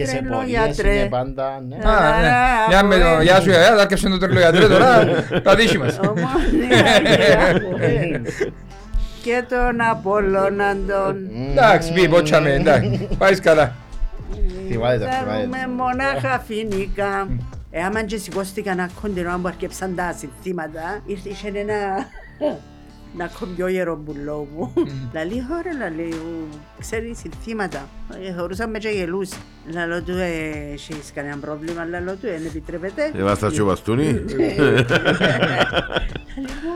Και σε Τρελό πορείες γιατρέ. είναι πάντα, ναι. Α, ναι. Γεια με το- Γεια σου, ε, άρκεψε το τρελό γιατρέ τώρα, τα δύση μας. Ομόνια, Και τον Απόλλωνα τον. Εντάξει, πει, πότσαμε, εντάξει, πάει καλά. Θυμάται τα, Θέλουμε θυμάται. μονάχα φοινικά. Ε, άμα και σηκώστηκα να κοντινό, αν που αρκεψαν τα συνθήματα, ήρθε είχε ένα... να κομπιό γερομπουλό μου. Λαλή χώρα, λαλή, ξέρει συνθήματα. Ε, Θεωρούσαμε και γελούς. Λαλό του, ε, έχεις κανένα πρόβλημα, λαλό του, δεν επιτρέπεται. Έμαστα και ο Βαστούνι. Λαλή,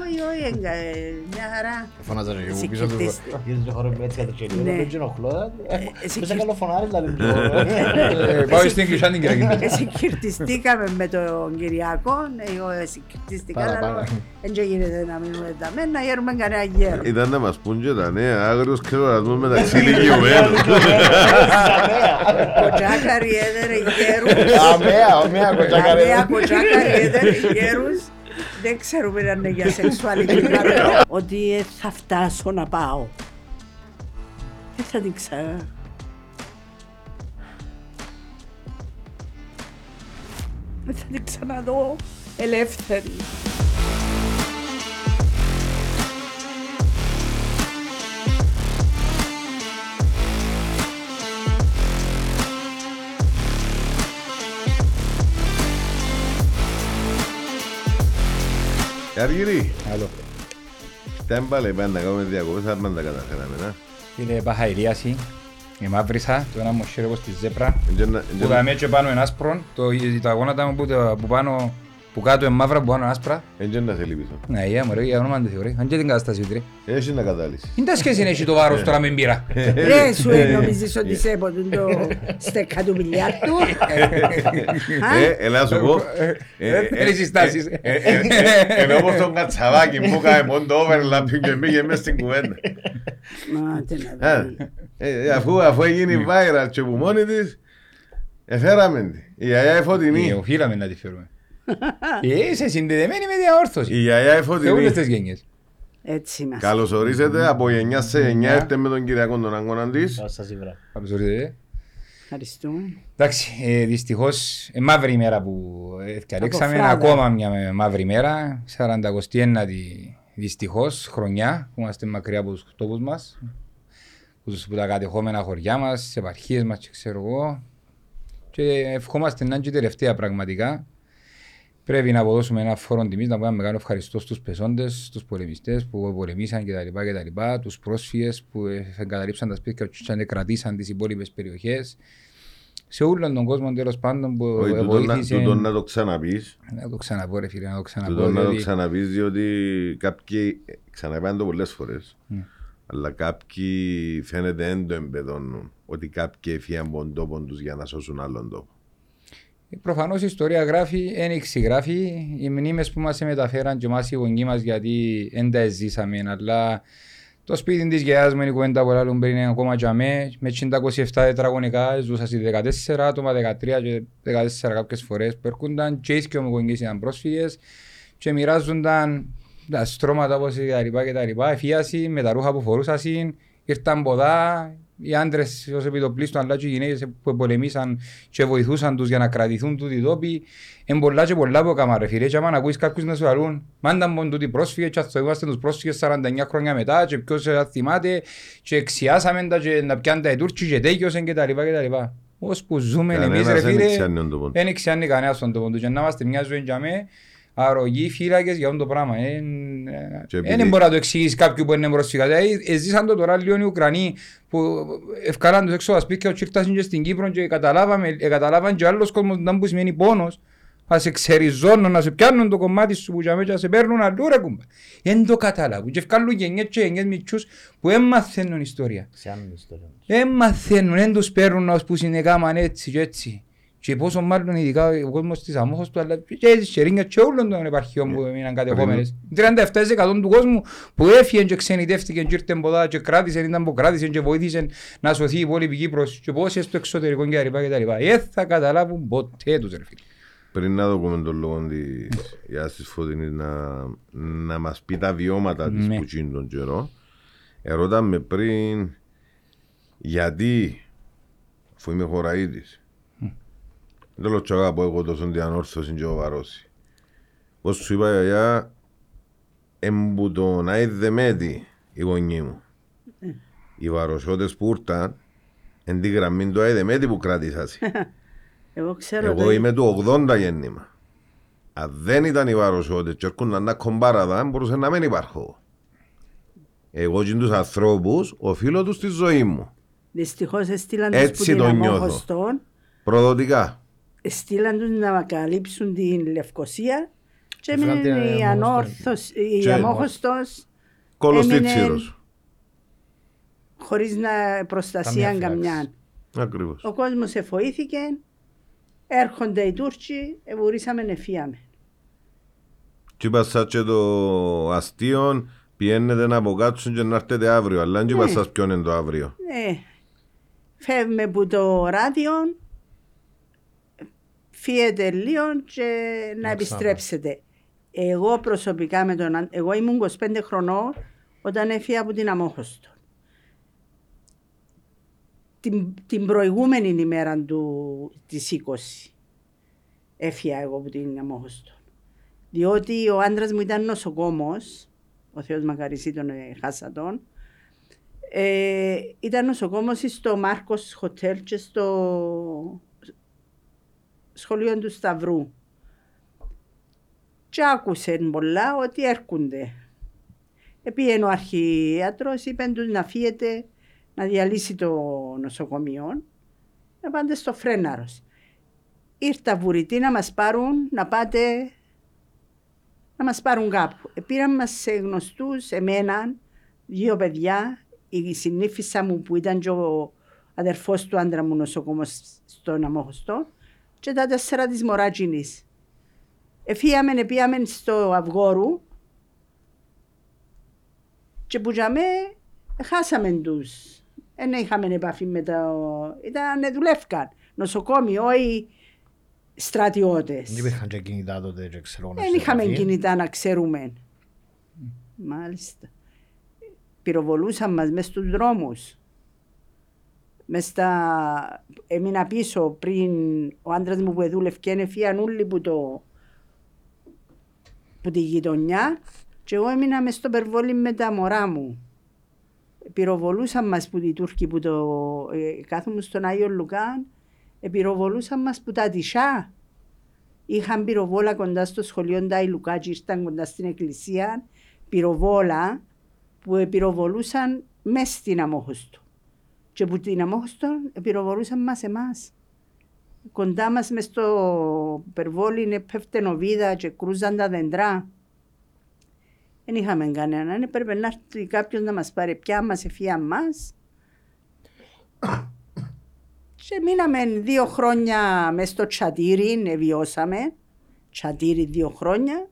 όχι, όχι, εγκα, ε, μια χαρά. Φωνάζα και εγώ Εσύ πίσω του. κυρτίστη. Γιατί το χώρο με έτσι κατοικελίο, Ναι. δεν ενοχλώ. εσύ Πες κυρ- καλό φωνάρι, δηλαδή. Ε, Πάω στην Κισάν την Κυριακή. Συγκυρτιστήκαμε με τον Κυριακό, εγώ συγκυρτιστήκα, Παραπάνω. αλλά δεν γίνεται να μείνουμε τα μένα, να γέρουμε κανένα γέρο. Ήταν να μας πούν και τα νέα, άγριος κρεορατμός μεταξύ ηλικιωμένων. Κοτσάκαρι έδερε γέρους, Αμέα, αμέα, αμέα κοτσάκαρε. κοτσάκαρι έδερε γέρους. Δεν ξέρουμε αν είναι για σεξουαλική καρδιά. Ότι ε, θα φτάσω να πάω. Δεν θα την ξα... Δεν θα την ξαναδώ ελεύθερη. Αργυρί, Άλλο. δεν πάλι πάνε να κάνουμε διακοπές, αν πάντα καταφέραμε, να. Είναι παχαϊρίαση, η μαύρισα, το ένα μου χέρι στη ζέπρα. Εν και να- εν και Που να- δαμε και πάνω είναι άσπρο, το- τα γόνατα μου που, το- που πάνω, που κάτω είναι μαύρα, που πάνω είναι άσπρα. εν και να σε λείπεις. Ναι, για μωρέ, για όνομα δεν θεωρεί, αν και την κατάσταση του ρε. Έχει να κατάλυσεις. Είναι τα σχέση έχει το βάρος τώρα με μπύρα. Ρε σου ε, νομίζεις ότι είσαι από το στέκα του μπιλιάρτου. Ε, έλα να σου πω. Ε, δεν έχει συστάσεις. ε, ε, ε, Είναι όπως τον κατσαβάκι που έκανε μόνο το overlapping και μπήκε μες στην κουβέντα. Μα τι να Α, δει. ε, Αφού αφού έγινε viral και που μόνη της, εφέραμε τη. Η γιαγιά η Ε, Φωτεινή. Οφείλαμε να τη φέρουμε. Ε, Είσαι συνδεδεμένη με διαόρθωση. Η γιαγιά η Σε όλες Φωτεινή. τις γενιές. Έτσι είμαστε. Καλώς ορίσετε από γενιά σε γενιά έρθετε με τον Κυριακό τον Αγώνα της. Σας σας ήβρα. Καλώς ορίσατε. Ευχαριστούμε. Εντάξει, ε, δυστυχώς ε, μαύρη ημέρα που ευκαλέξαμε, Φράδα. ακόμα μια με- μαύρη ημέρα, 49η δυστυχώς χρονιά που είμαστε μακριά από τους τόπους μας, που, τους, που τα κατεχόμενα χωριά μας, τις επαρχίες μας και ξέρω εγώ και ευχόμαστε να είναι και η τελευταία πραγματικά. Πρέπει να αποδώσουμε ένα φόρο τιμής, να πούμε ένα μεγάλο ευχαριστώ στους πεσόντες, στους πολεμιστές που πολεμήσαν κτλ. κτλ τους πρόσφυγες που ε, εγκαταλείψαν τα σπίτια τους και κρατήσαν τις υπόλοιπες περιοχές. Σε όλον τον κόσμο τέλος πάντων που Όχι, τούτο να- βοήθησε. τούτο να το ξαναπείς. Να το ξαναπώ ρε φίλε, να το ξαναπώ. Τούτο να το διότι- ξαναπείς διότι κάποιοι, ξαναπάνε το πολλές φορές, Ναι. αλλά κάποιοι φαίνεται δεν το εμπεδώνουν ότι κάποιοι έφυγαν από τον τόπο τους για να σώσουν άλλον τόπο. Προφανώς η ιστορία γράφει, δεν εξηγράφει. Οι μνήμες που μας μεταφέραν και εμάς οι γονείς μας γιατί δεν τα ζήσαμε, αλλά το σπίτι της γιαγιάς μου είναι η κουβέντα που άλλων πριν είναι ακόμα για με, με 27 τετραγωνικά, ζούσα στις 14 άτομα, 13 και 14 κάποιες φορές που έρχονταν και οι μου γονείς ήταν πρόσφυγες και μοιράζονταν τα στρώματα όπως και τα λοιπά και τα λοιπά, εφίαση με τα ρούχα που φορούσαν, ήρθαν ποδά, οι άντρες ως επιτοπλίστων αλλά και οι γυναίκες που πολεμήσαν και βοηθούσαν τους για να κρατηθούν τούτοι τόποι. Εν πολλά και πολλά που έκανα ρε φίλε και άμα να ακούεις κάποιους να σου λαλούν μάντα μόνο τούτοι πρόσφυγες και αθωούμαστε τους πρόσφυγες 49 χρόνια μετά και ποιος θα θυμάται και εξιάσαμε τα και να πιάνε τα οι Τούρκοι και τέκιωσαν και τα λοιπά και τα λοιπά. Ως που ζούμε εμείς ρε Κανένας δεν φίλε εξιάνει τον τόπο. δεν εξιάνει κανένας τον τόπο του και να είμαστε μια ζωή για με αρρωγοί φύλακες για αυτό το πράγμα. Και Δεν επειδή- μπορεί να το εξηγήσει κάποιου που είναι πρόσφυγα. Δηλαδή, εζήσαν το τώρα λίγο οι Ουκρανοί που ευκάλαν τους έξω από τα σπίτια και ήρθαν και στην Κύπρο και καταλάβαμε, ε, καταλάβαν και άλλος κόσμος να που σημαίνει πόνος. Να σε ξεριζώνουν, να σε πιάνουν το κομμάτι σου που για μέσα, να σε παίρνουν αλλού ρε κουμπά. Δεν το καταλάβουν και ευκάλουν γενιές και γενιές μητσούς που δεν μαθαίνουν ιστορία. Σε άλλη ιστορία. Δεν μαθαίνουν, δεν τους παίρνουν ως που συνεκάμαν έτσι και έτσι. Και πόσο μάλλον ειδικά ο κόσμος της αμόχος του, αλλά και τις σερίνιας και όλων των επαρχιών που έμειναν κατεχόμενες. 37% του κόσμου που έφυγε και ξενιτεύτηκε και ήρθε ποδά και κράτησε, ήταν που κράτησε και βοήθησε να σωθεί η υπόλοιπη Κύπρος και πόσοι στο εξωτερικό και τα λοιπά και τα λοιπά. Δεν θα καταλάβουν ποτέ τους ρε φίλε. Πριν να δούμε τον λόγο της Γιάς της Φωτεινής να, να μας πει τα βιώματα της Ναι. που γίνει τον καιρό, ερωτάμε πριν γιατί, αφού είμαι χωραΐτης, Δεν το τσαγά από εγώ τόσο την ανόρθωση και ο βαρώσει. Όπως σου είπα γιαγιά, εμπου τον αειδεμέτη η γονή μου. Οι βαροσιώτες που ήρθαν, εν τη γραμμή του αειδεμέτη που κράτησασαι. Εγώ ξέρω Εγώ το- είμαι του 80 γέννημα. Αν δεν ήταν οι βαροσιώτες και έρχονταν να κομπάραδα, μπορούσε να μην υπάρχω. Εγώ και τους ανθρώπους οφείλω τους στη ζωή μου. Δυστυχώς έστειλαν τους Έτσι που την το νιώθω. αμόχωστον, Προδοτικά. Στείλαν τους να καλύψουν την Λευκοσία και Έφεραν την έμεινε η αμόχωστον. ανόρθωση, η Και- αμόχωστος Κόλος Έμεινε- τίτσιρος. χωρίς να προστασία Καμία φυλάξη. καμιά. Ακριβώς. Ο κόσμος εφοήθηκε, έρχονται οι Τούρκοι, ευουρήσαμε νεφίαμε. Τι είπα σας και το αστείο, πιένετε να αποκάτσουν και να έρθετε αύριο. Αλλά δεν είπα Ναι. σας ποιον είναι το αύριο. Ναι, φεύγουμε από το ράδιο, φύγετε λίγο και να Να επιστρέψετε. Εγώ προσωπικά με τον, αν- εγώ ήμουν 25 χρονών όταν έφυγα από την Αμόχωστο. Την, την προηγούμενη ημέρα του, της 20 έφυγα εγώ από την Αμόχωστο. Διότι ο άντρας μου ήταν νοσοκόμος, ο Θεός μακαρισί τον ε, χάσα τον, ε, ήταν νοσοκόμος στο Μάρκος Χοτέλ και στο σχολείο του Σταυρού. Και άκουσε πολλά ότι έρχονται. Επήγαινε ο αρχίατρος, είπε τους να φύγετε να διαλύσει το νοσοκομείο. Να πάτε στο Φρέναρος. Ήρθα βουρητοί να μας πάρουν, να πάτε να μας πάρουν κάπου. Ε, Πήραν μας σε γνωστούς, εμένα, δύο παιδιά, η συνήφισσα μου που ήταν και ο αδερφός του άντρα μου νοσοκόμος στον Αμόχωστο και τα τέσσερα της Μωράτσινης. Εφύγαμε, πήγαμε στο Αυγόρου και που για με χάσαμε τους. Δεν είχαμε επαφή με τα... Ήταν, δουλεύκαν. Νοσοκόμοι, όχι στρατιώτες. Δεν υπήρχαν και κινητά τότε και ξέρω να Δεν σε είχαμε επαφή. κινητά να ξέρουμε. Μάλιστα. Πυροβολούσαν μας μες στους δρόμους. Μες στα... Έμεινα πίσω πριν ο άντρας μου που δούλευκε έφυγαν όλοι που το... που τη γειτονιά και εγώ έμεινα μες στο περβόλι με τα μωρά μου. Πυροβολούσαν μας που οι Τούρκοι που το... Ε, κάθομαι στον Άγιο Λουκάν, ε, πυροβολούσαν μας που τα τισά. Είχαν πυροβόλα κοντά στο σχολείο Ντάι Λουκάτζη, ήρθαν κοντά στην εκκλησία, πυροβόλα που πυροβολούσαν μέσα στην Αμόχωστο. Και που την Αμόχωστο πυροβολούσαν μας εμάς. Κοντά μας μες στο περβόλι πέφτε νοβίδα και κρούζαν τα δεντρά. Δεν είχαμε κανέναν, έπρεπε να έρθει κάποιος να μας πάρει πια μας, εφία μας. Και μείναμε δύο χρόνια μέσα στο τσατήρι, βιώσαμε. Τσατήρι δύο χρόνια.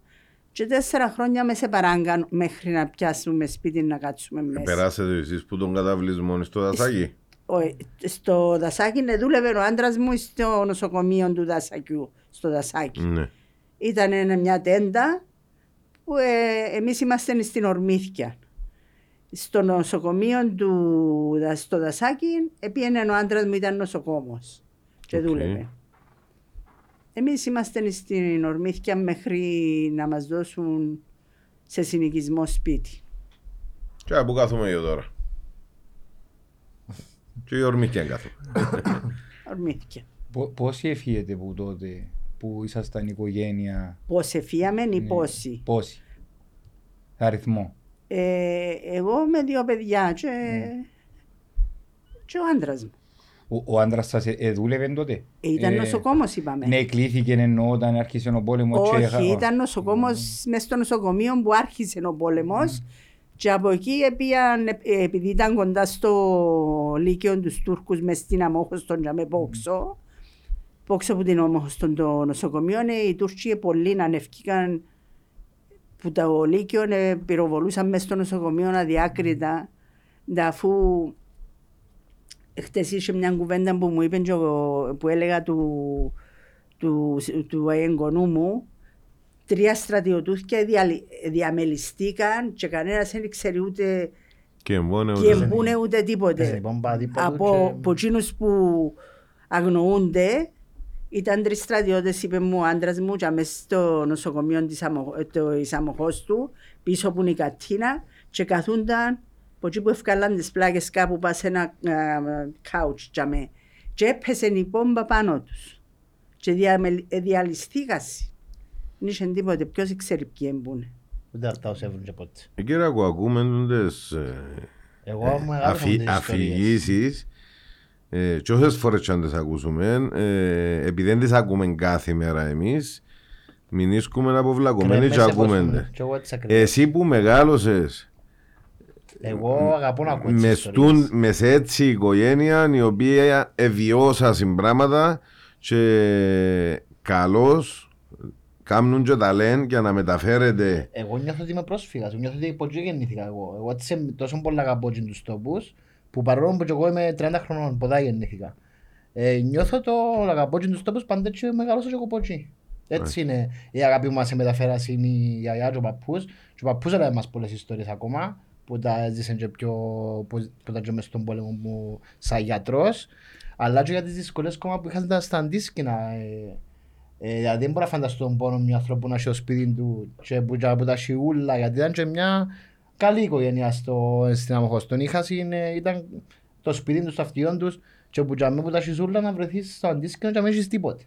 Και τέσσερα χρόνια μέσα σε παράγκαν μέχρι να πιάσουμε σπίτι να κάτσουμε μέσα. Περάσετε εσείς που τον καταβλισμό στο δασάκι; Ο- στο δασάκι ναι, δούλευε ο άντρας μου στο νοσοκομείο του δασακιού. Στο δασάκι. Ναι. Ήταν μια τέντα που ε, εμείς είμαστε στην Ορμήδεια. Στο νοσοκομείο του δα- στο δασάκι επίενε ο άντρας μου ήταν νοσοκόμος και Οκ. δούλευε. Εμείς είμαστε στην Ορμήδεια μέχρι να μας δώσουν σε συνοικισμό σπίτι. Και από κάθομαι εγώ τώρα. Και η ορμή και κάθομαι. Ορμήθια. Πο- Πόσοι έφυγετε που τότε που ήσασταν οικογένεια, Πώς εφίαμε ή Ναι. πόσοι; πόσοι, αριθμό. Ε, εγώ με δύο παιδιά και, Ναι. και ο άντρας μου. Ο, ο άντρας σας ε, ε, δούλευε τότε. Ε, ήταν Ε, νοσοκόμος είπαμε. Ναι, κλείθηκε εννοώ όταν άρχισε ο πόλεμος. και Όχι, έχα- ήταν νοσοκόμος μέσα στο νοσοκομείο που άρχισε ο πόλεμος και από εκεί επίαν, ε, επειδή ήταν κοντά στο Λύκειο τους Τούρκους μες στην Αμόχωστον και με πόξο, πόξο από την Αμόχωστον το νοσοκομείο, ε, οι Τούρκοι πολλοί να ανευκήκαν που το Λύκειο ε, πυροβολούσαν μέσα στο νοσοκομείο αδιάκριτα, ντα αφού χτες είχε μια κουβέντα που μου είπες και ο- που έλεγα του, του, του εγγονού μου, τρία στρατιωτούθια διαλυ- διαμελιστήκαν και κανένας δεν ξέρει ούτε Και μόνο και εμπούνε ούτε Έπαιζε τίποτε. η μπόμπα δίπλα του Από, και- από εκείνους που αγνοούνται Ήταν τρεις στρατιώτες, είπε μου ο άντρας μου, και μες στο νοσοκομείο της, αμοχ... ε, της αμοχώς του, πίσω που είναι η κατίνα, και καθούνταν, από εκεί που ευκάλαν τις πλάκες κάπου πας σε ένα κάουτς, τζαμέ. Και έπεσε η πόμπα πάνω τους. Και διαμελ- ε, διαλυστήκασαι. Δεν είχε τίποτε, ποιος ξέρει ποιοι εμπούνε. Ούτε αρτάως έβρουν και ποτέ. Ε, Κύριε Ακού, ακούμε τις ε, Εγώ μεγάλος αφι- αφηγήσεις ε, και όσες φορές και αν τις ακούσουμε, ε, επειδή δεν τις ακούμε κάθε μέρα εμείς, μην ίσκουμε αποβλακωμένοι και ακούμε. τε. Και εγώ έτσι ακριβώς. Εσύ που μεγάλωσες Εγώ αγαπώ να ακούω τις με, ιστορίες. στούν, μες σε έτσι οικογένεια η οποία εβιώσα συμπράγματα και καλώς κάνουν και τα λένε για να μεταφέρετε Εγώ νιώθω ότι είμαι πρόσφυγας, νιώθω ότι από εκεί γεννήθηκα εγώ. Εγώ έτσι σε- τόσο πολλά αγαπώ και τους τόπους, που παρόλο που και εγώ είμαι 30 χρονών, ποδά γεννήθηκα. Ε, νιώθω το αγαπώ και τους τόπους πάντα έτσι μεγάλωσα και εγώ από εκεί. Έτσι είναι η αγάπη που μας σε μεταφέραση είναι η γιαγιά και ο παππούς. Και ο παππούς έλεγε μας πολλές ιστορίες ακόμα, που τα έζησαν και πιο, που, που ήταν και μες στον πόλεμο μου σαν γιατρός. Αλλά και για τις δυσκολίες ακόμα που είχαν στα αντίσκηνα. Ε, ε, δηλαδή δεν μπορώ να φανταστώ τον πόνο μια ανθρώπου να έχει στο σπίτι του και που, και από τα σιούλα γιατί ήταν και μια καλή οικογένεια στο, στην Αμοχώς. Τον είχα είναι, ήταν το σπίτι του, στο αυτιόν τους και που, και που τα σιούλα να βρεθείς στο αντίσκηνο και να μην έχεις τίποτε.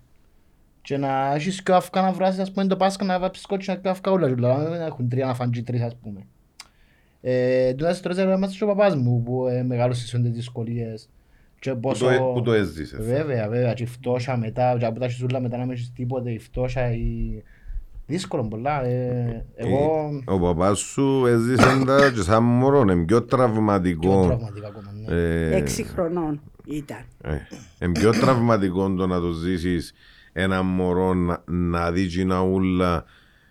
Και να έχεις και αυκά να βράσεις ας πούμε το Πάσχα να βάψεις κότσινα και αυκά όλα. Δηλαδή δεν έχουν τρία να φάνε και τρεις ας πούμε. Ε, τούτας ιστορίες είμαστε και ο παπάς μου που ε, μεγάλωσες σε τις δυσκολίες. Και που πόσο... το, που το έζησες. Βέβαια, βέβαια. Και η φτώχεια μετά, και από τα σιζούλα μετά να μην έχεις τίποτε, η φτώχεια, η... Δύσκολο πολλά. Ε, εγώ... Ο παπάς σου έζησε τα και σαν μωρό, είναι πιο Πιο τραυματικό. τραυματικά ακόμα, ναι. Ε, Έξι χρονών ήταν. ε, είναι πιο τραυματικό το να το ζήσεις ένα μωρό να, να δει κοινά ούλα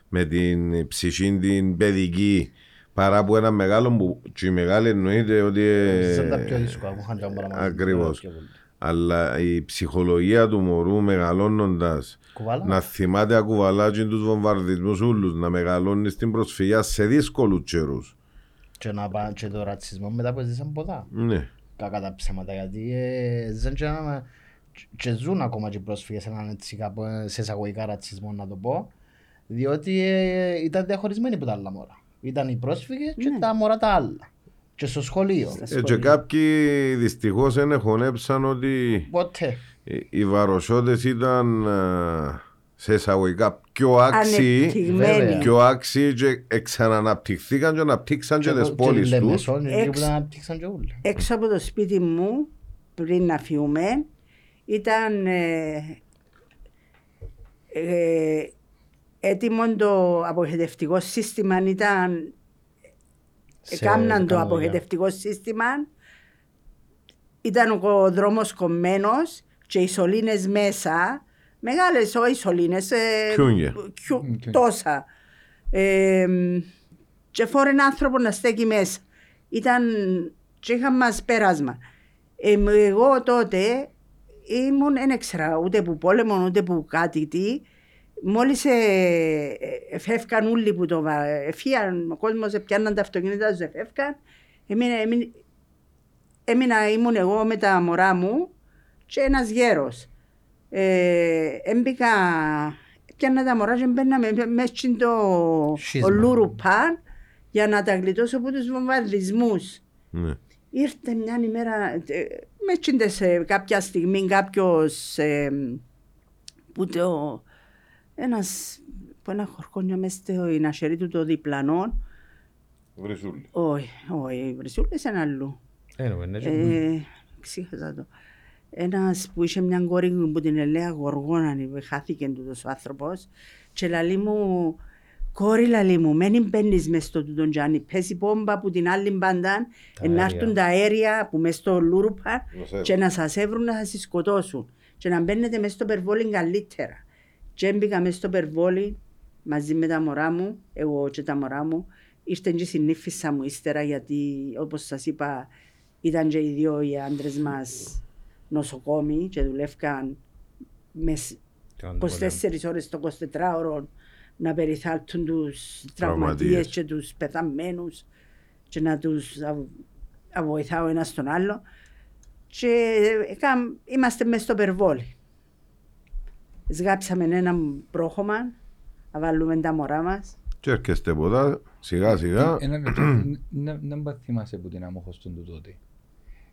με την ψυχή την παιδική παρά από ένα μεγάλο που και η μεγάλη εννοείται ότι ε, Σαν τα πιο δύσκολα που είχαν τζάμπα να μας ακριβώς. πιο πολύ. αλλά η ψυχολογία του μωρού μεγαλώνοντας Κουβάλα. να θυμάται ακουβαλάζει τους βομβαρδισμούς ούλους να μεγαλώνει στην προσφυγιά σε δύσκολους καιρούς Και, να πά, και το ρατσισμό μετά που ζήσαν ποτά. ναι. Κακά τα ψέματα γιατί ε, ζαν και, ένα- και ζουν ακόμα και οι πρόσφυγες έναν έτσι κάπου ε, σε εισαγωγικά ρατσισμό να το πω διότι ε, ήταν διαχωρισμένοι από τα άλλα μωρά. Ήταν οι πρόσφυγες και τα μωρά τα άλλα. Και στο σχολείο. Στα Ε, και σχολεία. κάποιοι δυστυχώς δεν χωνέψαν ότι Ποτέ. οι- οι βαροσότες ήταν α, σε εισαγωγικά πιο άξιοι Ανεπτυγμένοι. Βέβαια. πιο άξιοι και εξαναπτυχθήκαν και αναπτύξαν και τις πόλεις τους Λεμεσόν, εκεί που Έξ- τα αναπτύξαν και όλοι. Έξω από το σπίτι μου, πριν να φύγουμε, ήταν ε, ε, έτοιμο το αποχετευτικό σύστημα, ήταν Σε Έκαναν το κανονικά. αποχετευτικό σύστημα. Ήταν ο δρόμος κομμένος και οι σωλήνες μέσα, μεγάλες όχι σωλήνες, ε, Χιούνια. χιου- Χιούνια. τόσα. Ε, και φόρε ένα άνθρωπο να στέκει μέσα. Ήταν, και είχαν μας πέρασμα. Ε, εγώ τότε ήμουν, δεν ήξερα ούτε που πόλεμο, ούτε που κάτι τι. Μόλις ε, ε, φεύγαν όλοι που το βα- εφύγαν, ο κόσμος πιάνναν τα αυτοκίνητα τους, εφεύγαν. Έμεινα, έμεινα, έμεινα, ήμουν εγώ με τα μωρά μου και ένας γέρος. Ε, έμπηκα, πιάννα τα μωρά και μπαίναμε μέσα στην το Σχίσμα. ο Λούρουπαν για να τα γλιτώσω από τους βομβαρδισμούς. ναι. Ήρθε μια ημέρα, ε, μες τσίντες ε, κάποια στιγμή κάποιος ε, που το, ένας, που ένα χορκόνιο μες στην αχερή του το διπλανό, Βρυσούλη. όχι, όχι, βρυσούλες ένα αλλού. Ε, ξέχασα το. Ένας που είχε μια κόρη που την ελέα γοργόνα, χάθηκε τούτος ο άνθρωπος και λαλεί μου, κόρη λαλεί μου, μένει μπαίνεις μες στο τούτον και αν πέσει πόμπα που την άλλη μπάντα, να έρθουν τα αέρια που μες στο λούρουπα Να σε και να σας έβρουν να σας σκοτώσουν και να μπαίνετε μες στο περβόλι καλύτερα. Και έμπηκα μες στο περβόλι μαζί με τα μωρά μου, εγώ και τα μωρά μου. Ήρθε και η συνήφισσα μου ύστερα γιατί όπως σας είπα ήταν και οι δύο οι άντρες μας νοσοκόμοι και δουλεύκαν μες σ- 24 ώρες το 24ωρο να περιθάλπτουν τους τραυματίες Τραυματίες. και τους πεθαμένους και να τους α- α- βοηθάω ένας στον άλλο. Και έκαμ- είμαστε μέσα στο περβόλι. Σγάψαμε ένα πρόχωμα, να βάλουμε τα μωρά μας. Και έρχεστε ποτά, σιγά σιγά. Ένα λεπτό, να μην πα θυμάσαι που την αμόχωστον του τότε.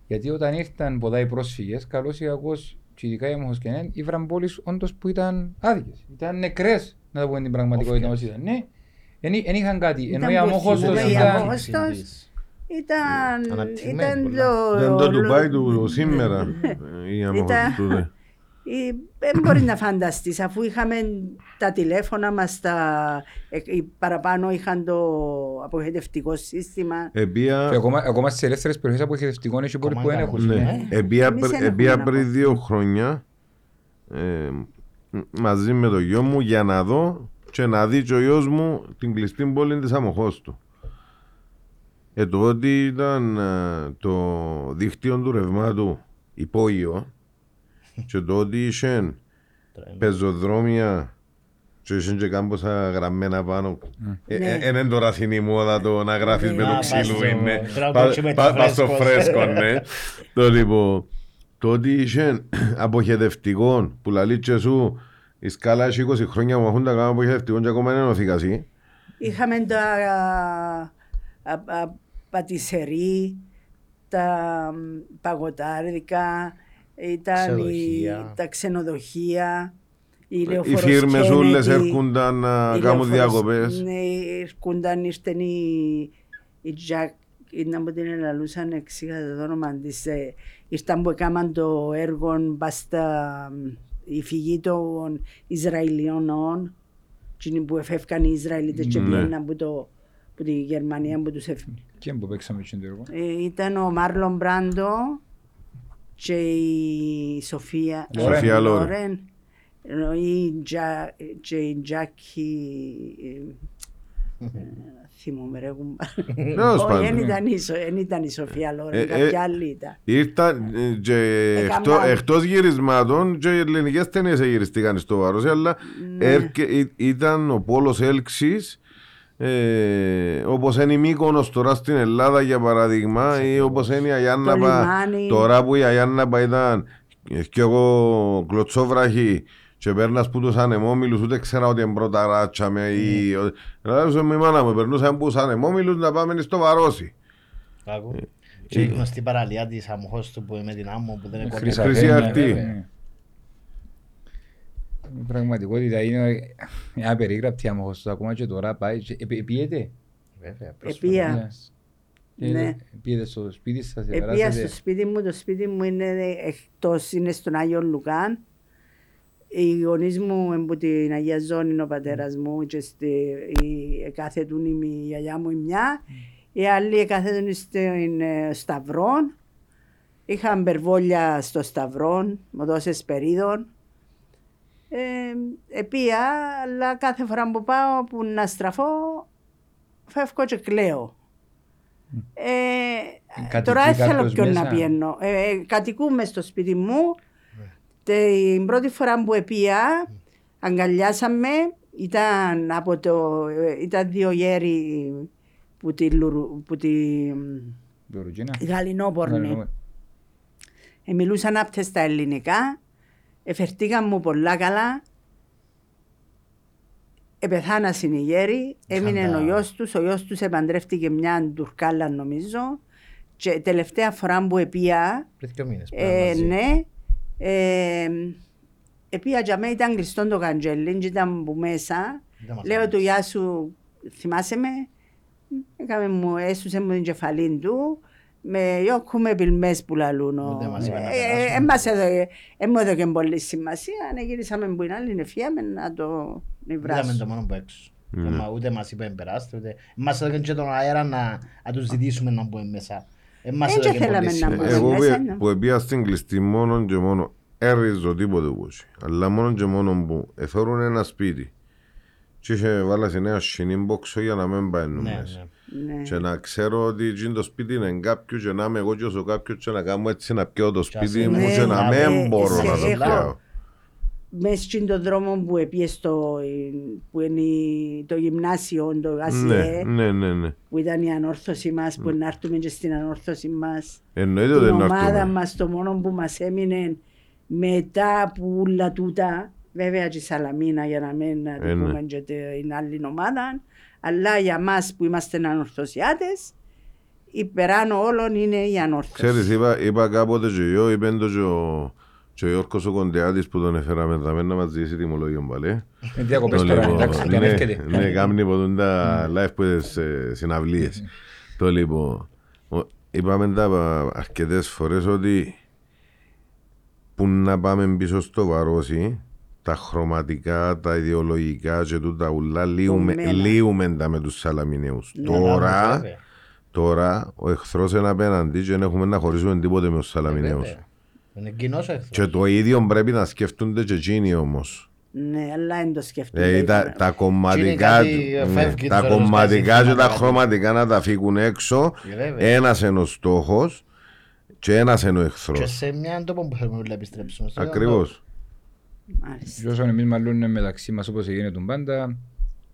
Γιατί όταν ήρθαν ποτά οι πρόσφυγες, καλώς ή κακώς, και ειδικά οι αμόχοσκενέν, ήβραν πόλεις όντως που ήταν άδικες. Ήταν νεκρές, να το πούμε την πραγματικότητα μας ήταν. Ναι, δεν είχαν κάτι. Ενώ Ήταν η που αμόχωστος θυμούνται οι ήταν... αμόχωστος. Ήταν, Αναπτυγμένη ήταν πολλά. το... Ήταν το Ντουμπάι του σήμερα. Η Ήταν- Δεν μπορεί να φανταστείς αφού είχαμε τα τηλέφωνα μας τα, ε, οι παραπάνω είχαν το αποχετευτικό σύστημα. Επία- Και ακόμα, ακόμα στις ελεύθερες περιοχές αποχαιρετευτικών έχει πόλεις που δεν Ακόμα έχουν. ήταν. ναι. Ναι, επία Εμείς πρι- δεν επία έχουμε πριν ακόμα. δύο χρόνια ε, μ- μαζί με το γιο μου για να δω και να δει και ο γιος μου την κλειστή πόλη της αμοχώς του. Ε, το ότι ήταν ε, το δίκτυο του ρευμάτου υπόγειο και το ότι είχε πεζοδρόμια και είχε και κάμποσα γραμμένα πάνω. Ε, Ναι. ε, Είναι τώρα στην η μόδα το να γράφεις με Α, το πας ξύλο στο- είναι. πρέπει να το Πα- έχει με πα- το πας στο φρέσκο. φρέσκο, ναι. Το λοιπόν, το ότι είχε αποχετευτικός που λαλείς και σου η σκάλα έχει 20 χρόνια που έχουν τα κάνουν αποχετευτικό και ακόμα δεν ενωθήκασαι. Είχαμε τα α, α, α, πατησερί, τα μ, παγωτάρικα, ήταν οι- Ξενοδοχεία. τα ξενοδοχεία, οι Οι λεωφοροσκένετοι, φίρμες όλες έρχονταν να οι κάνουν λεωφορος- διακοπές. Ναι, έρχονταν, ήρθαν οι, οι Jack, ή να μου την ελαλούσαν εξήγα το όνομα της, ε, ήρθαν που έκαναν το έργο μπας στα η φυγή των Ισραηλιών, εκείνοι που εφεύκαν οι Ισραηλίτες και Ναι. πήγαιναν που, το, που τη Γερμανία που τους εφ... Και που παίξαμε και το έργο. Ε, ήταν ο Μάρλον Μπράντο και η Σοφία Λόρεν. Σοφία Λόρεν. Λόρεν, ενώ η Τζα- και η Τζάκη ε, ε, θυμούμαι ρε κουμπά. Τέλος Όχι, δεν πάντων. ήταν η Σο- δεν ήταν η Σοφία Ε, Λόρεν, ε, κάποια άλλη ήταν. Ήρθαν ε, και Έκαναν. εκτό- εκτός γυρισμάτων και οι ελληνικές ταινίες γυριστήκαν στο βάρος αλλά Ναι. έρκε- ή- ήταν ο πόλος έλξης ε, όπως είναι η Μύκονος τώρα στην Ελλάδα για παράδειγμα ή όπως είναι η Αγιάνναπα λιμάνι. τώρα που η Αγιάνναπα ήταν ε, και εγώ κλωτσόβραχη και πέρνας που τους ανεμόμυλους ούτε ξέρα ότι είναι πρώτα ράτσα με ή... Δηλαδή με η μάνα μου περνούσαν που τους ανεμόμυλους να πάμε στο Βαρόσι. Άκου. Και η γνωστή παραλία της αμοχώς του που είναι με την άμμο που δεν είναι κοντά. Χρυσά Χρυσή Βένια, αρτή. Βέβαια, ναι. Η πραγματικότητα είναι μια περίγραπτη αμόχωστος ακόμα και τώρα πάει και επι- επίεται. Βέβαια, πρόσφατα. Επία. Ναι. Επίεται στο σπίτι σας, Επία επεράσετε. στο σπίτι μου, το σπίτι μου είναι εκτός, είναι στον Άγιο Λουκάν. Οι γονείς μου είναι από την Αγία Ζώνη, ο πατέρας μου και στη, η, κάθετουν η, η γιαγιά μου η μια. Οι άλλοι κάθετουν στην ε, Σταυρόν. Είχα μπερβόλια στο Σταυρόν, μοδόσες περίδων. Ε, επία, αλλά κάθε φορά που πάω που να στραφώ, φεύγω και κλαίω. Ε, Κατοικεί τώρα δεν θέλω κάποιος ποιον να μέσα; πιένω. Ε, ε, κατοικούμε στο σπίτι μου. Την πρώτη φορά που επία, αγκαλιάσαμε, ήταν, από το, ε, ήταν δύο γέροι που τη, Λουρου- που τη Βιορουτζίνα. Γαλινόπορνη. Γαλινό- Ε, μιλούσαν άπτες στα ελληνικά. Εφερτήκαν μου πολλά καλά. Επεθάνασαν οι γέροι. Έμεινε Είχαν τα- ο γιος τους. Ο γιος τους επαντρεύτηκε μια Τουρκάλα νομίζω. Και τελευταία φορά που επία, Πριν δύο μήνες. ε, πέραν μαζί. ναι, ε, επία για μένα ήταν κλειστό το καντζέλι και ήταν που μέσα. Δεν μας Λέω άρεσε. του γεια σου, θυμάσαι με; Έκαμε μου, έσουσε μου την κεφαλή του. Με γιώκουμε πιλμές που λαλούν. Ούτε μας είπαν να Ε, ε, περάσουμε. ε, μας έδωκε- ε, μου έδωκε πολύ σημασία. Αν γυρίσαμε που είναι άλλη νεφιάμε να το Είδαμε το νευράσουμε. μόνο που έξω. Ναι. Μα Ούτε μας είπε περάστε, ούτε... Μας έδωκαν και τον αέρα να, να τους ζητήσουμε να μπούμε μέσα. Ε, μας Έτσι έδωκε θέλαμε πολύ να σημασία. μπούμε. Εγώ μέσα, που- ναι. που επία στην κλειστή μόνο και μόνο έριζω τίποτε που έχει. Αλλά μόνο και μόνο που εφέρουν ένα σπίτι και είχε βάλα σε νέα σινίμποξο για να μην πάει Ναι, μέσα. Ναι. Ναι. Και να ξέρω ότι εκείνο το σπίτι είναι κάποιο και να είμαι εγώ και όσο κάποιο και να κάνω έτσι να πιω το σπίτι μου Ναι, και να ναι, μην μπορώ σε- να το έχω- πιάω. Μέσα στον δρόμο που έπιες στο, που είναι η- το γυμνάσιο, το Ναι, ΑΣΙΕ, ναι, ναι, ναι. που ήταν η ανόρθωση μας, που να έρθουμε και στην ανόρθωση μας. Εννοείται την ότι είναι ομάδα αυτό. μας, το μόνο που μας έμεινε μετά που όλα τούτα, Βέβαια και η Σαλαμίνα για να μην ναι. πούμε και την άλλη ομάδα. Αλλά για μας που είμαστε ανορθωσιάτες, υπεράνω όλων είναι η ανόρθωση. Ξέρεις, είπα, είπα κάποτε και εγώ, είπε το και ο, και ο Γιώργος ο Κοντεάτης που τον έφεραμε εδώ να μας ζήσει τιμολόγιο πάλι. Με διακοπές Το τώρα, λοιπόν, εντάξει, και αν ναι, έρχεται. ναι, κάμνει ποτούν τα live που τις ε, συναυλίες. Το λοιπόν, ο- είπαμε τα πα- αρκετές φορές ότι που να πάμε πίσω στο βαρόσι, τα χρωματικά, τα ιδεολογικά και τούτα ουλά, λύουμε, Κομμένα. λύουμε τα με τους Σαλαμινέους. Ναι, Τώρα, Βέβαια. τώρα, ο εχθρός είναι απέναντι και δεν έχουμε να χωρίσουμε τίποτε με τους Σαλαμινέους. Βέβαια. Είναι κοινός ο εχθρός. Και το ίδιο πρέπει να σκεφτούνται και εκείνοι όμως. Ναι, αλλά δεν το σκεφτείτε. Δηλαδή τα, τα κομματικά, κάτι, ε, ναι, φεύγει τα τους ώρες κομματικά κάτι και τα κάτι. χρωματικά να τα φύγουν έξω. Ε, βέβαια. Ένας είναι ο στόχος και ένας είναι ο Και εχθρός. σε μια τόπο που θέλουμε να επιστρέψουμε. στο Ακριβώς. Μάλιστα. Και όσον εμείς μαλώνουμε μεταξύ μας όπως έγινε τον πάντα,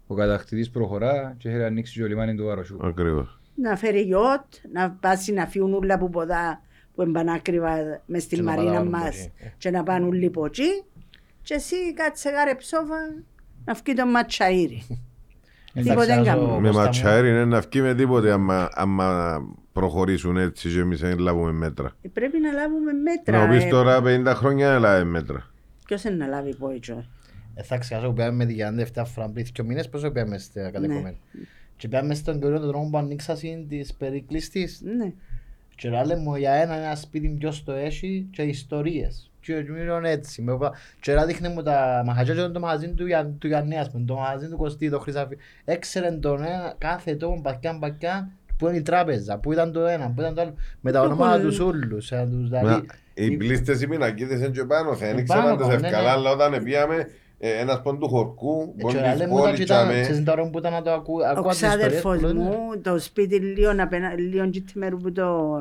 ο κατακτητής προχωρά και έχει ανοίξει και ο λιμάνι του Βαροσιού. Ακριβώς. Να φέρει γιότ, να πάσει να φύγουν όλα που ποδά που είναι πανάκριβα μες στην Και να μαρίνα πάνε μας από εκεί. και να πάνε όλοι από εκεί και εσύ κάτσε γάρε ψόφα να φύγει το ματσαΐρι. Εντάξει, Τίποτε δεν άζω- κάνουμε. Με Κώστα μου. ματσαέρι είναι να βγει με τίποτε άμα, άμα προχωρήσουν έτσι και εμείς δεν λάβουμε μέτρα. Ε, Πρέπει να λάβουμε μέτρα. Να πεις ε. τώρα 50 χρόνια δεν λάβουμε μέτρα. Ποιος είναι να λάβει πόητσο. Ε, θα ξεχάσω που πήγαμε με τη Γιάννη 7 φορά πριν δύο μήνες πόσο πήγαμε στα κατεχόμενα. Και πήγαμε στον κύριο τον τρόπο που ανοίξασαν της περικλειστής. Ναι. Και λέει μου για ένα, ένα σπίτι ποιος το έχει και ιστορίες. Και ήμουν έτσι. με όπα- Και λέει δείχνε μου τα μαχαζιά και το μαγαζί του, Για- του Γιάννη, ας πούμε, το μαγαζί του Κωστή, το Χρυσάφι. Έξερε τον ένα, κάθε τόπο, μπακιάν, μπακιάν, που είναι η τράπεζα, που ήταν το ένα, που ήταν το άλλο. Με τα Το ονόματα κολλ- τους ούλους. ε, τους Μα, δηλαδή- Οι πλήστες οι πινακίδες είναι και πάνω, θα δεν Επάνω, ήξεραν τις ναι, ευκαλά, ναι. αλλά όταν πήγαμε ε, ένας πον του χορκού, Ε, πον και της λέει μου τα πόλης, κοιτά, τζάμε. ξέρεις τώρα που ήταν να το ακού- Ο ακούω τις ιστορίες ξάδερφος που λένε. μου, το σπίτι λίγο απένα- λίγο μέρου που το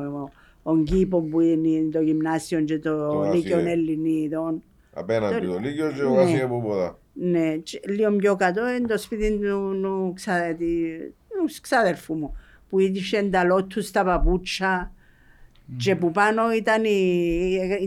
ο κήπο που είναι το γυμνάσιο και το Το Λύκειο Ασίε. Ελληνίδων. Απέναντι Το- το Λύκειο και ο Ναι. Βάσι από ποδά. Ναι, και λίγο πιο κάτω είναι το σπίτι του, του, ξα, τη- του ξάδερφου μου που είχε ενταλό τους στα παπούτσια και που πάνω ήταν η,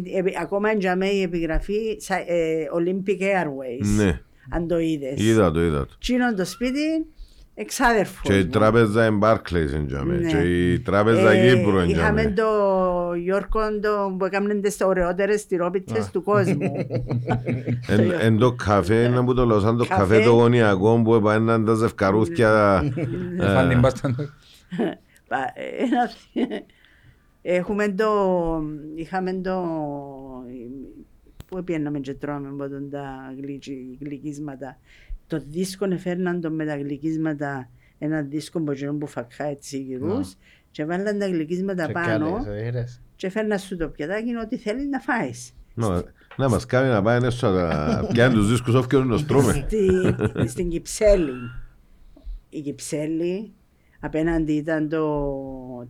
η- η- ακόμα εντιαμέ η επιγραφή σα- ε, Olympic Airways. Ναι, Αν το είδες. είδα το, είδα το. Τι είναι το σπίτι εξάδερφος Και η μου. τράπεζα είναι Barclays είναι τζάμε. Ναι. Και η τράπεζα Ε, Κύπρου είναι Είχαμε τζάμε. το Γιώργο το, που έκαμε τις ωραιότερες τυρόπιτες του κόσμου. Εν- Εν το καφέ είναι που το λοσάν το Καφέ. καφέ το γωνιακό που επανέναν τα ζευκαρούθια. Ε, Φαν την πάστα του. Πα- ε, ένα- Έχουμε το, είχαμε το, που πιέναμε και τρώμε από τον τα γλυκι- γλυκίσματα. Το δίσκο έφερναν το με τα γλυκίσματα, ένα δίσκο που γίνουν που φακχά έτσι γυρούς και βάλαν τα γλυκίσματα Και πάνω κι άλλες, ε, είδες. και φέρναν σου το πιατάκι ό,τι θέλεις να φάεις. Να- Να μας κάνει να πάει έσω να πιάνει τους δίσκους όφ και να τους τρώμε. Στη- στην Κυψέλη. Η Κυψέλη, απέναντι ήταν το,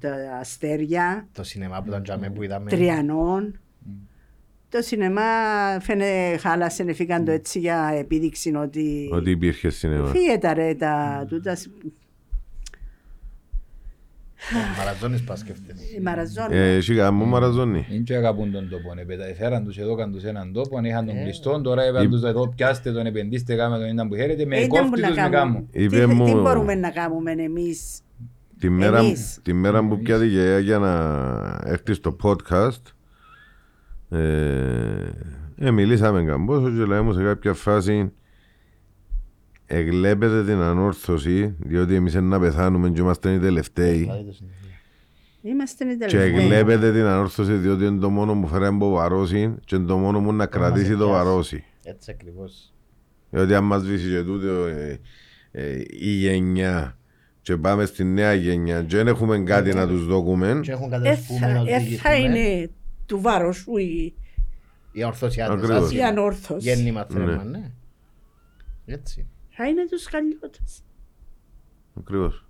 τα αστέρια, Το σινεμά που ήταν τζάμε που είδαμε. τριανών. Το σινεμά φαίνε χάλασε, έφυγαν το έτσι για επίδειξη ότι Ότι υπήρχε σινεμά. φύγε τα ρε τα τούτας Ε, Μαραζόνης πας σκέφτεται. η μαραζόνα. Ε, Εσύ γάμο μαραζόνι. Είναι και αγαπούν τον τόπο. ναι, πέτα- Φέραν τους εδώ, κάνουν τους έναν τόπο, αν είχαν τον Ε. κλειστό, τώρα είπαν τους εδώ πιάστε τον, επενδύστε, κάμε τον ήταν που χαίρετε, με Ε, ήταν που κόφτη να τους με κάνουμε. κάμου. Τι, Είπε τι μου- μπορούμε να κάνουμε εμείς; Τη μέρα, Εμείς. τη μέρα που πιάτη και για να έρθει στο podcast ε, ε, μιλήσαμε καμπόσο και λέμε σε κάποια φάση εγλέπετε την ανόρθωση διότι εμείς είναι να πεθάνουμε και είμαστε οι τελευταίοι Δηλαδή το συνεχίζει. Είμαστε οι και τελευταίοι. εγλέπετε την ανόρθωση διότι είναι το μόνο που φέρει από βαρόση και είναι το μόνο που να κρατήσει το πιάσει. βαρόση Έτσι ακριβώς. διότι αν μας βήσει και τούτο ε, ε, η γενιά και πάμε στη νέα γενιά και δεν έχουμε κάτι να τους δώκουμε Και έχουν Ε, κατερφούμε θα- να ε, θα οδηγήσουμε. είναι του βάρος σου η, Οι ορθωσιάτες. Ακριβώς. ας η είναι. ανόρθωση. Γέννημα Ναι. θέμα, ναι. Έτσι. Θα είναι τους καλλιώτες. Ακριβώς.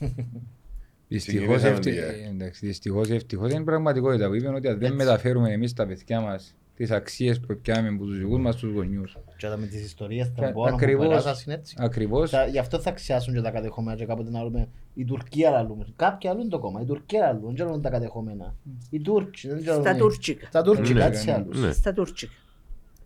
Δυστυχώς, Συγκινήσαμε ευτυ- τη γεια. ε, εντάξει, δυστυχώς, ευτυχώς είναι η πραγματικότητα που είπαν ότι αν δεν μεταφέρουμε εμείς τα παιδιά μας τις αξίες που πιάμε από τους δικούς μας τους γονιούς. Και όταν με τις ιστορίες Ε, των πόνων που ακριβώς. περάσαν είναι έτσι. Ακριβώς. Θα- Γι' αυτό θα ξιάσουν και τα κατεχόμενα και κάποτε να λέμε η Τουρκία λαλούμε. Κάποιοι αλλούν το κόμμα, η Τουρκία λαλούν, δεν ξέρουν τα κατεχόμενα. Οι Τούρκοι, δεν ξέρουν. Στα τουρκικά. Στα Τούρκικα, Ναι, έτσι ναι, άλλους. ναι. Στα τουρκικά.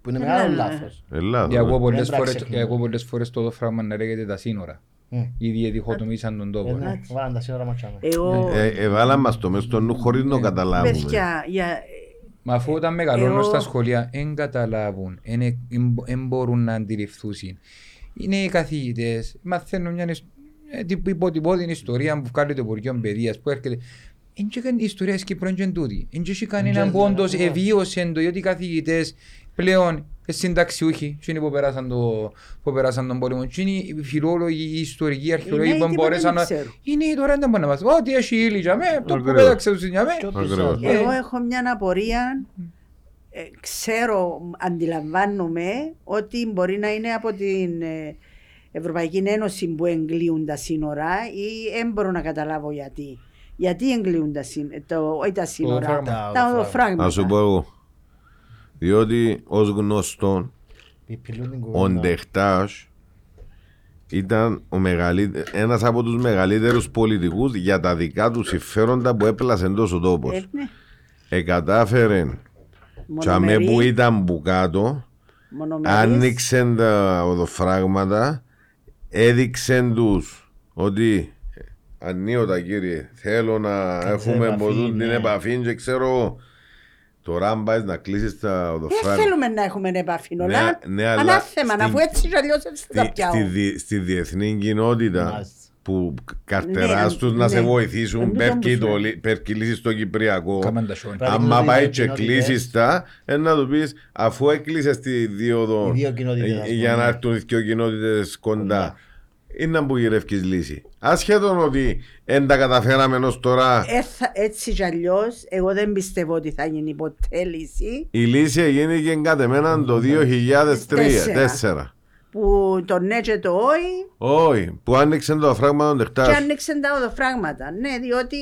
Που είναι Ναι, μεγάλο ναι. λάθος. Ελλάδο. Για εγώ Δεν πολλές πρέπει να φορές- ξεχνάμε. για εγώ πολλές φορές το φράγμα να λέγεται τα σύνορα. Μμ. Ήδη διχοτομήσαν τον Ε, τόπο. ναι, Βάλαν τα σύνορα ματσάμε. Εγώ, Ε, Εβάλαν μας το μες στο νου χωρίς να το καταλάβουμε. παιδιά, για, Μα αφού όταν μεγαλώνουν Εγώ- στα σχολεία δεν καταλάβουν, δεν μπορούν να αντιληφθούν. Είναι οι καθηγητές, μαθαίνουν μια ισ- ε, τύπου υποτυπώδη ιστορία που βγάλει το Υπουργείο Παιδείας που έρχεται. Εν και καν- η ιστορία της Κύπρου είναι τούτη. Εν και έχει κανέναν και- που όντως ναι. εβίωσε το, γιατί οι καθηγητές πλέον ε, συνταξιούχοι, εκείνοι που περάσαν, το, που περάσαν τον πόλεμο, εκείνοι οι φιλόλογοι, οι ιστορικοί, οι αρχαιολόγοι νέοι που τίποτα μπορέσαν δεν να... ξέρουν. Οι νέοι τώρα δεν μπορούν να μάθουν. Ό,τι έχει η ύλη για μέ, το που Ακριβώς. πέταξε τους για μέ. Και ό,τι Ακριβώς. σας- Ε, εγώ έχω μια απορία. Ε, ξέρω, αντιλαμβάνομαι ότι μπορεί να είναι από την ε, Ευρωπαϊκή Ένωση που εγκλείουν τα σύνορα ή δεν μπορώ να καταλάβω γιατί. Γιατί εγκλείουν τα σύνορα, το, όχι τα σύνορα, φράγμα. τα, Τα οδοφράγματα. Να σου πω εγώ. Διότι ως γνωστόν Πιπιλούν την ο κουβέντα. Ντεχτάς ήταν ο μεγαλύτε- ένας από τους μεγαλύτερους πολιτικούς για τα δικά του συμφέροντα που έπλασε τόσο τόπος. Ε, ναι. Εκατάφερε τσαμέ Μονομερή, που ήταν που κάτω, μονομερής. άνοιξε τα οδοφράγματα, έδειξε τους ότι ανίωτα κύριε, θέλω να Κάτσε έχουμε επαφή, από τούτη την ναι. επαφή και ξέρω τώρα αν πάει να κλείσεις τα Δεν οδοφράγματα. θέλουμε να έχουμε επαφή, Ναι, όλα. ναι, αλλά Ανάθεμα, στην- αφού έτσι κι αλλιώς έτσι θα στη, πιάω. στη, δι- στη διεθνή κοινότητα Μάλιστα. που καρτεράς Ναι, τους να ναι. σε Εν βοηθήσουν τούτον που πέρκει σου το λέω. λι- περκυλήσεις στο Κυπριακό Κάμαν τα σιόνια. Πράγμα. άμα Παραδείγματος, πάει δύο και κοινότητες. κλείσεις τα ε, να του πεις αφού έκλεισες τη δίωδο Οι δύο κοινότητες, ε, ας για πούμε. να έρθουν οι δύο κοινότητες κοντά είναι να που γυρεύκεις λύση ασχέτων ότι δεν τα καταφέραμε ως τώρα Ε, θα- έτσι κι αλλιώς, εγώ δεν πιστεύω ότι θα γίνει ποτέ λύση. η λύση έγινε και κατ' εμένα το 2003 Τέσσερα. που το ναι και το όχι όχι που άνοιξε το αφράγμα των και τεχτάς άνοιξε τα οδοφράγματα. Ναι, διότι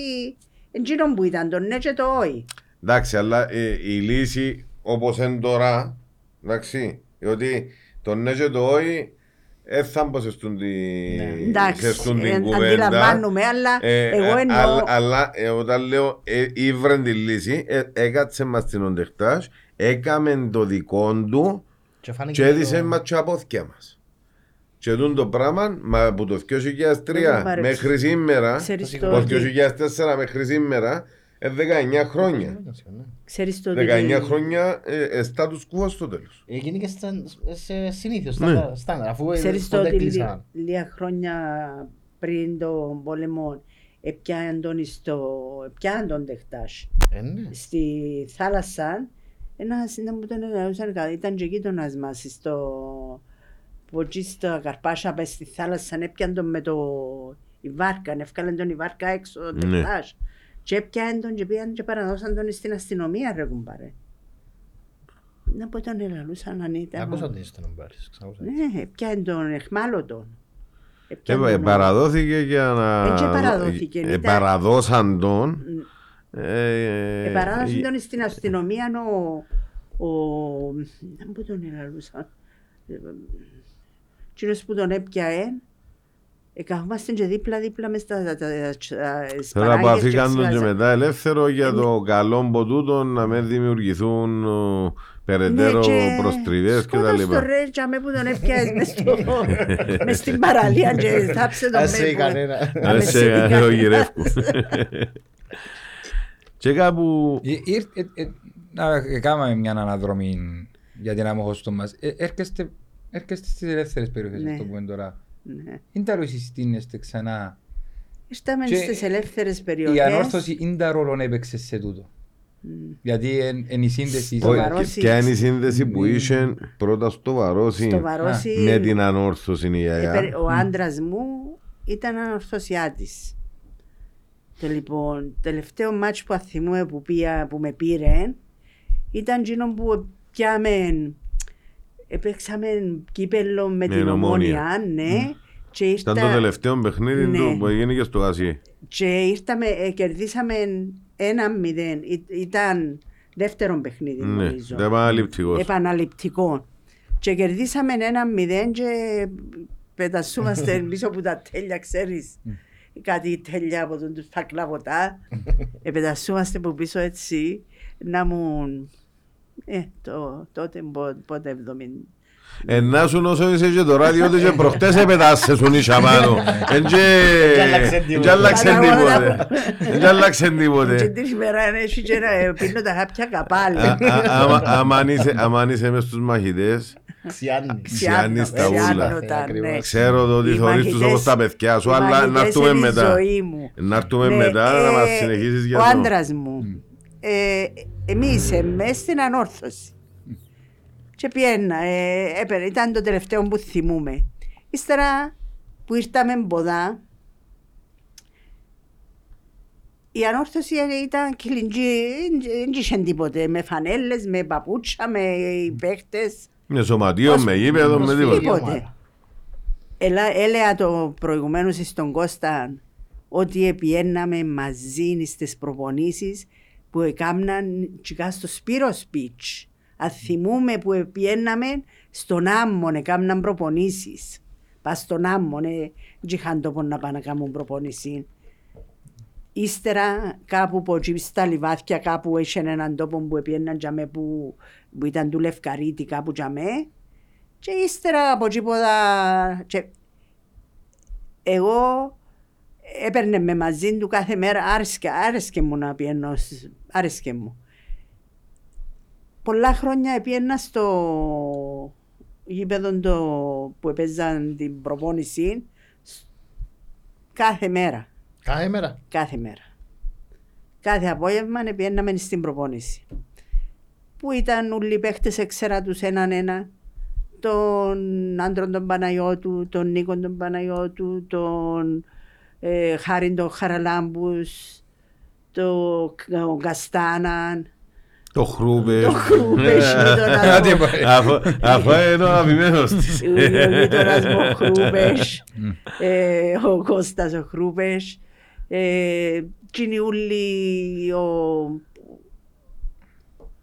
εκείνο που ήταν το ναι και το όχι. Εντάξει, αλλά ε, η λύση όπως είναι τώρα, εντάξει, διότι το ναι και το όχι δεν θα μπω σε στούν τη- Εντάξει, σε στούν την ε, κουβέντα. αντιλαμβάνομαι, αλλά Ε, εγώ ε, εννοώ- Αλλά, αλλά ε, όταν λέω ε, ήβρεν τη λύση, ε, έκατσε μας την οντεχτάς, έκαμε το δικό του Και φάνηκε και έδισε το- μας και απόθηκια μας. Και τούν το πράγμα, μα από το 2003 Δεν το παρεξ- μέχρι σήμερα, Ξέρεις το το, από το ότι, 2004 μέχρι σήμερα, ε, 19 χρόνια. Ναι. ξέρεις το ότι 19 χρόνια ε, ε, status quo στο τέλος. Έγινε και στα- σε συνήθως, Ναι. στάνταρ- στάνταρ, αφού ε, Ξέρεις το ποτέ ότι κλείσαν. λι- λίγα χρόνια πριν τον πόλεμο έπιαν τον, στο, έπιαν τον τεχτάς Ε, ναι. στη θάλασσα ένας να μου τον εννοούσαν κα- ήταν και γείτονας μας στο που εκεί στα καρπάσια πες στη θάλασσα έπιαν τον με το η βάρκα, έφκαλαν τον η βάρκα έξω τον Ναι. τεχτάς και έπιαν τον και πήγαν και παραδώσαν τον στην αστυνομία ρε κουμπάρε να πω τον ελαλούσαν αν ήταν Άκουσα την ιστορία μου πάρεις, ξανακούσα. ναι, έπιαν τον εχμάλωτον. Ε, Έπιαν ε, τον- παραδόθηκε για να... Ε, και παραδόθηκε, ε, ήταν- παραδώσαν τον. Μ, Ε, Επαράδοσε ε, τον στην αστυνομία ο... ο... Να μου τον ελαλούσα. Κύριος που τον έπιαε, εκαθόμαστε και δίπλα-δίπλα μες στα τα- τα- τα- τις Τώρα παράγες που αφήκαν τον και εξηγάζα. μετά ελεύθερο για Ε, το καλό ποτούτο να μην δημιουργηθούν ε, περαιτέρω Ναι, και προστριβές και τα σκότωσε λοιπά. το ρε τζαμέ που τον έπιαες μες στο- μες στην παραλία και θάψε τον Ας σε με που- κανένα. Να με Έτσι σε έκανε δικά. ο γυρεύκου. Και κάπου... Ε, ήρ- ε, ε, Να κάνουμε μια αναδρομή για την αμοχώστο μας. Ε, Έρχεστε έρχεστε στις ελεύθερες περιοχές Ναι. αυτό που είναι τώρα. Ναι. Είναι τα συστήνεστε ξανά. Ήρθαμε Και στις ελεύθερες Η περιοχές. ανόρθωση είναι τα ρόλο να έπαιξες σε τούτο. Γιατί εν η σύνδεση Στο Όχι, Βαρόσι- Ποια είναι η σύνδεση που είχε πρώτα στο Βαρόσι Στο Βαρόσι, με την ανόρθωση η ε, γιαγιά. περι- ο άντρας μου ήταν ανορθωσιάτης. Το λοιπόν, τελευταίο μάτς που αθυμούμε που, πήα, που με πήρε ήταν εκείνο που πιάμε, έπαιξαμε κύπελο με Με την την Ομόνια. ομόνια, ναι. Και, Ήταν ήρθα, το τελευταίο παιχνίδι Ναι. του που έγινε και στο Γασί. και ήρθαμε, ε, κερδίσαμε ένα μηδέν. Ή- Ήταν δεύτερο παιχνίδι Ναι, νομίζω. δεν πάει αληπτικός. επαναληπτικό. Και κερδίσαμε ένα μηδέν και πετασούμαστε πίσω από τα τέλεια, ξέρεις. Κάτι τέλεια από τον τους τα κλαβωτά. ε, πετασούμαστε από πίσω έτσι να μου Ε, το, τότε πο- πότε 70. Ενά σου όσο είσαι και τώρα, διότι και προχτές επετάσσες σου νύσια πάνω. Εν και- άλλαξε τίποτε. εν και άλλαξε Κατά όλα τίποτε. Εν και άλλαξε Και τίποτε. την ημέρα έχει και να πίνω τα χάπια καπάλι. Α- α- άμα- Αμάν είσαι- Αμάν είσαι μες στους μαχητές, Ξιάννη. Ξιάννης τα ούλα. Ξιάνω τα, Ακριβώς. ναι. ξέρω το ότι Οι θωρείς τους μαχητές- όπως τα παιδιά σου, οι αλλά να μαχητές έρθουμε είναι η μετά. ζωή μου. Να έρθουμε Ναι, μετά να ε, μας συνεχίσεις για Ο το... άντρας μου. Ε, εμείς ε, μες στην ανόρθωση. Και πιένα, ε, έπαιρνε, ήταν το τελευταίο που θυμούμε. Ύστερα που ήρθαμε μποδά, η ανόρθωση ήταν κλιντζή, δεν είχε τίποτε, με φανέλες, με παπούτσα, με παίχτες. Με σωματείο, με γήπεδο, με Προσφύγιο. τίποτα. Τίποτε. Ελά, έλεγα το προηγουμένως στον Κώστα ότι επιέναμε μαζί στις προπονήσεις που έκαναν τσικά στο Σπύρο Speech. Αν θυμούμε που επιέναμε στον Άμμον, έκαναν προπονήσεις. Πα στον Άμμον, ε, δεν είχαν τόπο να πάνε να κάνουν προπονήσεις. Ύστερα κάπου που εκεί στα λιβάθια κάπου είχε έναν τόπο που επιέναν τζαμέ που, που ήταν του Λευκαρίτη κάπου τζαμέ και ύστερα από τίποτα και εγώ έπαιρνε με μαζί του κάθε μέρα, άρεσκε, άρεσκε μου να πιένω, σ- άρεσκε μου. Πολλά χρόνια πιένα στο γήπεδο το, που έπαιζαν την προπόνηση σ- κάθε μέρα. Κάθε μέρα. Κάθε μέρα. Κάθε απόγευμα πιέναμε στην προπόνηση. Που ήταν όλοι οι παίχτες, έξερα τους έναν ένα. Τον άντρον τον Παναγιώτου, τον Νίκον τον Παναγιώτου, τον ε, Χάριν τον Χαραλάμπους, τον Καστάναν, Το χρούπε. τον Χρούπες, γείτονας Άντε, μου. πάει. Αφού αφού είναι ο αγαπημένος της. ο γείτονας μου ο Χρούπες, ε, ο Κώστας ο Χρούπες, ε, εκείνοι όλοι ο,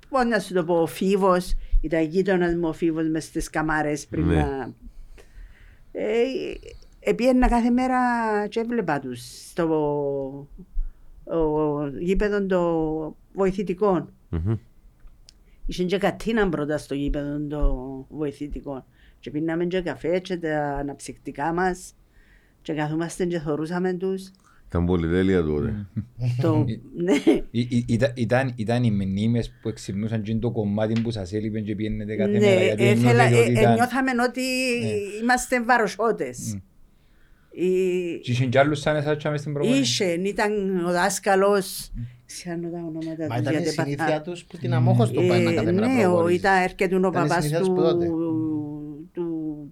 πώς να σου το πω, ο Φίβος, ήταν γείτονας μου ο Φίβος μες στις καμάρες πριν Ναι. να... Ε, Επίαινα κάθε μέρα και έβλεπα τους στο ο, γήπεδο των βοηθητικών. Μμμ. Είχε και κατίναν πρώτα στο γήπεδο των βοηθητικών. Και πίναμε και καφέ και τα αναψυκτικά μας και καθόμαστε και θωρούσαμε τους. Ήταν πολύ τέλεια τότε. το, ναι, Ή- ή- ήταν- Ήταν, ήταν οι μνήμες που εξυμνούσαν και το κομμάτι που σας έλειπε και πιένετε κάθε ναι, μέρα. γιατί έθελα, ένιωθετε ότι ε, ήταν- νιώθαμε ότι είμαστε βαροσότες. Η- Και είχαν κι άλλους σαν εσάς και μες στην προπόνηση. Είχε, ήταν ο δάσκαλος, ξέρω τα ονόματα Μα τους, ήταν η γιατί συνήθεια παθά- τους που την αμόχωστο πάει να Ε, κάνει ένα Ναι, ο- προπόνηση. ήταν έρχεται ο Ήταν η παπάς συνήθεια τους του, που τότε. του,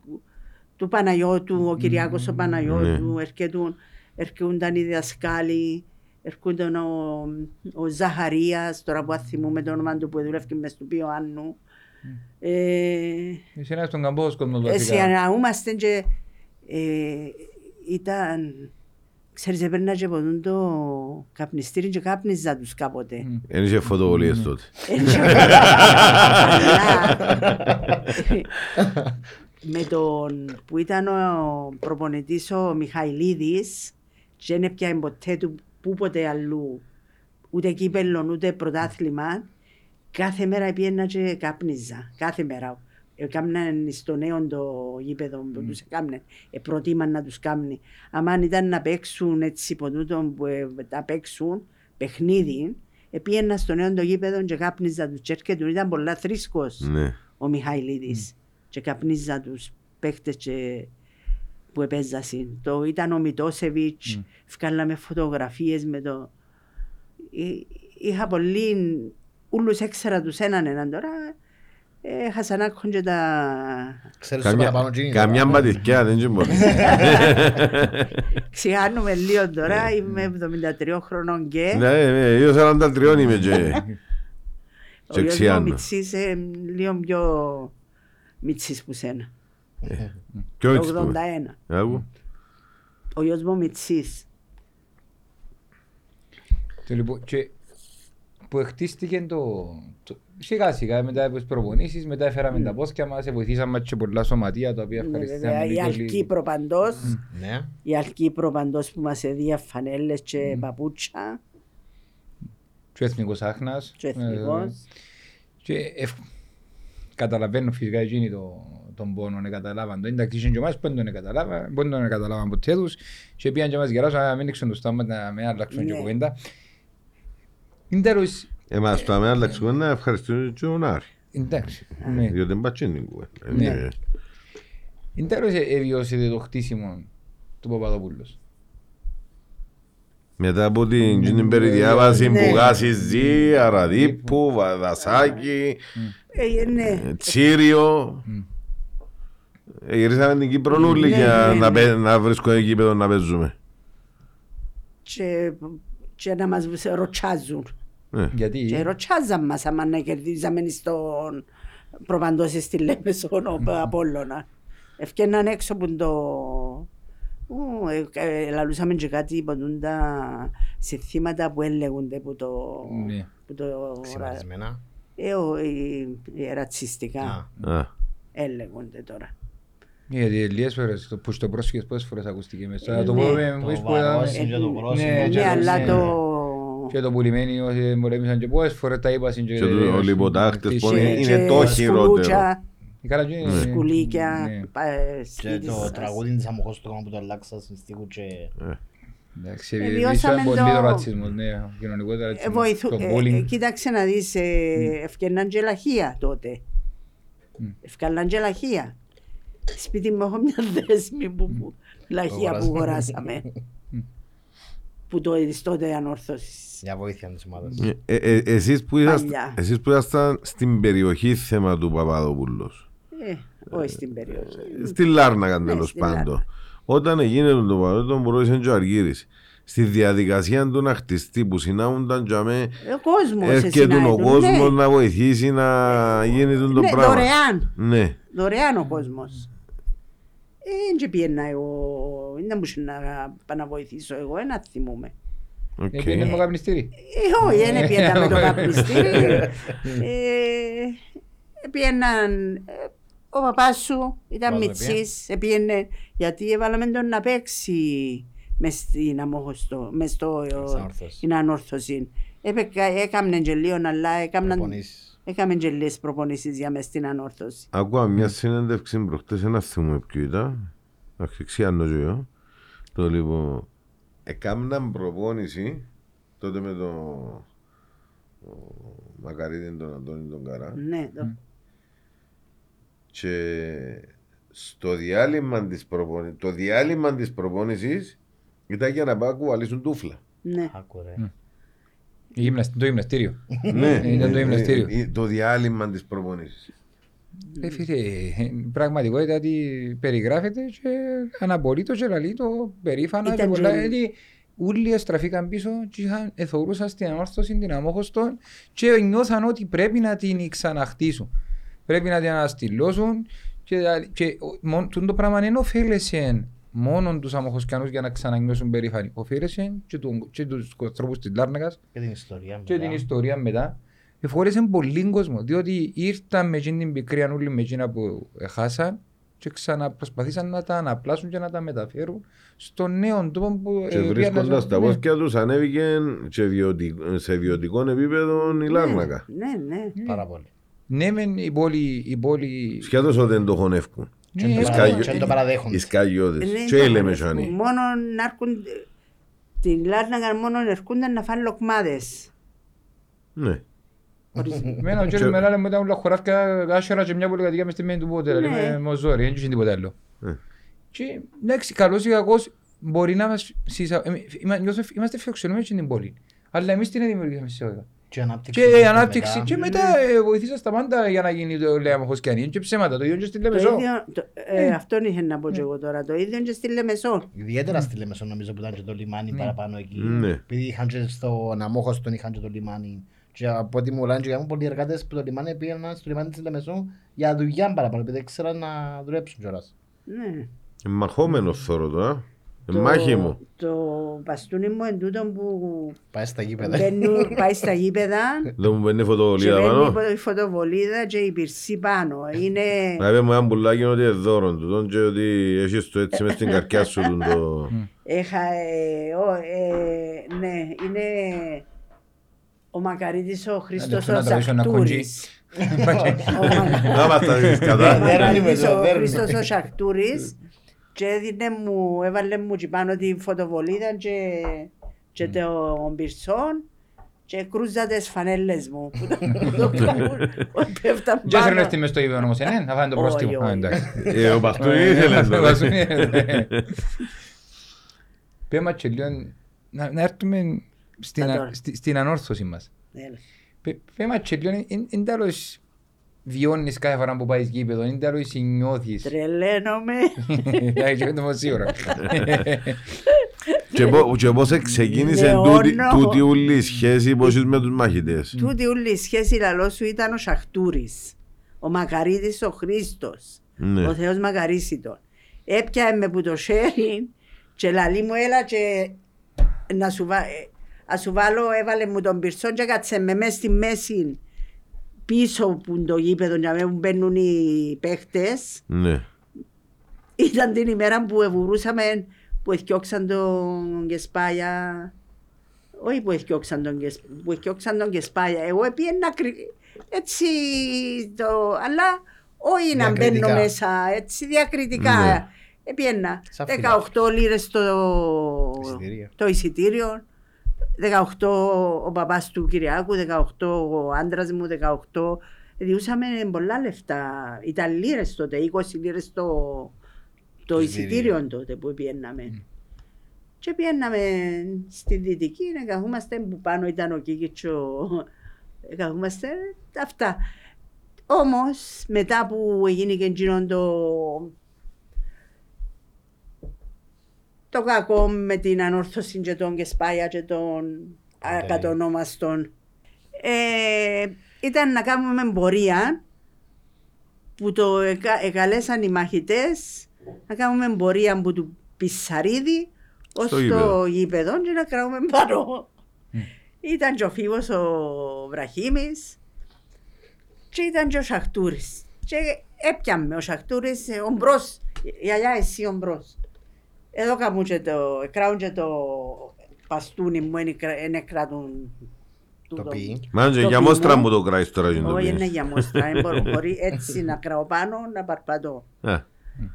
του Παναγιώτου, ο Κυριάκος ο Παναγιώτου, έρχεται, έρχονταν οι δασκάλοι, έρχονταν ο, ο Ζαχαρίας, τώρα που θυμούμε το όνομα του που δούλευε μες του Ιωάννου. Ε, Είσαι ένας στον καμπός κόσμος εσύ βασικά. αναούμαστε και ε, ήταν, ξέρεις, έπαιρνα και από τον το καπνιστήρι και κάπνιζα τους κάποτε. Δεν είχε φωτοβολίες τότε. Έτσι. Αλλά, με τον που ήταν ο προπονητής ο Μιχαηλίδης και δεν έπιανε ποτέ του πού ποτέ αλλού ούτε κύπελλον ούτε πρωτάθλημα κάθε μέρα πήγαινα και κάπνιζα κάθε μέρα Έκαναν στο νέο το γήπεδο που τους έκαναν, ε, προτίμαν να τους κάνουν. Αν ήταν να παίξουν έτσι από τούτο που ε, να παίξουν παιχνίδι, ε, πήγαινα στο νέο το γήπεδο και κάπνιζα τους και έρχεται, ήταν πολλά θρήσκος Ναι. ο Μιχαηλίδης και καπνίζα τους παίχτες και που επέζασαν. Το ήταν ο Μητόσεβιτς, βγάλαμε φωτογραφίες με το... Εί- Είχα πολύ... Ούλους έξερα τους έναν έναν τώρα. Ε, Έχασαν άκον και τα... Ξέρεις το Καμιά- παραπάνω τζίνι. Καμιά μπατιθκιά δεν μπορεί. Ξιάνουμε λίγο τώρα, είμαι 73 χρονών και... Ναι, ναι, εγώ 43 είμαι και... Ο και γιος μου ξιάνω. Μιτσής ε, λίγο πιο Μιτσής που σένα. Ποιο Το έτσι που 81. Άκου. Ο γιος μου Μιτσής. Και λοιπόν, και που χτίστηκε το, το σιγά σιγά μετά από τις προπονήσεις, μετά έφεραμε τα πόσκια μας, βοηθήσαμε και πολλά σωματεία τα οποία Ναι, βέβαια, ευχαριστήσαμε η λίγο λίγο. Αλκύπρο παντός, Ναι. η Αλκύπρο παντός που μας έδια φανέλες και παπούτσα Και ο Εθνικός Άχνας. και εθνικός. Και ευ... καταλαβαίνω φυσικά εκείνοι το, τον πόνο, δεν καταλάβαν το. Εντάξει, είχαν και εμάς που δεν τον καταλάβαν, που δεν τον καταλάβαν ποτέ τους και πήγαν και μας γεράσουν, να μην ήξεραν το στόμα, να μην αλλάξουν και Ναι. κουβέντα. Είναι τέλος, Εμάς το αμένα αλλάξουμε να ευχαριστούμε και τον Άρη. εντάξει, ναι. Διότι δεν πατσίνει την κουβέντα. Ναι. Ε, Είναι τέλος εβιώσετε το χτίσιμο του Παπαδοπούλος. Μετά από την την περιδιάβαση Ναι. που γάσεις ζει, Αραδίπου, Βαδασάκη, Ε, ναι. ε, Τσίριο. Ε, Γυρίσαμε την Κύπρο νουλή Ναι, για ναι, να ναι. παι- να βρίσκουμε γήπεδο να παίζουμε. Και, και να μας ροτσάζουν. Ναι. Γιατί Και ροτσάζαν μας άμα να κερδίζαμε στον προπαντώσεις στη Λέμεσον ο Απόλλωνα. Ευκέναν έξω που το... Ου, ε, ε, Λαλούσαμε και κάτι από τα συνθήματα που έλεγονται που το... Ναι. Που το Σημαντισμένα. ε, ο, ε, ε, ρατσιστικά Α. Α, έλεγονται τώρα. Γιατί λίγες φορές, το που στο πρόσφυγες πόσες φορές ακούστηκε μέσα. Ε, Να το ναι. πω με Το βοήθη που είδαμε. βαρόσι και το Ναι, πρόσημο. ναι, και Ναι, το- αλλά ναι. το... Και το πουλημένοι όσοι πολέμησαν και πόσες φορές τα είπα συν Και το- ο λιποτάκτες που και- είναι- είναι και το χειρότερο. σκουλούτσια, Η καλά και είναι- Σκουλίκια, Ναι. πα- ε, Και σπίτι το σας. τραγούδι της Αμοχώστομα που το αλλάξα στην στίχου και... Εντάξει, Ε, επειδή βιώσαμε ήσαν πολύ το- το ρατσισμός, ναι, ο κοινωνικός Ε, ρατσισμός, βοηθού- το ε, ε, bullying. Κοίταξε να δεις, ε, ευκαιρνάν και λαχεία τότε. Ευκαιρνάν και λαχεία. Σπίτι μου έχω μια δέσμη που, που λαχεία που αγοράσαμε. αγοράσαμε. που το είδες τότε ανόρθωσης. Για βοήθεια της ομάδας. Ε, ε, εσείς, που είσαστε, Παλιά. εσείς που ήσασταν στην περιοχή θέμα του Παπαδοπούλος, Ε, όχι στην περιοχή. στη Λάρνακα Ναι, τέλος στην πάντων, Λάρνακα. όταν έγινε το Παπαδοπούλος, τον μπορούσε και ο Αργύρης. Στη διαδικασία του να χτιστεί που συνάμουνταν για με Ο κόσμος έρχεται ο συνάιτουν, κόσμος ναι. να βοηθήσει να γίνει το Ναι, πράγμα. δωρεάν. Ναι. Δωρεάν ο κόσμος. Ε, δεν πιένα εγώ, δεν μπορούσα να πάω να βοηθήσω εγώ, ένα θυμούμαι. οκ. Ε, πήγαινε με καπνιστήρι. Ε, όχι, δεν πιένα με το καπνιστήρι. Ε, Πιέναν, ε, ο παπάς σου ήταν Πότε μητσής, πήγαινε, γιατί έβαλαμε τον να παίξει μες στην αμόχωστο, μες στο, Στην ανόρθωσης. στην ανόρθωση. Έπαικα- Έκαμνε και λίγο, αλλά έκαμναν, Προπονήσεις. έκαμε και λίγες προπονήσεις για μες στην ανόρθωση. Ακούω μια συνέντευξη προχτές, ένα θυμούμε ποιο ήταν. Εντάξει, ξιάνω και εγώ. Το λοιπόν, έκαναν προπόνηση τότε με τον ο Μακαρίδη τον Αντώνη τον Καρά Ναι, το, και στο διάλειμμα της προπόνησης, το διάλειμμα της προπόνησης ήταν για να πάω να κουβαλήσουν τούφλα. ναι. Άκου ρε. Η γυμνασ- Το γυμναστήριο. ναι, Ήταν το γυμναστήριο. ε, ε, το διάλειμμα της προπόνησης. Ε, φίλε, η πραγματικότητα ότι περιγράφεται και αναπολύτως και λαλεί το περήφανα και Ήταν πολλά. και- Γιατί όλοι στραφήκαν πίσω και είχαν εθωρούσαν στην ανόρθωση την αμόχωστον και νιώθαν ότι πρέπει να την ξαναχτίσουν. Πρέπει να την αναστηλώσουν και, και ο- μόνο- τούτο το πράγμα δεν ωφέλεσε μόνο τους αμοχοσκιανούς για να ξανανιώσουν περήφανοι. Ωφέλεσε και, του, και τους ανθρώπους της Λάρνακας Και την ιστορία. και μετά. την ιστορία μετά. Εφόρεσαν πολύ κόσμο, διότι ήρθαν με εκείνη την πικρία όλοι με εκείνα που χάσαν και ξαναπροσπαθήσαν να τα αναπλάσουν και να τα μεταφέρουν στον νέο τόπο που Και ε, βρίσκοντας πήγαν τα να- πόθηκια τους ανέβηκε και ιδιωτικ- σε ιδιωτικό επίπεδο η Λάρνακα. Ναι, ναι. Πάρα πολύ. Ναι, μεν η πόλη. Η πόλη Σχέτως ότι δεν το χωνεύκουν. Και Ναι, το ε, παραδέχονται, σκάγιο- και το παραδέχονται. Οι σκαγιώδες. Ναι, Και το οι χωνεύκουν. Λεμεσάνοι. Μόνο να έρχονται, την Λάρνακα μόνο ερχόνταν να φάνε λοκμάδες. Ναι. Εμένα ο κύριος Μελάλε μου ήταν όλα χωράφια άσχερα και μια πολυκατοικία μες στη μένη του πότε, Ναι. με μοζόρι, δεν είχε τίποτα άλλο. Ε. Και εντάξει, καλός ή κακός, μπορεί να μας συσα... εμεί- είμα- νιώθω- Είμαστε φιλοξενούμενοι στην πόλη. Αλλά εμείς την δημιουργήσαμε σε όλα. Και η ανάπτυξη. Και που η γίνεται ανάπτυξη μετά. και μετά ε, βοηθήσα στα πάντα για να γίνει το λέμε χωσκιανή και ψέματα, το ίδιο και στη Το Λεμεσό. ίδιο, το, ε, αυτόν είχε να πω και εγώ τώρα. Το ίδιο και στη Λεμεσό. Ιδιαίτερα στη Λεμεσό νομίζω που ήταν και το λιμάνι παραπάνω εκεί. Ναι. Επειδή είχαν και στον Αμόχωστον είχαν και το λιμάνι. Και από ό,τι μου λένε και είχαν πολλοί εργάτες που το λιμάνι πήγαιναν στο λιμάνι της Λεμεσό για δουλειά παραπάνω. Επειδή δεν ξέραν να δουλέψουν κιόλας. Ναι. Ε, Μαχόμενο θωρώ τώρα. Ε, Το- Μάχη μου. Το παστούνι μου εν τούτον που Πάει στα γήπεδα. μπαίνουν, πάει στα γήπεδα Δεν μου μπαίνει και φωτοβολίδα μπαίνει πάνω. η φωτοβολίδα και η πυρσή πάνω. Είναι... Να είπε μου ένα πουλάκι ότι είναι δώρο του. Τον και ότι έχεις το έτσι μες στην καρκιά σου τον το... Έχα, ε, ο, ε, ναι, είναι ο Μακαρίτης ο Χρήστος να ο τραβήσω ένα Ζακτούρης. Να μας τα δεις κατά. Δέρνει με το, ο δέρνει. Χριστός ο Σαχτούρης και έδινε μου, έβαλε μου και πάνω τη φωτοβολίδα και, και το πυρσόν και κρούζα τις φανέλες μου που το- που το κάνουν, ότι πέφταν Και έσαιρνε πάνω. αυτή μες στο ύπεδο όμως, ε, ναι, να φάνε το Όχι, πρόστιμο. όχι. Α, εντάξει. Ε, Ο Παστούνι Ε, ήθελε ε, το. Παστούνι, ε, Πες μας και λίγο, να να έρθουμε στην Τα α- τώρα. στη- στην ανόρθωση μας. Έλα. Πε- Πες μας και λίγο, εν- εν τέλος βιώνεις κάθε φορά που πάεις γήπεδο, εν τέλος νιώθεις; Τρελαίνομαι. Εντάξει, δεν είμαι σίγουρα. Και πο- Και πώς ξεκίνησε Νεώνω. τούτη- τούτη ούλη η σχέση πώς είσαι με τους μαχητές. Τούτη όλη η σχέση λαλό σου ήταν ο Σαχτούρης. Ο Μακαρίτης ο Χρήστος. Ναι. Ο Θεός μακαρίσει τον. Έπιανε με που το χέρι και λαλή μου έλα και να σου, βα... ε, να σου βάλω, έβαλε μου τον πυρσόν και κάτσε με μέσα στη μέση πίσω που το γήπεδο για μένα που μπαίνουν οι παίχτες. Ναι. Ήταν την ημέρα που ευουρούσαμε που εθιώξαν τον Κεσπάγια. Όχι που εθιώξαν τον Κεσπάγια, που εθιώξαν τον Κεσπάγια. Εγώ έπιανα κρι- έτσι το, αλλά όχι να μπαίνω Διακριτικά. μέσα, έτσι διακριτικά. Ναι. Έπιανα Σαν 18 λίρες το, Εισιτήριο. το εισιτήριο. 18 ο παπάς του Κυριάκου, 18 ο άντρας μου, 18. Διούσαμε πολλά λεφτά. Ήταν λίρες τότε, 20 λίρες το, το Εισιτήριο. εισιτήριο τότε που πιέναμε. Και πιέναμε στη Δυτική, να καθόμαστε που πάνω ήταν ο Κίκητσο. Καθόμαστε αυτά. Όμως μετά που έγινε και εκείνο το το κακό με την ανόρθωση και τον Κεσπάια και τον ακατονόμαστον. Ε, ήταν να κάνουμε πορεία που το εκα, εκαλέσαν οι μαχητές να κάνουμε πορεία από του Πισαρίδη ως Στο το γήπεδο. γήπεδο και να κρατούμε πάνω. Ήταν και ο Φίβος ο Βραχίμης και ήταν και ο Σαχτούρης. Και έπιαμε ο Σαχτούρης, ε, ο Μπρος, γιαγιά εσύ ο Μπρος. Εδώ κάμουν και το, κράουν και το παστούνι μου, είναι κρατούν Το τούτο. πει. Μάλλον και Το για πίνω. μόστρα μου το κράεις τώρα. και το Όχι, είναι πίνεις. για μόστρα. ε, μπορώ- Μπορεί έτσι να κράω πάνω, να παρπατώ. Α,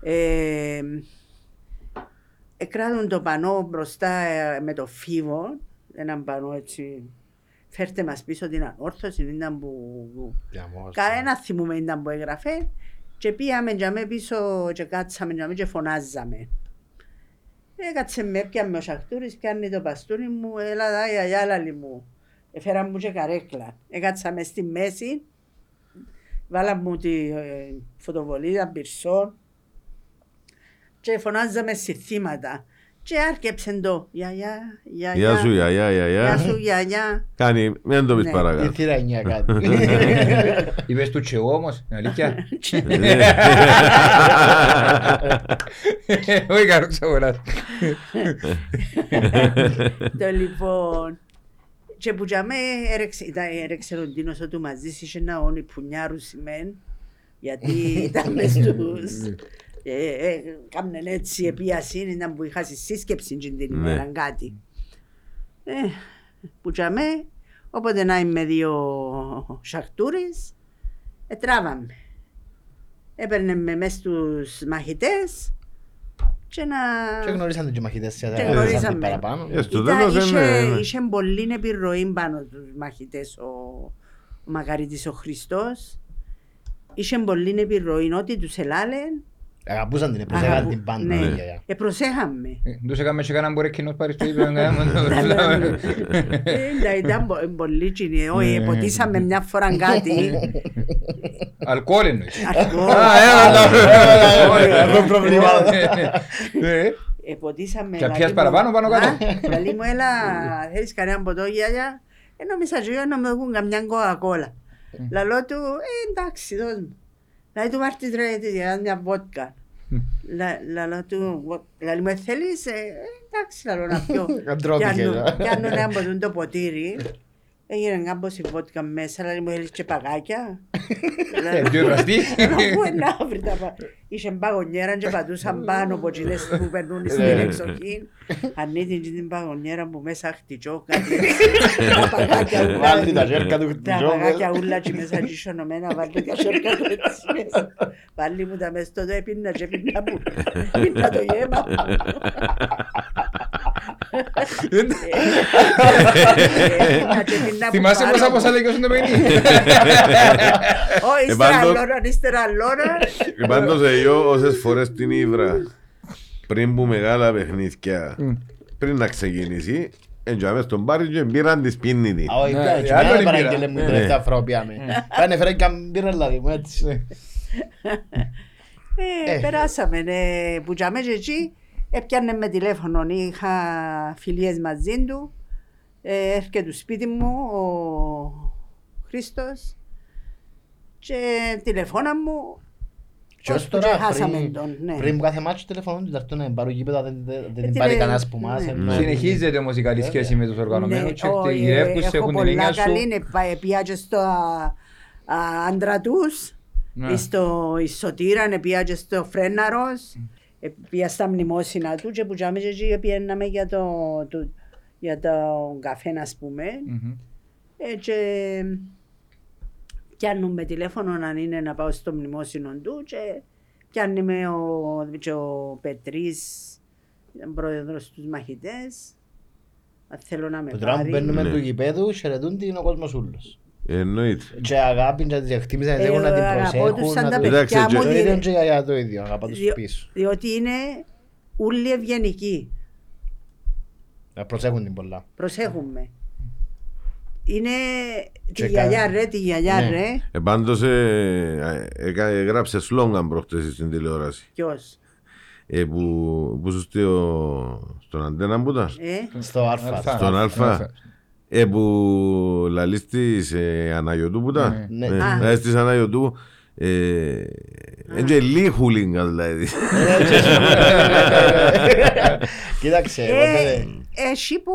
Ε, εκράτουν το πανό μπροστά ε, με το φίβο, έναν πανό έτσι. Φέρτε μας πίσω την ανόρθωση, ήταν που... Κανένα θυμούμε ήταν που έγραφε. Και πήγαμε για με πίσω και κάτσαμε για με και φωνάζαμε. Έκατσε με, έπιαμε ο Σαχτούρης, πιάνει το παστούνι μου, έλα δά, γιαγιά λαλή μου. Έφερα μου και καρέκλα. Έκατσαμε στη μέση, βάλαμε μου τη ε, φωτοβολίδα πυρσόν και φωνάζαμε συνθήματα. Και άρκεψε το, γιαγιά, γιαγιά, Γεια σου, γιαγιά, γεια γιαγιά. σου γιαγιά. Κάνει, μην το πεις Ναι. Η παρακάτω. θύρα εννιά κάτι. Είπες του και εγώ όμως, είναι αλήθεια. Όχι καλό ξαγοράς. Το λοιπόν. Και που για με έρεξε, ήταν, έρεξε ο Ντίνος ότι μαζί είχε ένα όνει που νιάρουσιμεν, γιατί ήταν μες στους... Ε, ε, κάμνεν έτσι επίαση, ήταν που είχα σύσκεψη την Ναι. ημέρα κάτι. Ε, που για με, όποτε να είμαι δύο σαχτούρες, ε, τράβαμε. Έπαιρνε με μες στους μαχητές και να... Και γνωρίσαν και οι μαχητές σε Και τα γνωρίσαμε. παραπάνω. Ε, στο Ήταν, τέλος είχε, είναι... είχε πολύ επιρροή πάνω τους μαχητές ο, ο Μακαρίτης ο Χριστός. Είχε πολύ επιρροή ότι τους ελάλεν. Αγαπούσαν την, προσέχαν αγαπου- την πάντα. ναι. η γιαγιά. Ε, προσέχαμε. Ε, Τους έκαμε και κανέναν μπορεί κοινός πάρει στο ύπεδο. Ε, ήταν- Ήταν πο- πολύ κοινή. Όχι, Ναι. ποτίσαμε μια φορά κάτι. Αλκοόλ εννοείς. Αρχικό. Έχω προβλήματα. Ε, Εποτίσαμε. Και πιάσεις παραπάνω, πάνω κάτω. Λαλή μου, έλα, θέλεις κανένα ποτό, γιαγιά. Ε, νόμιζα και εγώ να μου δουν καμιά κοκακόλα. Λαλό του, ε, εντάξει, δώσ' μου. Λαλή του, βάρτης ρε, της γιαγιάς μια βότκα. Λα- Λαλό του, «Βο- λαλή μου, «Ε, θέλεις, ε, εντάξει, λαλό να πιω. Αντρώθηκε, Πιάνω- ε. Πιάνω ένα ποτούν το ποτήρι Έγινε κάμπος η βότκα μέσα, αλλά μου έλειξε παγάκια. Ε, Τι εραστή. Αφού να βρει τα πα- Είχε παγωνιέρα και πατούσαν πάνω από εκείνες που περνούν στην εξοχή. Ανοίγει την παγωνιέρα που μέσα χτυκιό κάτι. Τα παγάκια ούλα. Βάλει τα ζέρκα του Τα παγάκια ούλα και μέσα και σωνομένα βάλει τα σέρκα του έτσι μέσα. Βάλει μου τα μέσα στο έπινα και έπινα μου. Έπινα το γέμα. Θυμάσαι πάνω πόσα μου. πόσα λέγει το παιχνίδι. Ω, ύστερα Επάντως- λόρα, ύστερα λόρα. Πάντως εγώ όσες φορές την ύβρα πριν που μεγάλα παιχνίδια πριν να ξεκινήσει εντιαμε στον πάρει και πήραν τη σπίνη τη. Α, όχι, Ναι, πια, έτσι, άλλο μένα είναι παραγγέλε πήρα. μου την τελευταία φορά που πιάμε. Πάνε φέρε και μπήρα δηλαδή μου έτσι. Ε, Ε. περάσαμε, ναι, που τζάμε και εκεί, έπιανε με τηλέφωνο, είχα φιλίες μαζί του, ε, έρχεται του σπίτι μου ο Χρήστος και τηλεφώνα μου, Και ως ώσπου τώρα, και χάσαμε πριν- τον, ναι. Πριν που κάθε μάτσο τηλεφωνούν του ταρτούν να πάρουν γήπεδα, δεν- δεν δεν Ε, την τι πάρει λέει, κανένας που μας. ναι. ενώ- Συνεχίζεται όμως η καλή σχέση με τους οργανωμένους και Ναι, οι ε, γυρεύκους έχω έχουν την πολλά έννοια σου. καλή, ναι, πα- πήγα και στο α, α, άντρα τους, Ναι. στο Ισοτήρα, πήγα και στο Φρέναρος, ε, πήγα στα μνημόσυνα του και που τζάμε και εκεί πήγαιναμε για το, το, για το καφέ, ας πούμε. Μμμ. Ε, και πιάνουμε τηλέφωνο αν είναι να πάω στο μνημόσυνο του και πιάνει με ο, και ο Πετρής, ήταν πρόεδρος τους μαχητές. Αν θέλω να με Που τώρα που πάρει. μπαίνουμε Ναι. του γηπέδους, χαιρετούν την ο κόσμος ούλος. Εννοείται. Και αγάπη και τις εκτίμησαν, Ε, θέλουν να την αγαπώ τους προσέχουν. σαν να τα την- παιδιά παιδιά μου, Το διε- ίδιο και η γιαγιά το ίδιο, αγαπά τους Διο- πίσω. Διότι είναι όλοι ευγενικοί. Να προσέχουν την πολλά. Προσέχουμε. Είναι τη Και γιαγιά κα- ρε, τη γιαγιά Ναι. ρε. Ε, πάντως ε, ε, έκα- έγραψε σλόγκαν προχτές στην τηλεόραση. Ποιος; Ε, που, που σου στο, στον Αντένα που ήταν. Ε, Στο Αλφα. Αλφα. Στον Αλφα. Αλφα. Ε, που λαλείς της ε, Αναγιωτού που ήταν. Ναι. Ε, Α. Λαλείς της Αναγιωτού. Ε, είναι λίγη χούλιγκα δηλαδή. Κοίταξε, ε, οπότε... Έχει που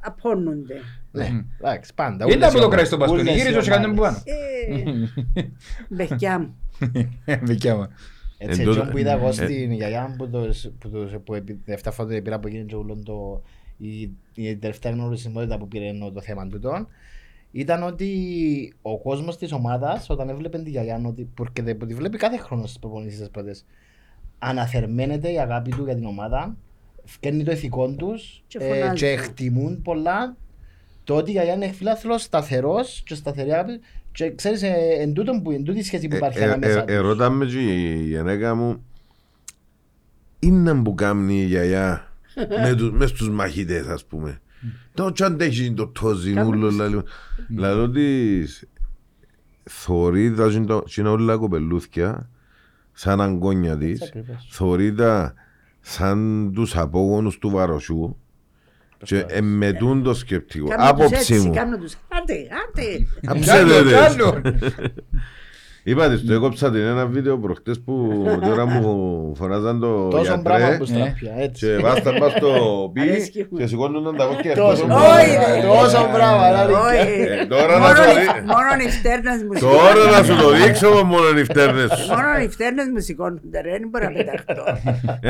απώνονται. Ναι, εντάξει, πάντα. Είναι όλες από οι το ομάδες. κρέας στο μπαστούνι, Όλες οι γύριζε και κάντε μου πάνω. Ε, Μπεχκιά μου. Δικιά μου. Έτσι, Εντός- έτσι που είδα εγώ ε. στην γιαγιά μου που το, που το, που επί, εφτά φορές πήρα από εκείνη και ούλον το, η, η τελευταία γνωρισιμότητα που πήρε ενώ το θέμα τούτο ήταν ότι ο κόσμος της ομάδας όταν έβλεπε τη γιαγιά ότι, porque που τη βλέπει κάθε χρόνο στις προπονήσεις τι πρώτε, αναθερμαίνεται η αγάπη του για την ομάδα, φκένει το ηθικό τους Και ε, φωνάζει. και εκτιμούν πολλά το ότι η γιαγιά είναι φιλάθλος, σταθερός και σταθερή αγάπη. Και ξέρεις, ε, εν τούτον που εν τούτη η σχέση που υπάρχει Ε, ε, ανάμεσα ε, τους. Ερώταμε και η γενέκα μου είναι που κάνει η γιαγιά με τους- μες στους μαχητές ας πούμε. Το τι αντέχει το τόζι ούλο λαλό. Λαλό της θωρεί τα τζιν το- τζιν όλα κοπελούθκια σαν αγκόνια της. ακριβώς. Θωρεί τα σαν τους απόγονους του βαροσιού και εμμετούν το σκεπτικό. Κάμνω τους Άποψη έτσι, μου. κάμνω τους. Άντε, άντε. Αψέδετες. Άλλο, Είπα της, το έκοψα την ένα βίντεο προχτές που τώρα μου φωνάζαν το Τόσο μπράβο γιατρέ που στραπιά, έτσι. και βάσταν πας στο πι Αρέσκει μου. και σηκώνονταν τα κόκκια Τόσο τόσο μπράβο, Όχι, ρε. τόσο μπράβο, αλήθεια. Όχι. Ε, τώρα να Μόνο το οι- δει- Μόνο οι φτέρνες μου Τώρα σηκώνονται. να σου το δείξω μόνο οι φτέρνες σου. Μόνο οι φτέρνες μου σηκώνονται ρε, δεν μπορώ να πεταχτώ.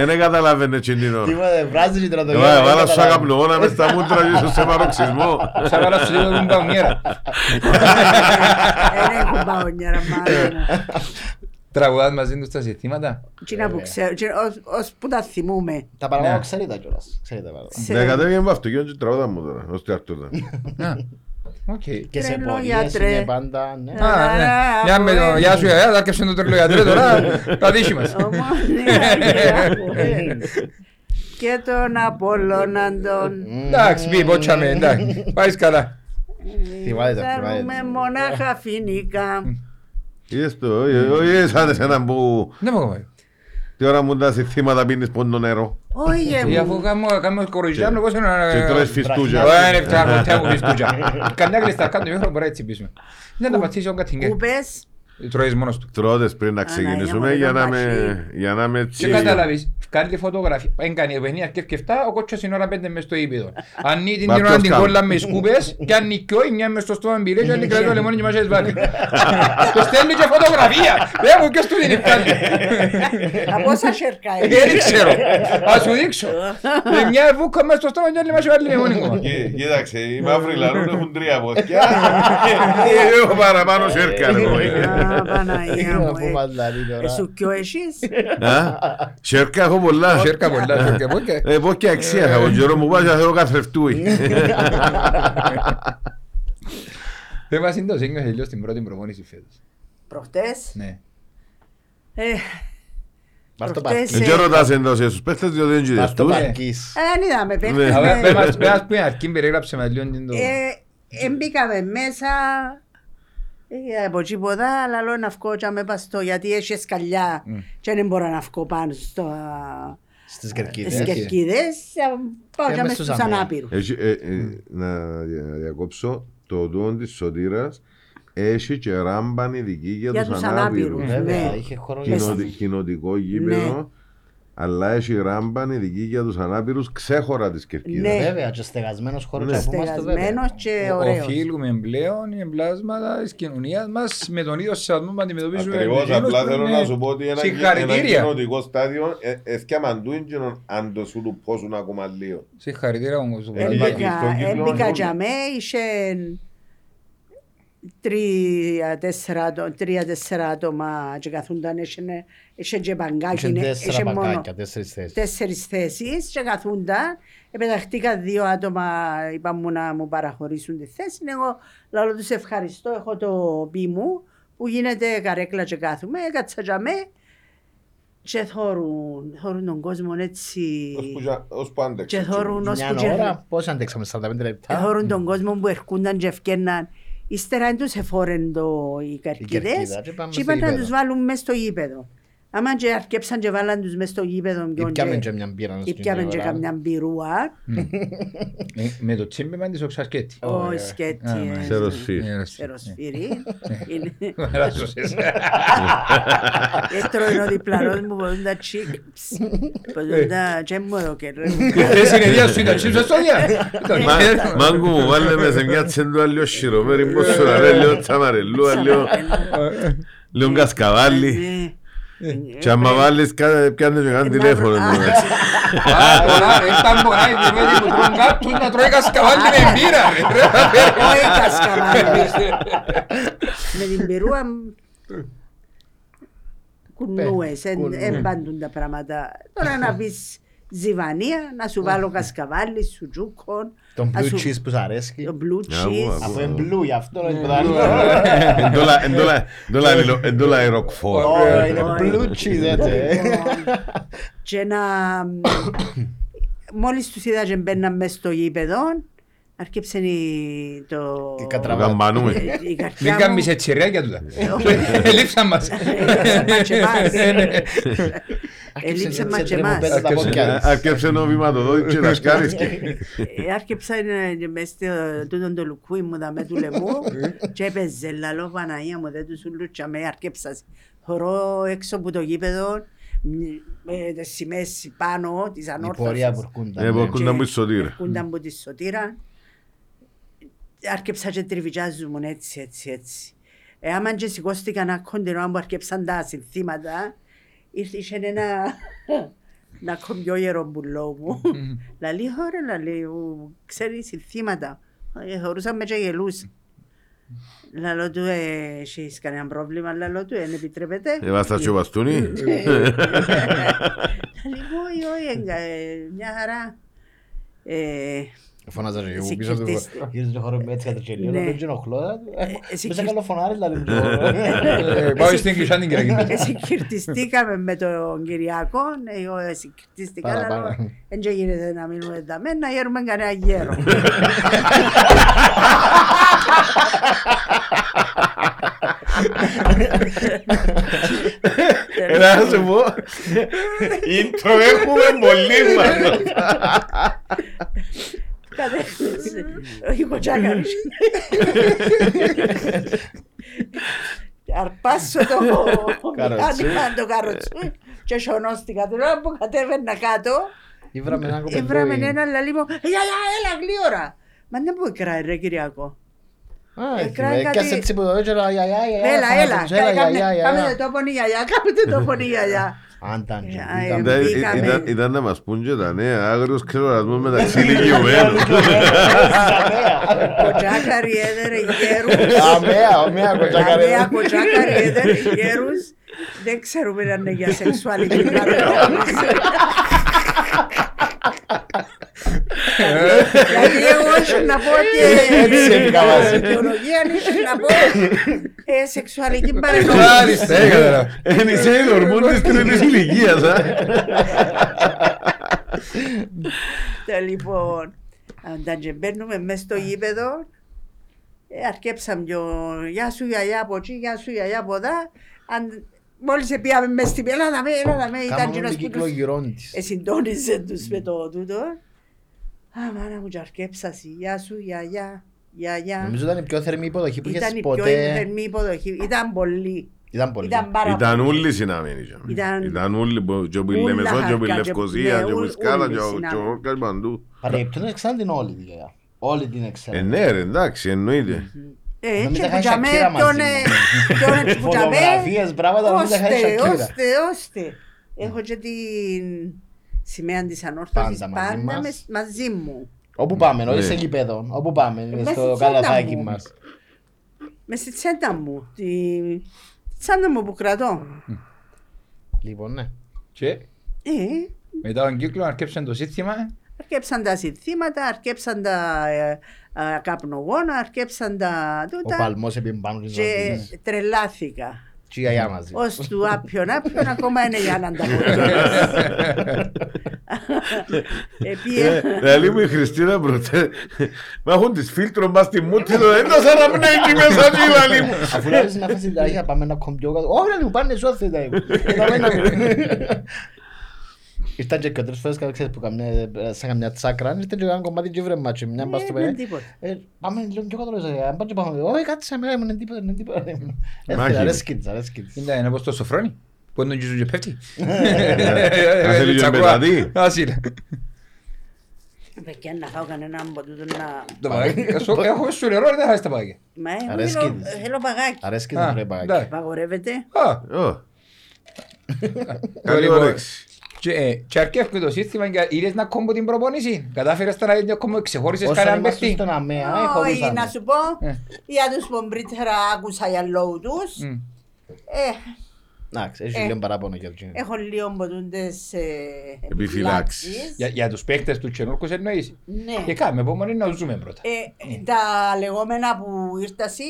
Δεν καταλάβαινε τσινίνο. Τίποτε, βράζεις και τρατογιά. Εγώ έβαλα σου αγαπνογόνα μες στα μούτρα και ίσως σε μαροξισμό. Σαν βάλα σου λίγο την παουνιέρα. Δεν έχω παγωνιέρα μάλλον. Τραγουδάς μαζί τους τα συστήματα; Τσίνα που ξέρω, τσίνα- ως- ως που τα θυμούμε. Τα παραπάνω Ναι. ξέρει τα κιόλας. Ξέρει τα παραπάνω. Σε- Δεν κατέβηκε με αυτό και τραγούδα μου τώρα, ως τι αρτούτα. Α, Οκ. Και σε Τρελό πορείες γιατρέ. είναι πάντα, ναι. Α, ναι. Μια με το γεια σου γιαγιά, θα έρχεσαι το τρελό γιατρέ τώρα, τα δίχει μας. Ομόνια, Και τον Απόλλωνα τον Εντάξει, μη ποτσαμε, εντάξει, πάει καλά. Θυμάται τα, θυμάται Θέλουμε τα. μονάχα φινικά. Είδες το, όχι σαν εσένα που Δεν μου κομμάτι. τη ώρα μου τα θύματα πίνεις πόντο νερό; Όχι Ή αφού μου. κάνουμε- κάνουμε κοροϊζιάνο, πώς είναι να... και τρώεις φιστούκια. Ωραία, είναι φτιάχνω, φτιάχνω φιστούκια. Καμιά κλειστά κάτω, μήχρον μπορεί να τσιμπήσουμε. Δεν θα πατήσει ο κατηγέ. Κουπές. Τρώεις μόνος του. Τρώτες πριν να ξεκινήσουμε για να με, για να με Και έτσι καταλάβεις, Κάνει φωτογραφία. Έγκανε η παιχνίδια και εφτά, ο κότσος είναι ώρα πέντε μες στο ύπεδο. Αν την Μα την ώρα ποιος την κάνει. κόλλα με σκούπες και αν νικιώ, η μια μες στο στόμα μπηλέ και αν νικράει το λεμόνι και μας έσβαλε. Το στέλνει και φωτογραφία. Δεν μου ποιος του την κάνει. Από όσα σέρκα είναι. Δεν ξέρω. Ας σου δείξω. Ε, Μια βούκα μες στο στόμα και άλλη μας έβαλε λεμόνι ακόμα. Κοί- Κοίταξε, οι μαύροι λαρούν έχουν τρία πόδια. Έχω παραπάνω σέρκα. ρε, κόη. Α, Παναγία μου. Πού ε. μας λαλεί Ε, τώρα. Σου κοιό εσείς. Α, Σέρκα έχω πολλά. Σέρκα πολλά, σέρκα πολλά. Ε, πω και αξία, από τον καιρό μου πάει να θέλω καθρεφτούι. Δεν μας είναι το σύνγιο τελειώς την πρώτη προπόνηση φέτος. Προχτές; Ναι. ε, Βάρ' το Προχτές, παρκής. Δεν ξέρω τα εντός στους παίχτες διότι δεν Βάρ' είδες το τους. παρκής. Δεν είδαμε Ναι. παίχτες. Αλλά ε, πες μας- πες μας πριν αρκεί περίγραψε μας λίγο την το... ε, Εμπήκαμε μέσα. Ε, Από τίποτα, αλλά λέω να βγω και με παστό γιατί έχει σκαλιά Μμ. και δεν μπορώ να βγω πάνω στο, Στις στις κερκίδες. κερκίδες. ε, Πάω Ε, και μες μες στους στους αμέ. ανάπηρους. Έχει, ε, ε, να δια- διακόψω το τούτο της σωτήρας έχει και ράμπαν ειδική για Για τους τους ανάπηρους. ανάπηρους. Βέβαια, Ναι. είχε χώρο για Κοινο- να- Κοινοτικό γήπεδο αλλά έχει ράμπαν ειδική για τους ανάπηρους ξέχωρα της κερκίδας. Ναι. Βέβαια, και στεγασμένος χώρος Ναι. από εμάς το βέβαια. Στεγασμένος και ωραίος. Οφείλουμε πλέον οι εμπλάσματα της κοινωνίας μας με τον ίδιο σεβασμό που αντιμετωπίζουμε Ακριβώς, εκείνους απλά που θέλω είναι- να σου πω ότι ένα, ένα Συγχαρητήρια. κοινοτικό στάδιο ε, έθιαμαν του ίντζινον αν το σου λουπώσουν ακόμα λίγο. Συγχαρητήρια όμως. Ε, Βαλάκη. Έμπηκα. Τρία-τέσσερα άτομα και καθούνταν, είχε- είχε και παγκάκι, Είχε είχε τέσσερα μόνο παγκάκια, τέσσερις θέσεις. τέσσερις θέσεις και καθούνταν. Επεταχτήκα δύο άτομα, είπαν μου να μου παραχωρήσουν τη θέση. Εγώ λέω τους ευχαριστώ, έχω το πι μου που γίνεται καρέκλα και κάθομαι. Έκατσα για με και θόρουν, θόρουν τον κόσμο έτσι. Ώσπου για- ώσπου άντεξε. Και θόρουν Μια ώσπου και ώρα, πώς αντέξαμε, 45 λεπτά; Εθώρουν τον κόσμο που ερχούνταν και ευκαιρναν. Ύστερα δεν τους εφόρεν το οι κερκίδα καρκίδες και πάμε και στο είπαν να γήπεδο. τους βάλουν μες στο γήπεδο. Άμα και αρκέψαν και βάλαν τους μες στο γήπεδο ποιον Ήπιαμε και και μια μπύρα. να σου ήπιαμε την και ώρα. καμιά μπυρούα. Ε, Με το τσίμπημα της οξασκέτη. Ο σκέτη, Α, ε, μάλιστα. Ξέρω εσύ. Ε, σεροσφύρι. Είναι- Καλά, σωσές. Έτρωε ο διπλανός μου ποδούν τα τσίκ. Ποδούν τα τσέμμορο και ρε. Δεν συνεδρία σου ήταν τσίψα στο διά. Μα- Μάγκου μου βάλε με σε μια τσέντουα λίγο σιρομέρι πως σου να λέει λίγο τσαμαρελούα, λίγο- λίγο κασκαβάλι. Ναι. Και άμα βάλεις κα- πιάνεις και κάνει Να τηλέφωνο. βρω- εντάξει. Α, τώρα, ήταν μπορεί να είναι που τρώνε κάτω να τρώει κασκαβάλι με μπύρα. ρε. Όχι κασκαβάλι. Με την πυρούα κουνούες, κουνού. εμπάντουν τα πράγματα. Τώρα να πεις ζιβανία, να σου βάλω κασκαβάλι, σουτζούκον, Τον να blue σου- cheese που σου αρέσει. το blue Άκου, cheese. άκου. Αφού είναι blue, γι' αυτό είναι τίποτα άλλο. Εν τόλα- εν τόλα- εν τόλα είναι λο- εν τόλα είναι ροκφόρ. Ω, Είναι Όχι. blue cheese, έτσι. Λοιπόν, Και να... Μόλις τους είδα και μπαίναν μες στο γήπεδο, αρκέψε η- το... Η κατραβάτα. Γαμπανούμε. Ε, η καρδιά Μην μου- κάνεις έτσι ρε για τούτα. Ελείψαν μας. Έλειψαν μας και εμάς. Ε, ναι. Έλειψαν μας Έτσι, και εμάς. τρεμοπέτα τα πόδια της. Αρκέψε ένα βηματοδότη και να σκάρισκε. Ε, Άρχιψα ε, μες στο τούτον το λουκούι μου δαμέ του λαιμού και έπαιζε λαλό Παναγία μου δεν τους ούλουτσα με άρκεψα. Θωρώ έξω από το γήπεδο με τις σημαίες πάνω της Η πορεία που ανόρθωσης. ερχούνταν. Ε, ναι. που έρχονταν που η σωτήρα. Έρχονταν από τη σωτήρα. Άρκεψα και τριβιτζάζουν έτσι έτσι έτσι. Ε, άμα και σηκώστηκαν ακόντινο που αρκεψαν τα συνθήματα, ήρθε είχε ένα να κομπιό γερομπουλό μου. Λαλή, ωραία, λαλή, ου, ξέρει συνθήματα. Ε, Θεωρούσαμε και γελούσε. Λαλό του, ε, έχεις κανένα πρόβλημα, λαλό του, δεν επιτρέπεται. Εβάστα και ο μπαστούνι. Λαλή, όχι, όχι, εγκα, ε, μια χαρά. Ε, Φωνάζα και εγώ Εσύ πίσω του. κερδίστε. Γύριζε το χώρο με έτσι κατρακελίο. Ναι. Δεν ενοχλώ. εσύ Μέσα κερ- καλό φωνάρι, δηλαδή. Ε, Πάω στην κλεισά την κυριακή. Συγκυρτιστήκαμε με τον Κυριακό, ε, εγώ συγκυρτίστηκα, Πάρα, αλλά πάρα. δεν και γίνεται να μείνουμε δαμέ, να γέρουμε κανένα γέρο. Έλα να σου πω. Intro έχουμε πολύ μάλλον. Κατέφυγε. Όχι κοτσάκαρης. Αρπάσω το Καροτσού. μηχάνημα το καροτσού. και σωνώστηκα. Την ώρα που κατέβαινα κάτω, Ήβραμε έναν κοπελούι. έβραμε έναν λαλί μου, «Ε, γιαγιά, έλα γλύωρα. Μα δεν μου κράει ρε Κυριακό. Α, Ε, έτσι, κράει με κάτι- Έκασε έτσι που το έτσερα, για, για, για, Έλα, για, έλα, για, για, για, για. κάμε το πονή γιαγιά, κάμε το πονή γιαγιά. Αν ήταν και Ε, ήταν- ε, Ήταν- μπήκαμε. ήταν- Ήταν να μας πούν και τα νέα άγριος ξελορασμός μεταξύ ηλικιωμένων. Κοτσάκαρι έδερε γέρους. Αμέα, αμέα κοτσάκαρε. Αμέα κοτσάκαρι έδερε γέρους. Δεν ξέρουμε αν είναι για σεξουαλική παρενόχληση. Δηλαδή εγώ ίσω να πω Έτσι έφυγα μαζί. ότι η βιολογία ίσω να πω ε, σεξουαλική παρενόχληση. Μάλιστα, ε, κατάλαβα. Είναι η Sailor Moon της τρίτης ηλικίας. α. Ε, Λοιπόν, όταν και μπαίνουμε μέσα στο γήπεδο, ε, αρκέψαμε πιο «Γεια σου γιαγιά από εκεί, γεια σου γιαγιά από εδώ». Αν- Μόλις πήγαμε μες στην πέλα, «Έλα με, έλα μες», ήταν Κάμαμε κοινός τον που κύκλο τους γυρών της. ε, συντόνιζε τους με το τούτο. Α, μάνα μου και αρκέψασαι, «Γεια σου γιαγιά, γιαγιά». Νομίζω ήταν η πιο θερμή υποδοχή που Ήταν είχες η πιο ποτέ. θερμή υποδοχή, ήταν πολύ. Ήταν πολύ. Ήταν πάρα Ήταν πολύ. όλοι συναμένοι. και. Ήταν- Ήταν όλοι που- και που η Ούλα Λεμεσό και που η χαρκά, και- Λευκοσία ναι, και που η ούλ- Σκάλα όλοι και ο- συναμένοι. και ο Όρκας παντού. Παρεμπιπτόντως ξέραν την όλη τη γιαγιά. Όλη την Ε, έξεραν. ναι ρε, εντάξει, εννοείται. Ε, Νομίζω και είχα που τζαμέ, Shakira ποιον μαζί ε- μου. ποιον έτσι που τζαμέ, Φωτογραφίες, πράγματα, νομίζω είχα Ώστε, Shakira. ώστε, ώστε. Έχω και την σημαία της ανόρθωσης Πάντα μαζί πάντα μας. μες- μαζί μου. Όπου πάμε, όχι Ναι. σε γήπεδο. Όπου πάμε, μέσα στο στη τσάντα καλαθάκι μου. μας. Μες στη τσέντα μου. Τη τη τσάντα μου που κρατώ. Λοιπόν, ναι. Και; Ε, μετά τον κύκλο αρκέψαν το σύστημα; αρκέψαν τα συνθήματα, αρκέψαν τα ε, ε, καπνογόνα, αρκέψαν τα Ο τούτα παλμός έπιε πάνω της και ζωής. τρελάθηκα. Και η γιαγιά μαζί. Ως του άπιον άπιον ακόμα είναι για να ανταποκριθεί. Επίε... Δηλαδή μου η Χριστίνα προτέ, μα έχουν τις φίλτρο μας στη μούτη το δεν τα σαν να πνέγει μέσα εκεί λαλί μου. Αφού λέει να φάσει τα άχια πάμε να κομπιό κάτω. Όχι ρε μου πάνε σώθη τα Ήρθαν και τρεις φορές κάτω ξέρεις που καμιά, σαν καμιά τσάκρα Ήρθαν και έκαναν κομμάτι και βρε μάτσι Μια μπας στο Ε, δεν πέ τίποτα. Πάμε λίγο πιο κάτω ρε Αν πάμε και πάμε Όχι κάτσε με είναι τίποτα είναι τίποτα Έτσι Μάχη. αρέσκει της αρέσκει της Είναι είναι όπως το σοφρόνι. Που είναι τον κύριο και πέφτει. θέλει και πετατή. Ας είναι. Παιδιά, να φάω κανένα από τούτο να... Το παγάκι. Σου- Έχουμε σου νερό, δεν θα έχεις τα παγάκια. Μα εγώ Αρέσκει θέλω- της. θέλω παγάκι. Αρέσκει της Α, ρε παγάκι εντάξει. Παγορεύεται. Α, Ω. Καλή Λοιπόν, όρεξη. Και, ε, και αρκεύει το σύστημα και είδες να κόμπω την προπόνηση. Κατάφερες τώρα να κόμπω, ξεχώρισες Όσο κανέναν είμαστε παίχτη. στον ΑΜΕΑ Όχι, χωρούσαμε να σου πω, Ε. για τους πομπρίτερα άκουσα για λόγους τους. Μμ. Ε, Εντάξει έχει Ε. λίγο παράπονο για εκείνο έχω λίγο ποτούντες ε, Επιφυλάξεις. επιφυλάξεις. Για, για τους παίχτες του Τσενόρκους εννοείς. Ναι. Και κάμε επόμενη να ζούμε πρώτα. Ε, τα λεγόμενα που ήρθασαι,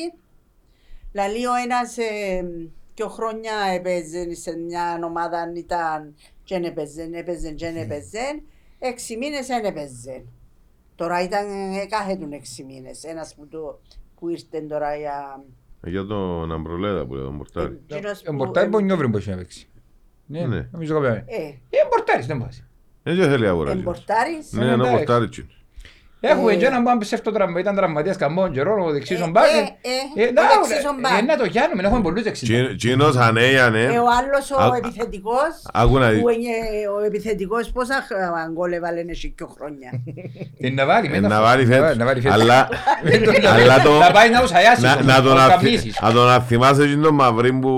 λαλεί ο ένας ε, πιο χρόνια έπαιζε σε μια ομάδα αν ήταν και δεν έπαιζε, έπαιζε και δεν έπαιζε, έξι μήνες δεν έπαιζε. Τώρα ήταν ε, κάθε του έξι μήνες, ένας που, το, που ήρθε τώρα για... Για τον Αμπρολέδα που λέει τον Μορτάρι. εκείνος Ο που- Μπορτάρι μπορεί νιόβρι που έχει να παίξει. Ναι, Ναι. νομίζω κοπέμε. Ε, Ε, Μπορτάρις δεν πας. Δεν θέλει αγορά. εμπορτάρεις. Ναι, ένα εντάξει. Μορτάρι τσιν. Έχουμε Ε. και έναν που σε αυτό τραυμα, ήταν τραυματίας καμπών καιρό, ο δεξής Ε, ο μπακ. ε, ε, ο δεξής ο μπακ. Ε, να το γιάνουμε, έχουμε πολλούς δεξις. Τσίνος Ε, ανέιανε. ο άλλος ο Α- επιθετικός, Άκου να δεις. που είναι ο επιθετικός πόσα χ- γκολ έβαλε εσύ πιο χρόνια. Ε, Να βάλει, Ε, μετά. Να βάλει φέτος. Να βάλει φέτος. Αλλά Δεν τον- αλλά το- Να πάει να τους αγιάσεις να- όμως, να τον να αθ- καπνίσεις. να τον αθυμάσαι εκείνον τον Μαυρί που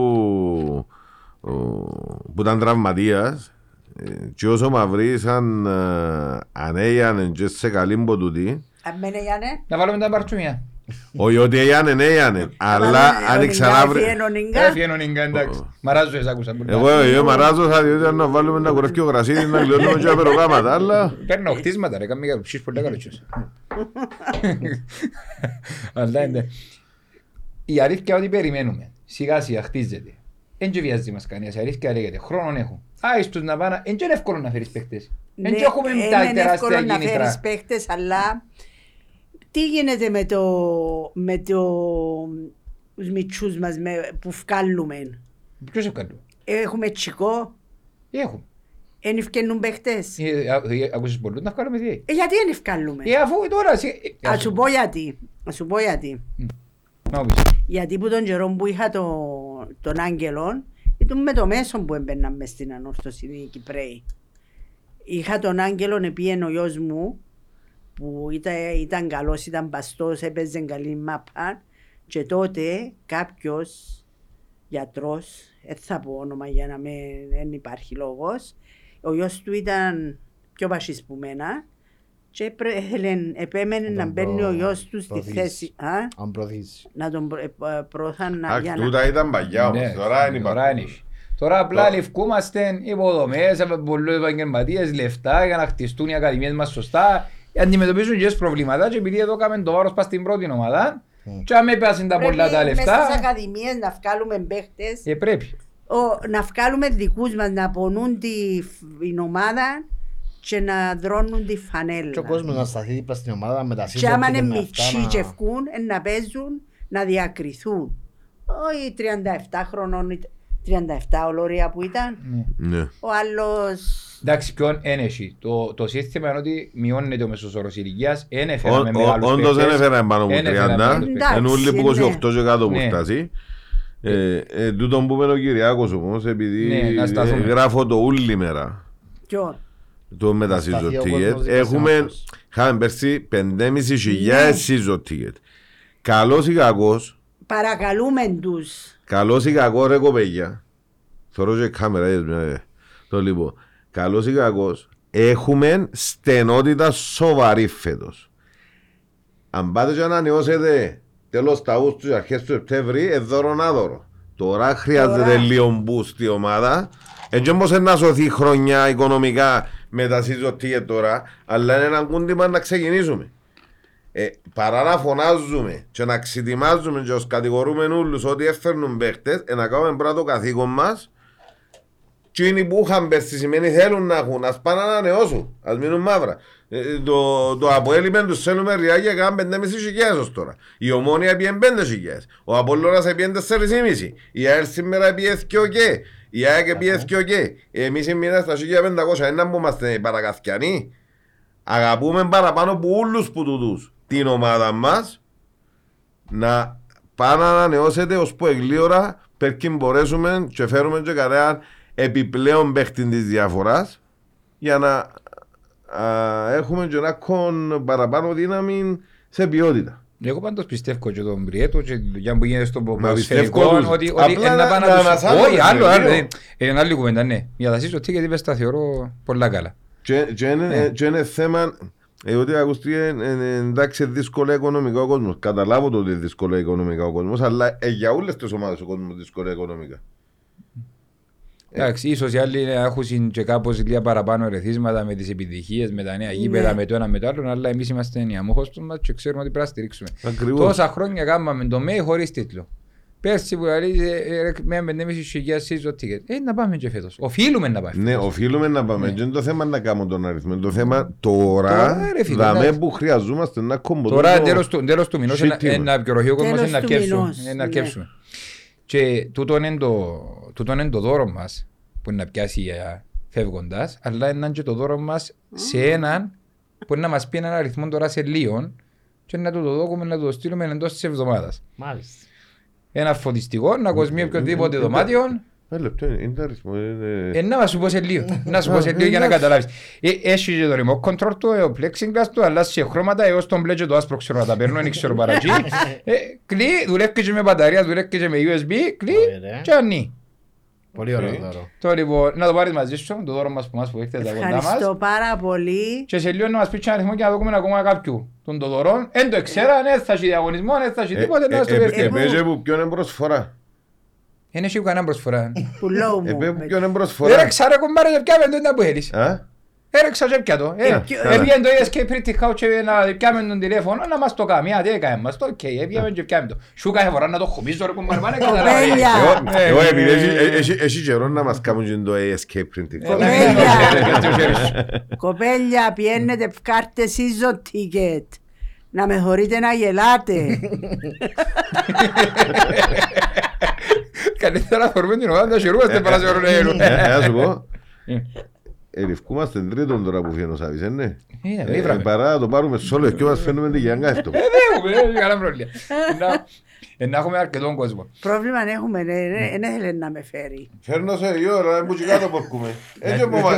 ο- που ήταν τραυματίας ε, και όσο ο Μαυρί σαν ε, ανέιανε και σε καλή μποτούτη Αμένε Γιάννε. Να βάλουμε τα παρτσούμια. όχι ότι έγινε, έγινε αλλά αν ξανάβρε Έφυγε ο Νίγκα, εντάξει. Μαράζω εσάς άκουσα. εγώ εγώ μαράζω θα διότι να βάλουμε να κουρεύει και ο γρασίδι να γλιώνουμε και τα περογάματα αλλά Παίρνω χτίσματα ρε, κάμε για ψήσεις πολύ καλωτσούς. Αλλά είναι. Η αλήθεια ότι περιμένουμε. Σιγά σιγά χτίζεται. Εν και βιάζει μας κανένας. Η αλήθεια λέγεται. Χρόνον έχουν. Άις τους να πάνε. Εν και είναι εύκολο να φέρεις παίχτες. Εν και έχουμε τα είναι τεράστια εύκολο να κίνητρα. φέρεις παίχτες, αλλά τι γίνεται με το, με το, τους μητσούς μας με, που βγάλουμε; Ποιος ευκαλούν. Έχουμε τσικό, Έχουμε. εν ευκαινούν παίχτες; Ε, α- ε, Άκουσες πολλούς να βγάλουμε τι. Ε, γιατί εν ευκαλούμε. Ε, αφού τώρα... εσύ- ε, Ας σου πω γιατί. Ας σου πω γιατί. Να πεις. Γιατί που τον καιρό που είχα το, τον Άγγελο, Ήταν με το μέσο που έμπαιναν μες στην ανόρθωση οι Κυπρέοι. Είχα τον Άγγελο, επίεν ο γιος μου, που ήταν, ήταν καλός, ήταν παστός, έπαιζε καλή μάπα και τότε κάποιος γιατρός, δεν θα πω όνομα για να μην δεν υπάρχει λόγος, ο γιος του ήταν πιο πασίς που μένα και έπρε- έθελε- επέμενε Να να τον μπαίνει προ- ο γιος του στη προωθήσει. θέση. Α, Αν προωθήσει. να τον προ- ε, ε, προωθάν να, Αχ, για να... τούτα ήταν παγιά όμως, Ναι, τώρα είναι τώρα είναι. Τώρα απλά λευκούμαστε υποδομές, πολλούς επαγγελματίες, λεφτά για να χτιστούν οι ακαδημίες μας σωστά. Αντιμετωπίζουν και προβλήματα και επειδή εδώ κάνουμε το βάρος πας στην πρώτη ομάδα και αν με πέσουν τα πολλά τα Πρέπει μες στις λεφτά, ακαδημίες να βγάλουμε παίχτες, ε, πρέπει. ο, να βγάλουμε δικούς μας, να πονούν τη, την ομάδα και να δρώνουν τη φανέλα. Και ο κόσμος να σταθεί δίπλα στην ομάδα με τα Και σύζυγα άμα και είναι με μητσί αυτά και να- ευκούν, ε, να παίζουν, να διακριθούν. Όχι 37 χρονών, 37 ολόρια που ήταν. Ναι. Ο άλλος... Εντάξει, ποιον ένεση. Το, το σύστημα είναι ότι μειώνεται ο μέσος όρος ηλικίας, δεν Ό- έφεραμε ό- μεγάλους Όντως δεν παίκτες. έφεραν πάνω από Εν έφεραν 30. μεγάλους Εντάξει, Εν ούλοι που ναι. 28 και κάτω που Ναι. φτάσει. Ε, ε, τούτον που είπε ο Κυριάκος όμως, επειδή Ναι, να σταθούμε. ε, γράφω το όλη μέρα Ποιον; Το με τα σταθεί ο season κόσμος ticket. δίπλα Έχουμε, σε μας. είχαμε πέρσι 5.500 Ναι. season ticket. Καλός ή κακός, Παρακαλούμε τους. καλός ή κακός ρε κοπέγια; Θωρώ και κάμερα, είδες μια, ε, το λοιπόν. Καλός ή κακός, έχουμε στενότητα σοβαρή φέτος. Αν πάτε και ανανεώσετε τέλος τα Αύγουστου και αρχές του Σεπτέμβρη, ε, δώρο να δώρο. Τώρα χρειάζεται Τώρα. λίγο boost η ομάδα. Έτσι όμως να σωθεί η χρονιά οικονομικά με τα season ticket τώρα, αλλά είναι ένα κούντιμα να ξεκινήσουμε. Ε, παρά να φωνάζουμε και να ξετοιμάζουμε και ως κατηγορούμε όλους ότι έφερνουν παίχτες, ε, να κάνουμε πρώτα το καθήκον μας και είναι που είχαν πέρσι σημαίνει θέλουν να έχουν, ας πάνε να ανανεώσουν, ας μείνουν μαύρα. Ε, το, το Αποέλ είπεν τους θέλουμε ριάκια κάνουν 5.500 χιλιάδες ως τώρα. Η Ομόνια πήγαινε 5 χιλιάδες. Ο Απόλλωνας πήγαινε 4.500. Η ΑΕΛ σήμερα πήγε 2 και. Η ΑΕΚ πήγε 2 και. Εμείς οι μήνες στα 1.500. Ένα που είμαστε παρακαθιανοί. Αγαπούμε παραπάνω από όλους που τούτους την ομάδα μας να πάνε να ανανεώσετε ως που εγλίωρα πέρκει μπορέσουμε και φέρουμε και κανέναν επιπλέον παίχτη της διαφοράς για να α, έχουμε και ένα κον παραπάνω δύναμη σε ποιότητα. Εγώ πάντως πιστεύω και τον Πριέτο και τη δουλειά που γίνεται στον πιστεύω ποδοσφαιρικό τους. ότι, ότι Απλά είναι να- να πάνε να να τους... ανασάνουμε Όχι, το άλλο, άλλο. βιβλίο. ε, Είναι άλλη κουβέντα, ναι. Για τα σύσσο τίκετ είπες τα θεωρώ πολλά καλά. Και, και, είναι, Ναι. και είναι θέμα ε, ότι ακούστηκε ε, ε, εντάξει δύσκολα οικονομικά ο κόσμος. Καταλάβω το ότι είναι δύσκολα οικονομικά ο κόσμος, αλλά ε, για όλες τις ομάδες ο κόσμος δύσκολα οικονομικά. Εντάξει, ίσως οι άλλοι να έχουν και κάπως λίγα παραπάνω ερεθίσματα με τις επιτυχίες, με τα νέα γήπεδα, με το ένα με το άλλο, αλλά εμείς είμαστε οι αμόχωστος μας και ξέρουμε ότι πρέπει να στηρίξουμε. Ακριβώς. Τόσα χρόνια κάναμε το ΜΕΙ χωρίς τίτλο. Πέρσι που λέει με 5,5 χιλιάδες σύζο τίκετ. Ε, να πάμε και φέτος. Οφείλουμε να πάμε. Ναι, οφείλουμε να πάμε. Ναι. Δεν είναι το θέμα να κάνουμε τον αριθμό. Είναι το θέμα τώρα, Τώρα, ρε φίλε, δαμέ εντάξει. που χρειαζόμαστε να κομποτούμε. Τώρα τέλος του, τέλος του μηνός Σύντημα. ένα- ένα πιεροχείο κόσμος Τέλος να του αρκεύσουμε. μηνός, ε, να ναι. Αρκεύσουμε. Και τούτο είναι το, τούτο είναι το δώρο μας που είναι να πιάσει για φεύγοντας, αλλά είναι και το δώρο μας σε έναν που είναι να μας πει έναν αριθμό τώρα σε λίγο και να του το δώκουμε να του το στείλουμε εντός της εβδομάδας. Μάλιστα. Ένα φωτιστικό, να κοσμεί Ε, οποιοδήποτε ε, ε, δωμάτιο, Ένα λεπτό, είναι είναι το αριθμό. είναι- ε, να σου πω σε λίγο. Να σου πω σε λίγο για να εντάξει. καταλάβεις. Ε, Έχει και το remote control του, ε, ο plexiglass του, αλλάζει σε χρώματα έως τον μπλε και το άσπρο ξέρω να τα παίρνω, δεν ξέρω παρακεί. Ε, Κλεί, δουλεύει και με μπαταρία, δουλεύει και με USB, κλεί Ωραία. και ανεί. Πολύ ωραίο Οκ. δώρο. Το λοιπόν, να το πάρεις μαζί σου, το δώρο μας που μας που έχετε τα κοντά Ευχαριστώ μας. πάρα πολύ. Και σε λίγο να μας πει και ένα αριθμό και να δούμε ακόμα κάποιου. Τον το δωρό, εν το εξέρα, ναι, θα έχει διαγωνισμό, ναι, θα έχει Ε, τίποτε, ε, να στο ε, πέφτει. ε, Επέζε που ποιον είναι προσφορά. Δεν έχει κανένα προσφορά. Πουλό Επέ μου. που ποιον είναι προσφορά. Έρεξα ρε κομπάρε και πιάμε το να που θέλεις. Α, Έρεξα και πια το. Ε, καλά. Έπιαν το escape pretty house και να πιάμε τον τηλέφωνο να μας το κάνει. Α, τι έκανε μας το, οκ, έπιαμε και πιάμε το. Σου κάθε φορά να το χωμίζω ρε κομπάρε, πάνε καταλάβει. Κοπέλια. εγώ- Ε, Εγώ ε, επειδή ε, έχει- ε, έχει- έχει καιρό να μας κάνουν και το escape printing. Ε, να μην το χέρι, πιάνεις το χέρι σου. Κοπέλια, πιένετε φκάρτε season ticket. Να με χωρείτε να γελάτε. Καλύτερα να φορούμε την ομάδα να χαιρούμαστε παρά σε χρόνο Ε, Να σου πω, εριφκούμαστε τρίτον τώρα που φύγει ο Σάβης, ε, ναι. Είναι, Ε, βέβαια. Παρά να το πάρουμε σόλο και μας φέρνουμε την Γιάνκα αυτό. Ε, δεν έχουμε, κανένα πρόβλημα. Να- ε, Να έχουμε αρκετόν κόσμο. Πρόβλημα έχουμε, δεν ήθελε να με φέρει. Φέρνω σε η ώρα, να μου και κάτω πορκούμε. Έτσι από μα-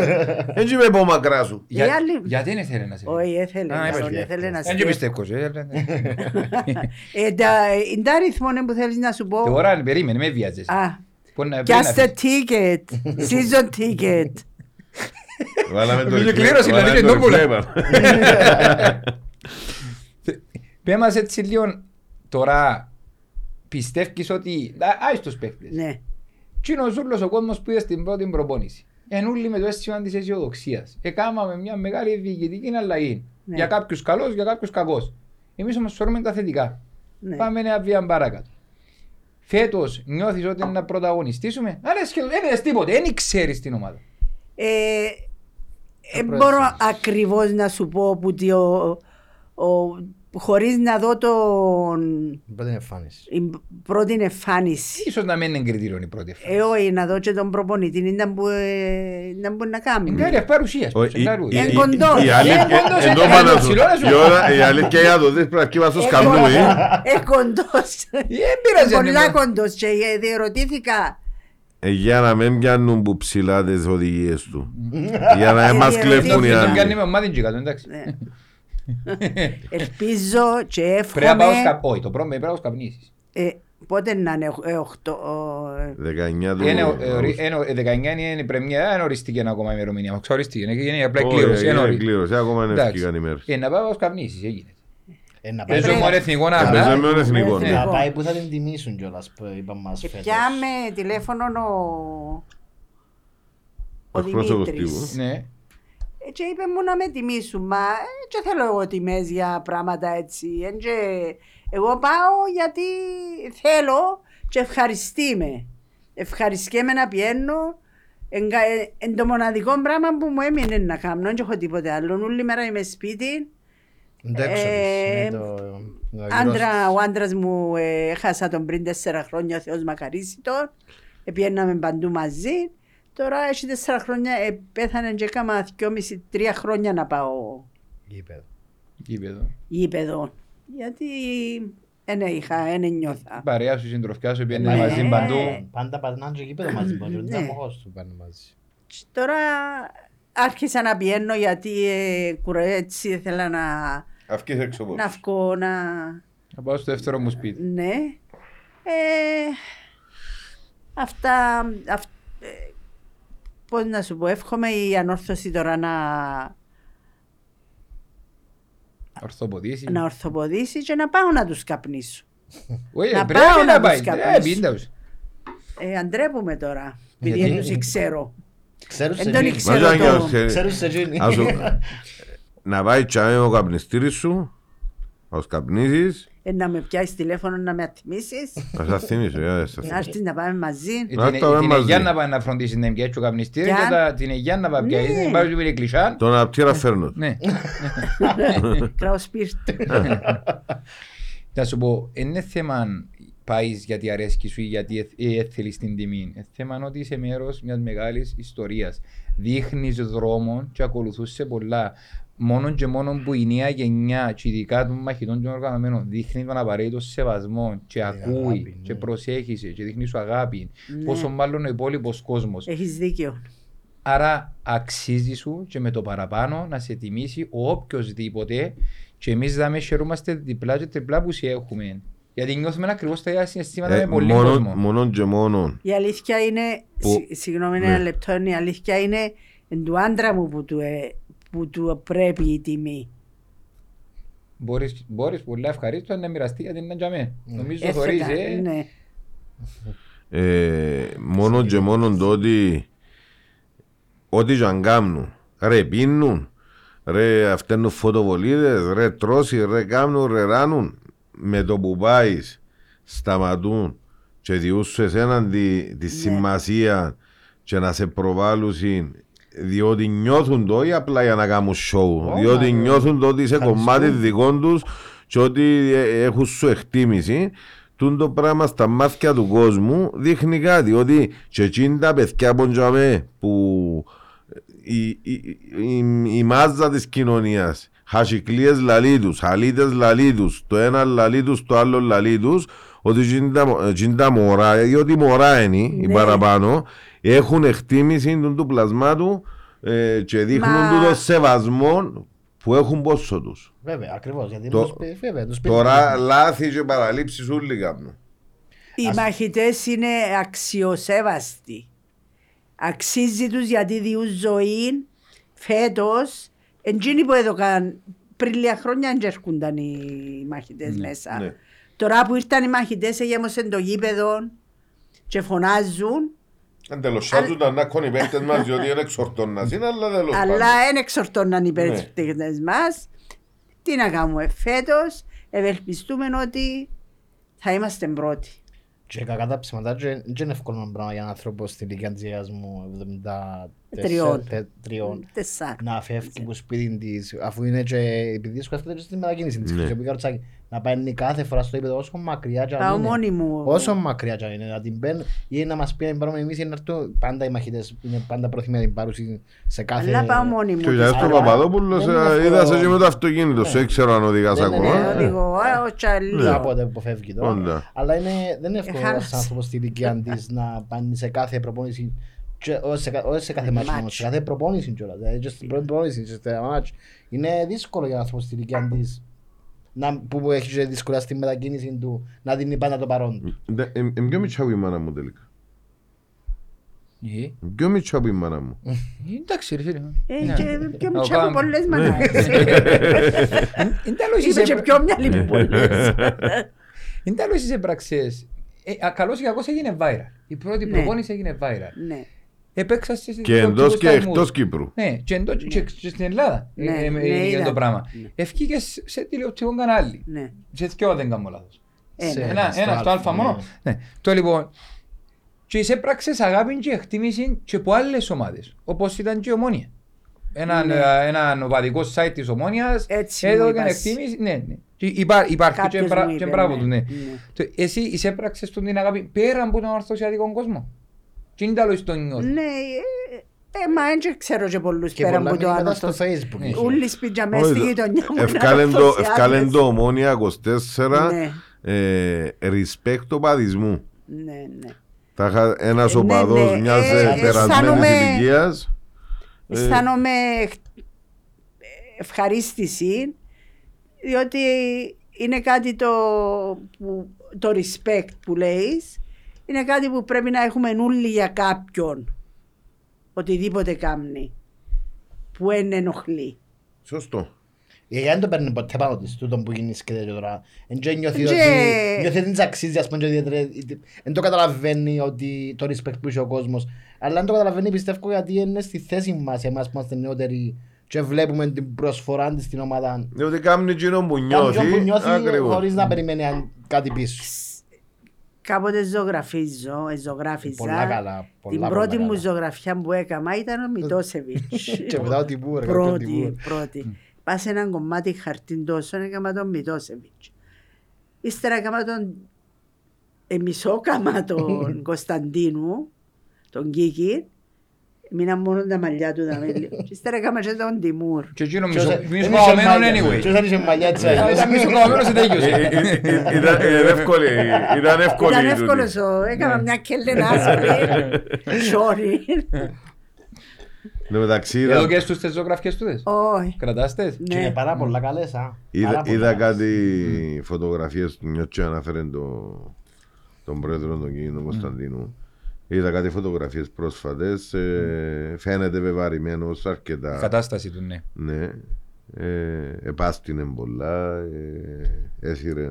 Έτσι με πω μακρά σου. Για- Οι άλλοι- Γιατί δεν ήθελε να σε φέρει; Όχι, ήθελε, Α, να- είπες, ήθελε να Δεν σε πιστεύω. σε, ε, Ε, τα- Είναι τα αριθμό που θέλεις να σου πω. Τώρα περίμενε, με βιάζεσαι. Α, Πού να- πριν να just a φύγεις. ticket, season ticket. Βάλαμε το Είχε replay- κλήρωση, δηλαδή, βάλαμε και το νόμουλα. replay πάνω. Πες μας έτσι λίγο τώρα πιστεύεις ότι... Α, Άις τους παίχτες. Ναι. Τι είναι ο Ζούλος ο κόσμος που είδε στην πρώτη προπόνηση. Ενούλοι με το αίσθημα της αισιοδοξίας. Εκάμαμε μια μεγάλη διοικητική αλλαγή. Ναι. Για κάποιους καλός, για κάποιους κακός. Εμείς όμως φέρουμε τα θετικά. Ναι. Πάμε ένα βήμα παρακάτω. Φέτος νιώθεις ότι είναι να πρωταγωνιστήσουμε; Αλλά σχεδόν δεν είδες τίποτε, δεν ξέρεις την ομάδα. Ε, ε, πρώτο μπορώ σημείο. ακριβώς να σου πω που τι ο, ο- χωρίς να δω τον Πρώτη εμφάνιση. η πρώτη εμφάνιση. Ίσως να μην είναι κριτήριο η πρώτη φορά. Ε, όχι, να δω και τον προπονητή, είναι να μπορεί να, μπορεί να κάνει. Είναι κάτι παρουσίας. Ο- η- ξεκάρου. η- Εν η- κοντός. η αλήθεια- Εν κοντός, εν τω εν πάνω κοντός, σου. ψηλός σου. Η ώρα- Η αλήθεια για το δεις πρέπει να κύβασαι στο σκαμνούι. Ε, κοντός. Ε, πειράζει, Πολλά ναι. κοντός και ε, διερωτήθηκα. Ε, Για να μην πιάνουν που ψηλά τις οδηγίες του. Για να Ε, μην μας ε, κλέφτουν οι Δεν τον άλλοι. κάνει με ομάδι και κάτω, εντάξει. Ναι. Ελπίζω και Πρέπει να πάω εύχομαι. σκαπ... Όχι, το πρώτο πρέπει να πάω σκαπνίσεις. ε, Πότε να είναι, ε, οχτώ, ε, 19 του Είναι, ε, ορι- Αυγούστου. είναι, ε, 19 είναι η πρεμιέρα, δεν ορίστηκε ακόμα η ημερομηνία. Ξορίστηκε, είναι, είναι απλά Όχι, κλήρωση. είναι είναι ορι- κλήρωση, ακόμα είναι Εντάξει. ευκαιρία ημέρες. Ε, να πάω σκαπνίσεις, έγινε. Ε, να Παίζω πάει- μόνος εθνικός να Παίζουμε απλά. με τον εθνικός. Ναι. ναι. Να πάει που θα την τιμήσουν κιόλας που είπαν μας και φέτος. πιάμε τηλέφωνο ο, ο Εκπρόσωπος Δημήτρης. τύπου. Ναι. Ε, Και είπε μου να με τιμήσουν, μα ε, και θέλω εγώ τιμές για πράγματα έτσι. Ε, και εγώ πάω γιατί θέλω και ευχαριστεί με. Ευχαριστούμε να πιένω. Εν, κα- ε, εν το μοναδικό πράγμα που μου έμεινε να κάνω, δεν έχω τίποτε άλλο. Όλη μέρα είμαι σπίτι. Εντάξει, Ε, είναι το- το Άντρα, ο άντρας μου ε, έχασα τον πριν τέσσερα χρόνια, ο Θεός μακαρίσει τον. Επιέναμε παντού μαζί. Τώρα έχει τέσσερα χρόνια, ε, πέθανε και έκανα δυόμιση, τρία χρόνια να πάω γήπεδο. Γήπεδο. γήπεδο. Γιατί δεν είχα, δεν νιώθα. Η παρέα σου, η συντροφιά σου, πήγαινε Ναι. μαζί παντού. Πάντα πατνάνε στο γήπεδο μαζί μας. Δεν Ναι. είναι αμοχώς του πάνε μαζί. Και Τώρα άρχισα να πιένω γιατί ε, κουρα- έτσι ήθελα να, Αυκείς έξω από. να βγω, να... Να πάω στο δεύτερο μου σπίτι. Ναι. Ε, αυτά, αυ, ε, πώς να σου πω, εύχομαι η ανόρθωση τώρα να, Ορθοποδήσει. να ορθοποδήσει και να πάω να τους καπνίσω. Όχι, να πρέπει πάω να να πάει. τους Ε, καπνίσω. πίντα τους. Ε, αντρέπουμε τώρα, επειδή Γιατί; δεν τους ξέρω. Ξέρουν σε Εν τον εκείνοι. ήξερα. Μαζί Ξέρω αν το- ξέρει- Ξέρουν σε εκείνοι. Ας σου- Να πάει τσάμε ο καπνιστήρης σου, να σου καπνίσεις, Ε, να με πιάσεις τηλέφωνο να με ατιμήσεις, να σας θυμίσω. για να σας να θυμίσω. έρθεις να πάμε μαζί. Ε, Να την- τα πάμε Την μαζί. Αιγιά να πάει να φροντίσει να πιάσει ο καπνιστήρι Κι και αν- τα- την Αιγιά να πάει Ναι. πιάσει. Την πάει στην κλεισάν. Τον απτήρα φέρνω. Ναι. Κράω σπίρτ. Να σου πω, είναι θέμα πάεις γιατί αρέσκει σου ή γιατί ε- ε, θέλει την τιμή. Είναι θέμα ότι είσαι μέρος μιας μεγάλης ιστορίας. Δείχνεις δρόμο και ακολουθούσε σε πολλά. Μόνο και μόνο που η νέα γενιά, και ειδικά των μαχητών των οργανωμένων, δείχνει τον απαραίτητο σεβασμό και ακούει αγάπη, και ναι. προσέχει σε και δείχνει σου αγάπη. Ναι. Πόσο μάλλον ο υπόλοιπος κόσμος. Έχεις δίκιο. Άρα αξίζει σου και με το παραπάνω να σε τιμήσει οποιοδήποτε και εμείς δάμε χαιρούμαστε διπλά και τριπλά που σε έχουμε. Γιατί νιώθουμε ακριβώς τα ίδια συναισθήματα Ε, με πολύ μόνο- κόσμος. Μόνον και μόνον. Η αλήθεια είναι, Που- συ- συγγνώμη ναι. ένα λεπτό, η αλήθεια είναι εν του άντρα μου που του, ε, που του πρέπει η τιμή. Μπορείς, μπορείς πολύ ευχαρίστως να μοιραστεί γιατί είναι για μέ. Νομίζω Ε, θωρείς, φεκα- ε. ναι. Ε, μόνο και μόνο το ότι ό,τι και αν κάνουν ρε πίνουν ρε αυταίνουν φωτοβολίδες ρε τρώσει ρε κάνουν ρε ράνουν με το που πάεις σταματούν και διούν σου εσέναν τη, τη σημασία και να σε προβάλλουν διότι νιώθουν το ή απλά για να κάνουν show Ω, διότι μα, νιώθουν το ότι είσαι ευχαριστώ. κομμάτι δικών τους και ότι ε, έχουν σου εκτίμηση τούν το πράγμα στα μάτια του κόσμου δείχνει κάτι ότι και εκείνοι τα παιδιά από τζαμέ που η, η, η, η μάζα της κοινωνίας χασικλίες λαλί τους, χαλίτες λαλί τους, το ένα λαλί τους, το άλλο λαλί τους, ότι γίνει τα μωρά ή ότι μωρά είναι οι Ναι. παραπάνω έχουν εκτίμηση του, του πλασμάτου ε, και δείχνουν Μα- του το σεβασμό που έχουν πόσο τους. Βέβαια, ακριβώς. Γιατί Το- το... βέβαια, το σπίτι Τώρα λάθη και παραλήψεις όλοι κάνουν. Οι μαχητές είναι αξιοσέβαστοι. Αξίζει τους γιατί διούν ζωή φέτος. Εντζήνοι που έδωκαν πριν λίγα χρόνια δεν έρχονταν οι μαχητές μέσα. ναι. Τώρα που ήρθαν οι μαχητές έγεμωσαν το γήπεδο και φωνάζουν Εν τέλος σάζουν να έχουν οι παίκτες μας διότι είναι εξορτώνας είναι αλλά τέλος αλλά πάντων. δεν εξορτώναν οι παίκτες μας. Τι να κάνουμε φέτος, ευελπιστούμε ότι θα είμαστε πρώτοι. Και κακά τα ψέματα και δεν είναι εύκολο πράγμα για έναν άνθρωπο στην ηλικία της γιαγιάς μου Τριών. 74 τριών Τεσσάρ. να φεύγει από σπίτι της αφού είναι και επειδή σκέφτεται και στη μετακίνηση της Ναι. και πήγα ρωτσάκι να πάει κάθε φορά στο ύπεδο όσο μακριά και αν Πάω είναι. μόνη μου. Όσο μακριά και αν είναι να την παίρνουν ή να μας πει να την πάρουμε εμείς ή να έρθουν πάντα οι μαχητές είναι πάντα πρόθυμοι να την πάρουν σε κάθε... Αλλά πάω μόνη μου. Και ο Γιάννης Αλλά Παπαδόπουλος δεν είναι ε, εύκολο. είδα σε και με το αυτοκίνητο σου, δεν ξέρω αν οδηγάς Δεν είναι, ακόμα. Ναι, οδηγώ, α, ο Τσαλί. Κάποτε που φεύγει τώρα. Όντα. Αλλά είναι, δεν είναι εύκολο Εχάλασε. ένας άνθρωπος στην ηλικία της να πάνε σε κάθε προπόνηση και όχι σε, κα- όχι σε κάθε μάτσο Μάτς. όμως, σε κάθε προπόνηση κιόλας. Δηλαδή και στην πρώτη προπόνηση, και στα μάτς. Είναι δύσκολο για έναν άνθρωπο στην ηλικία της να, που που έχει και δυσκολία στη μετακίνηση του να δίνει πάντα το παρόν. Ντε- ε, ε, Πιο μητσά που η μάνα μου τελικά. Ε, Πιο μητσά που η μάνα μου. Εντάξει ρε φίλε. Ε, Ναι. και πιο Να μητσά από πάμε. πολλές μανάδες. Εν τέλος Είμαι και είσαι- πιο μυαλή από πολλές. εν τέλος είσαι πραξίες. Ε, α, Καλώς ή κακώς έγινε viral. Η πρώτη Ναι. προπόνηση έγινε viral. Ναι. Επέξα στις Και εντός τοπικούς και σταθμούς. εκτός Κύπρου. Ναι, και, εντός, και, και στην Ελλάδα Ναι, ε, ε, ναι, έγινε είδα. το πράγμα. Ναι. Ευκήκε σε- σε τηλεοπτικό κανάλι. Ναι. Σε δυο δεν κάνω λάθος. Ε, Σε- ναι. Ένα, στο ένα στο Αλφα, αλφα μόνο. Ναι. Το λοιπόν, και εισέπραξες αγάπη και εκτίμηση και από άλλες ομάδες, όπως ήταν και η Ομόνια. Ένα, Ναι. ε, ένα οπαδικό site της Ομόνιας Έτσι μου έδωκε είπας. εκτίμηση. Ναι, ναι. Και υπά, υπάρχει και, Κάποιος μπρα, μου και είπε, μπράβο ναι, του, ναι. ναι. Το- Εσύ εισέπραξες τον την αγάπη πέρα από τον ορθωσιατικό κόσμο. Τι είναι τα λόγια στο νιώθω. Ναι, ε, ε, μα δεν ξέρω και πολλούς Και πέρα πολλά από το μηνύματα άλλο. στο facebook. Ναι. είχε. Ούλοι σπίτια μέσα στη Όχι, γειτονιά μου. Ευκάλεν είναι το- αυτοσιάτες. ευκάλεν το ομόνια 24 Ναι. ε, respect οπαδισμού. Ναι, ναι. Τα είχα ένας Ε, ναι, οπαδός ναι, μιας ε, ε, περασμένης αισθάνομαι- ηλικίας. Ε, Αισθάνομαι ευχαρίστηση διότι είναι κάτι το, που, το respect που λέεις είναι κάτι που πρέπει να έχουμε όλοι για κάποιον οτιδήποτε κάνει που εν ενοχλεί. Σωστό. Η γιαγιά δεν το παίρνει ποτέ πάνω της, τούτο που γεννήσκεται και τώρα. Εν και νιώθει Και- ότι νιώθει ότι της αξίζει, ας πούμε, και ιδιαίτερα- εν το καταλαβαίνει ότι το respect που έχει ο κόσμος. Αλλά αν το καταλαβαίνει πιστεύω γιατί είναι στη θέση μας, εμάς που είμαστε νεότεροι και βλέπουμε την προσφορά της στην ομάδα. Διότι κάνει εκείνο που Κάποιον που νιώθει. νιώθει Ακριβώς. χωρίς να περιμένει αν- κάτι πίσω. Κάποτε ζωγραφίζω, ε, ζωγράφιζα. Πολλά καλά, πολλά, Την πολλά πρώτη μου καλά. ζωγραφιά που έκανα ήταν ο Μητόσεβιτς. Και μετά ο Τιμούρ, ο πρώτη, Τιμούρ. πρώτη. Πά σε έναν κομμάτι χαρτί τόσο έκανα τον Μητόσεβιτς. Ύστερα έκανα τον ε, μισό κάμα τον Κωνσταντίνου, τον Κίκη. Μείναν μόνο τα μαλλιά του τα μέλη. Ύστερα έκανα και τον Τιμούρ. Και εκείνο Ποιος- μισό- δεν μισό είχε κομμένο μαλλιά. anyway. Ποιος δεν είχε μαλλιά της Αλλά άλλης. ήταν μισό κομμένο σε τέλειωσε. Ε, ε, ε, Ήταν ήταν εύκολη. Ήταν εύκολη. Ήταν η εύκολο τούτη. ο, έκανα μια κέλεν άσπρη. Σόρι. Εν τω μεταξύ Εδώ είδα- και στους τις ζωγραφικές τούτες. Όχι. Κρατάς τες. Και είναι Ναι. πάρα πολλά καλές, α. Πάρα είδα- πολλά είδα καλές. κάτι φωτογραφίες του Νιώτσι αναφέρει το- τον πρόεδρο τον κύριο Κωνσταντίνου. Είδα κάτι φωτογραφίες πρόσφατες. ε, Φαίνεται βεβαρημένος αρκετά. Κατάσταση του, ναι. Ναι. Ε, επάστηνε πολλά. ε, Έσυρε.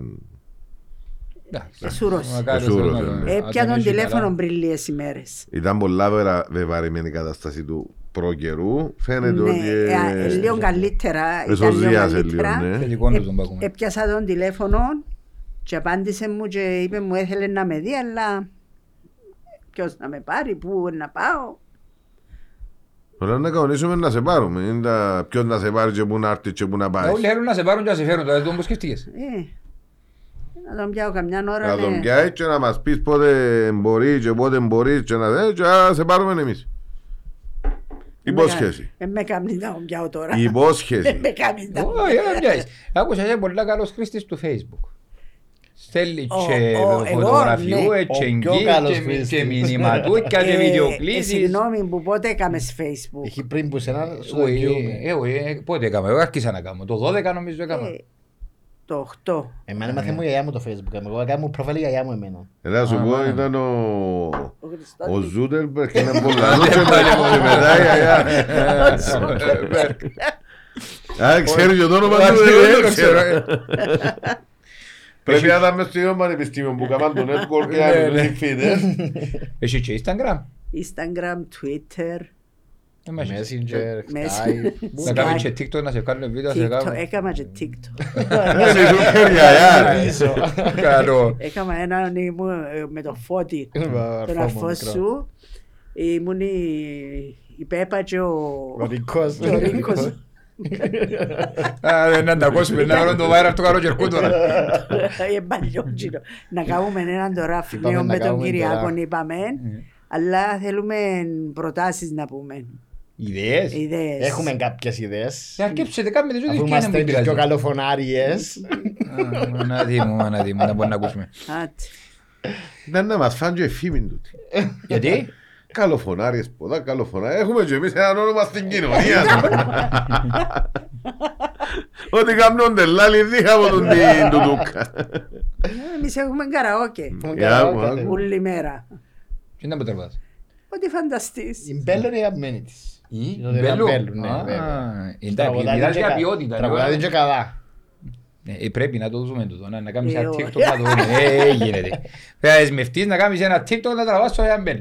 Εντάξει. Εσούρωσε. Μακάρι Εσούρωσε, να το- ναι. να Έπια τον έχει τηλέφωνο καλά. πριν λίγες ημέρες. Ήταν πολλά βερα- βεβαρημένη η κατάσταση του προ-καιρού. Φαίνεται Ναι, ότι. ε, ε, ε, λίγο καλύτερα. ήταν λίγο εσωζίασε λίγο, καλύτερα. ναι. Θετικό του τον πάκουμε. Έπιασα τον τηλέφωνο και απάντησε μου και είπε μου έθελε να με δει αλλά ποιος να με πάρει, πού να πάω. Όλα να κανονίσουμε να σε πάρουμε. Είναι τα ποιος να σε πάρει και πού να έρθει και πού να πάει. Όλοι θέλουν να σε πάρουν και να σε φέρουν. Δηλαδή, το πώς σκέφτηκες. Ε, να τον πιάω καμιά ώρα. Να ναι. τον πιάει και να μας πεις πότε μπορεί και πότε μπορεί και να δει και να σε πάρουμε εμείς. Υπόσχεση. Δεν με κάνει να πιάω τώρα. Υπόσχεση. Δεν με κάνει να Όχι, δεν πιάσεις. Άκουσα είσαι πολύ καλός χρήστης του Facebook. Στέλνει Ο- και ο- εγώ, φωτογραφιού, ναι. έτσι Ο πιο εγγύη, καλός και- χρήστης. και μηνυματούκια και Ε, βιντεοκλήσεις. Συγγνώμη που πότε έκαμες Facebook. Έχει πριν που σε ένα σου το Όχι, εγγυούμε. ε, όχι, ε, Πότε έκαμε, εγώ άρχισα να κάνω. Το 12 νομίζω έκανα. Ε, Το 8. Εμένα έμαθε μου η γιαγιά μου το facebook. Εγώ έκανα μου προφίλ η γιαγιά μου εμένα. Να σου Α, πω, μάνα. ήταν ο... Ο Ο Χριστός. Ζούκερμπεργκ είναι πολλά. Και μετά η γιαγιά. Α, ξέρεις και το όνομα του. Εντάξει, δεν δεν το το ξέρω. Ξέρω. Πρέπει να ήταν μες στο ίδιο πανεπιστήμιο που κάναν το network και Ναι, να ναι. μην φύγετε. Έχει και Instagram. Instagram, Twitter, Ε, μα έχει. Messenger, Messenger. Skype. Να κάνουμε και TikTok να σε κάνουμε βίντεο, να σε TikTok. κάνουμε. Έκανα και TikTok. Σε σούπερ γιαγιά. Πίσω. Καλό. Έκανα έναν ήμουν ε, με το φώτι. Τον Αρφό αρφό μικρό. σου. Ήμουν η, η Πέπα και ο, Ο Ρικός. και ο Ρίκος. Α, δεν να τα ακούσουμε, να βρω το viral του καλοκαιρικού τώρα. Ε, παλιότσινο. Να κάνουμε έναν τώρα Είπαμε φλέο να με τον κάνουμε Κυριάκο, τώρα. είπαμε. Αλλά θέλουμε προτάσεις να πούμε. Ιδέες. Ιδέες. Έχουμε κάποιες ιδέες. Να αρκέψετε κάμε τη ζωή Αφού και να είμαστε μην και πειράζει. πιο καλοφωνάριες. Α, Μαναδί μου, μαναδί μου, να μπορούμε να ακούσουμε. Άτσι. Ήταν να μας φάνε και φήμη τούτη. Γιατί; Καλοφωνάριες ποδά, καλοφωνάριες. Έχουμε και εμείς έναν όνομα στην κοινωνία. Ότι κάνουν τελάλη δίχα από τον την τουτούκα. Ε, Εμείς έχουμε καραόκε. Για μου, άκου. Όλη μέρα. Τι να μου τραβάς. Ό,τι φανταστείς. Η Μπέλλο είναι η αγαπημένη της. Η Είναι η Μπέλου. Μπέλλου, ναι, Α, βέβαια. εντάξει, Τραγουδάει μιλάς και για κα- ποιότητα. Τραγουδάει και καλά. Ε, Πρέπει να το δούμε τούτο, να να κάνεις Ε, ένα όχι. TikTok να το δούμε. Ε, γίνεται. Πρέπει να δεσμευτείς να κάνεις ένα TikTok να τραβάς στο Ιαμπέλ.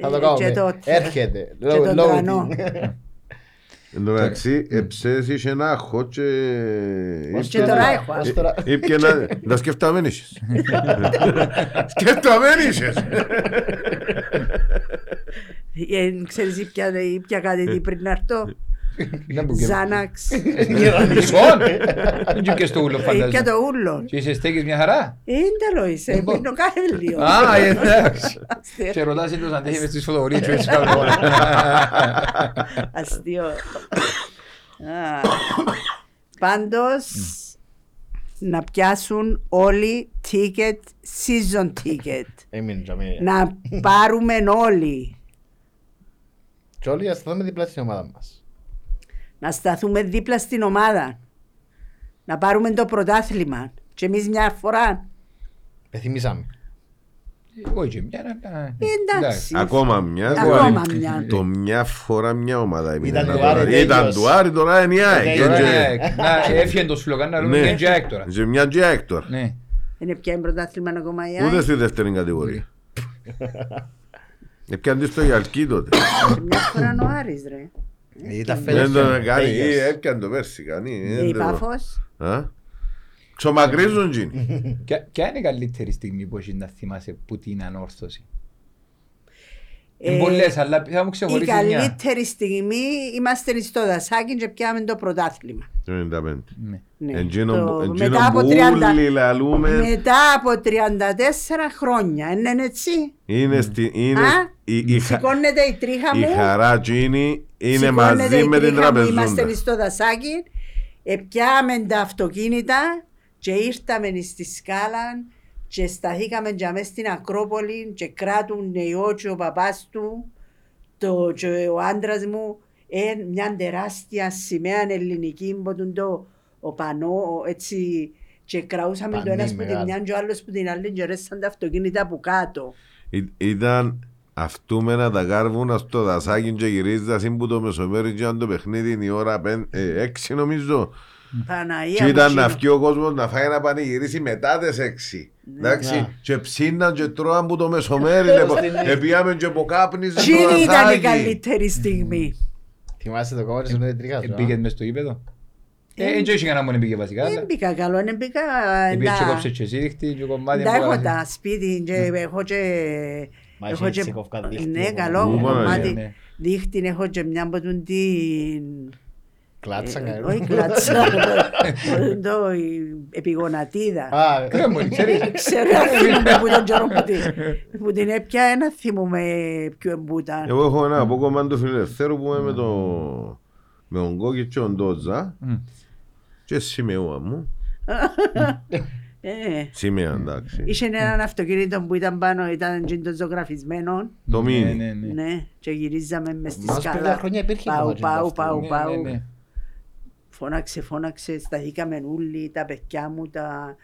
Θα το Ε, κάνουμε. και το- Έρχεται. και τον Loading. τρανό. Εν τω μεταξύ, εψές είχε ένα αχώ και... Ως Και τώρα έχω. Ως τώρα. Ήπια να... Τα σκεφταμέν είχες. Σκεφταμέν είχες. Ε, Ξέρεις ήπια ήπια κάτι τι πριν να έρθω. Δεν μπορεί. Ζάναξ. Λοιπόν, δεν και και στο ούλο Ήπια φαντάζομαι. το ούλο. Και είσαι στέκεις μια χαρά. Ίνταλο είσαι. Πίνω κάθε λίγο. Α, εντάξει. Και ρωτάς εντός αν τέχει μες στις φωτογραφίες και έτσι κάνω. Αστείο. Α. Πάντως, να πιάσουν όλοι ticket, season ticket. Έμεινε για μένα. Να πάρουμε όλοι. Και όλοι ας σταθούμε δίπλα στην ομάδα μας. Να σταθούμε δίπλα στην ομάδα. Να πάρουμε το πρωτάθλημα. Και εμείς μια φορά. Πεθυμίσαμε. Όχι και μια, αλλά... Εντάξει. Ακόμα μια. Ακόμα μια. Το μια φορά μια ομάδα έμεινε Ήταν να του τώρα. Άρη, Ήταν τέλειος. του Άρη, τώρα είναι η ΑΕΚ. Τώρα Και- είναι Να, έφυγε το σλογάν να λέμε Ναι. και Τζάικ τώρα. Και μια και ΑΕΚ τώρα. Ναι. Είναι πια πρωτάθλημα ακόμα η Ούτε ΑΕΚ. στη δεύτερη κατηγορία. Έπιαν στο Ιαλκή τότε. Και Μια φορά ο Άρης ρε. Ήταν Δεν φέλες. το κάνει. ή Έπιαν το πέρσι. κανεί, Ε, δεν Η το- Πάφος. Α; Ξομακρίζουν τζιν. Ποια ποια είναι η καλύτερη στιγμή που έχεις να θυμάσαι που την ανόρθωση; Ε, Είναι πολλές, αλλά θα μου Η ξεχωρίσεις μια. καλύτερη στιγμή είμαστε στο δασάκι και πιάμε το πρωτάθλημα. Το 95. Ναι. Ναι. Εντζίνο Το- που- μετά εντζίνο από που 30 όλοι λαλούμε Μετά από 34 χρόνια, είναι έτσι. είναι στη- είναι Α, η- η χα- Σηκώνεται η τρίχα η μου. χαρά τζίνι είναι σηκώνεται μαζί η με την τρίχα μου, Είμαστε τραπεζούντα. στο δασάκι, επιάμε τα αυτοκίνητα και ήρθαμε στη σκάλα και σταθήκαμε για μέσα στην Ακρόπολη και κράτουν νεό και ο παπάς του το, και ο άντρας μου ε, μια τεράστια σημαία ελληνική που τον το ο πανό έτσι και κραούσαμε το Πανί ένας που την μεγάλο. μια και ο άλλος που την άλλη και ρέσαν τα αυτοκίνητα από κάτω. Ή- Ήταν αυτούμενα τα κάρβουνα στο δασάκι και γυρίζοντας είναι που το μεσομέρι και ήταν το παιχνίδι είναι η ώρα πεν- ε, έξι νομίζω. Παναγία Και μου ήταν εκείνο. να βγει ο κόσμος να φάει να πανηγυρίσει μετά τις έξι. Ναι. Εντάξει, Να. και ψήναν και τρώαν που το μεσομέρι. λοιπόν. Επίαμε και από κάπνιζε το Εκείνη ήταν η δασάκι. καλύτερη στιγμή. Θυμάσαι το κόμμα της είναι τρίχα σου. α; Πήγες μες στο γήπεδο. Ε, δεν είχε κανένα μόνο πήγε βασικά, αλλά Δεν μπήκα καλό, δεν μπήκα... πήγες και να- κόψες και εσύ ρίχτη και κομμάτι. Τα που έχω έκανες. τα σπίτι και έχω και... Μα έχω έχει και- κόφκα δίχτυ, Ναι, εγώ. καλό Ού, Παναγία. κομμάτι. Ναι. Δίχτυ έχω και μια από τον την... Κλάτσα Ε, κανένα. Όχι κλάτσα. ε, Το η επιγονατίδα. Α, Κρέα μου, ξέρεις. Ξέρω αν θυμούμαι που τον καιρό που την- που την έπια, ένα θυμούμαι ποιο εμπούταν. Εγώ έχω ένα απόκομμα του φιλελευθέρου που είμαι με το με τον Κόκκι και τον Ντότζα Μμ. και σημαίωα μου. Ε, Σημαία εντάξει. Είχε έναν αυτοκίνητο που ήταν πάνω, ήταν και το ζωγραφισμένο. Το Ναι, μήνυ. ναι, ναι. Ναι, και γυρίζαμε μες στη Μας πριν σκάλα. τα χρόνια υπήρχε Πάου, ακόμα και πάου, αυτό. πάου, Ναι, πάου. Ναι, ναι. Φώναξε, φώναξε, σταθήκαμε όλοι, τα παιδιά μου, τα...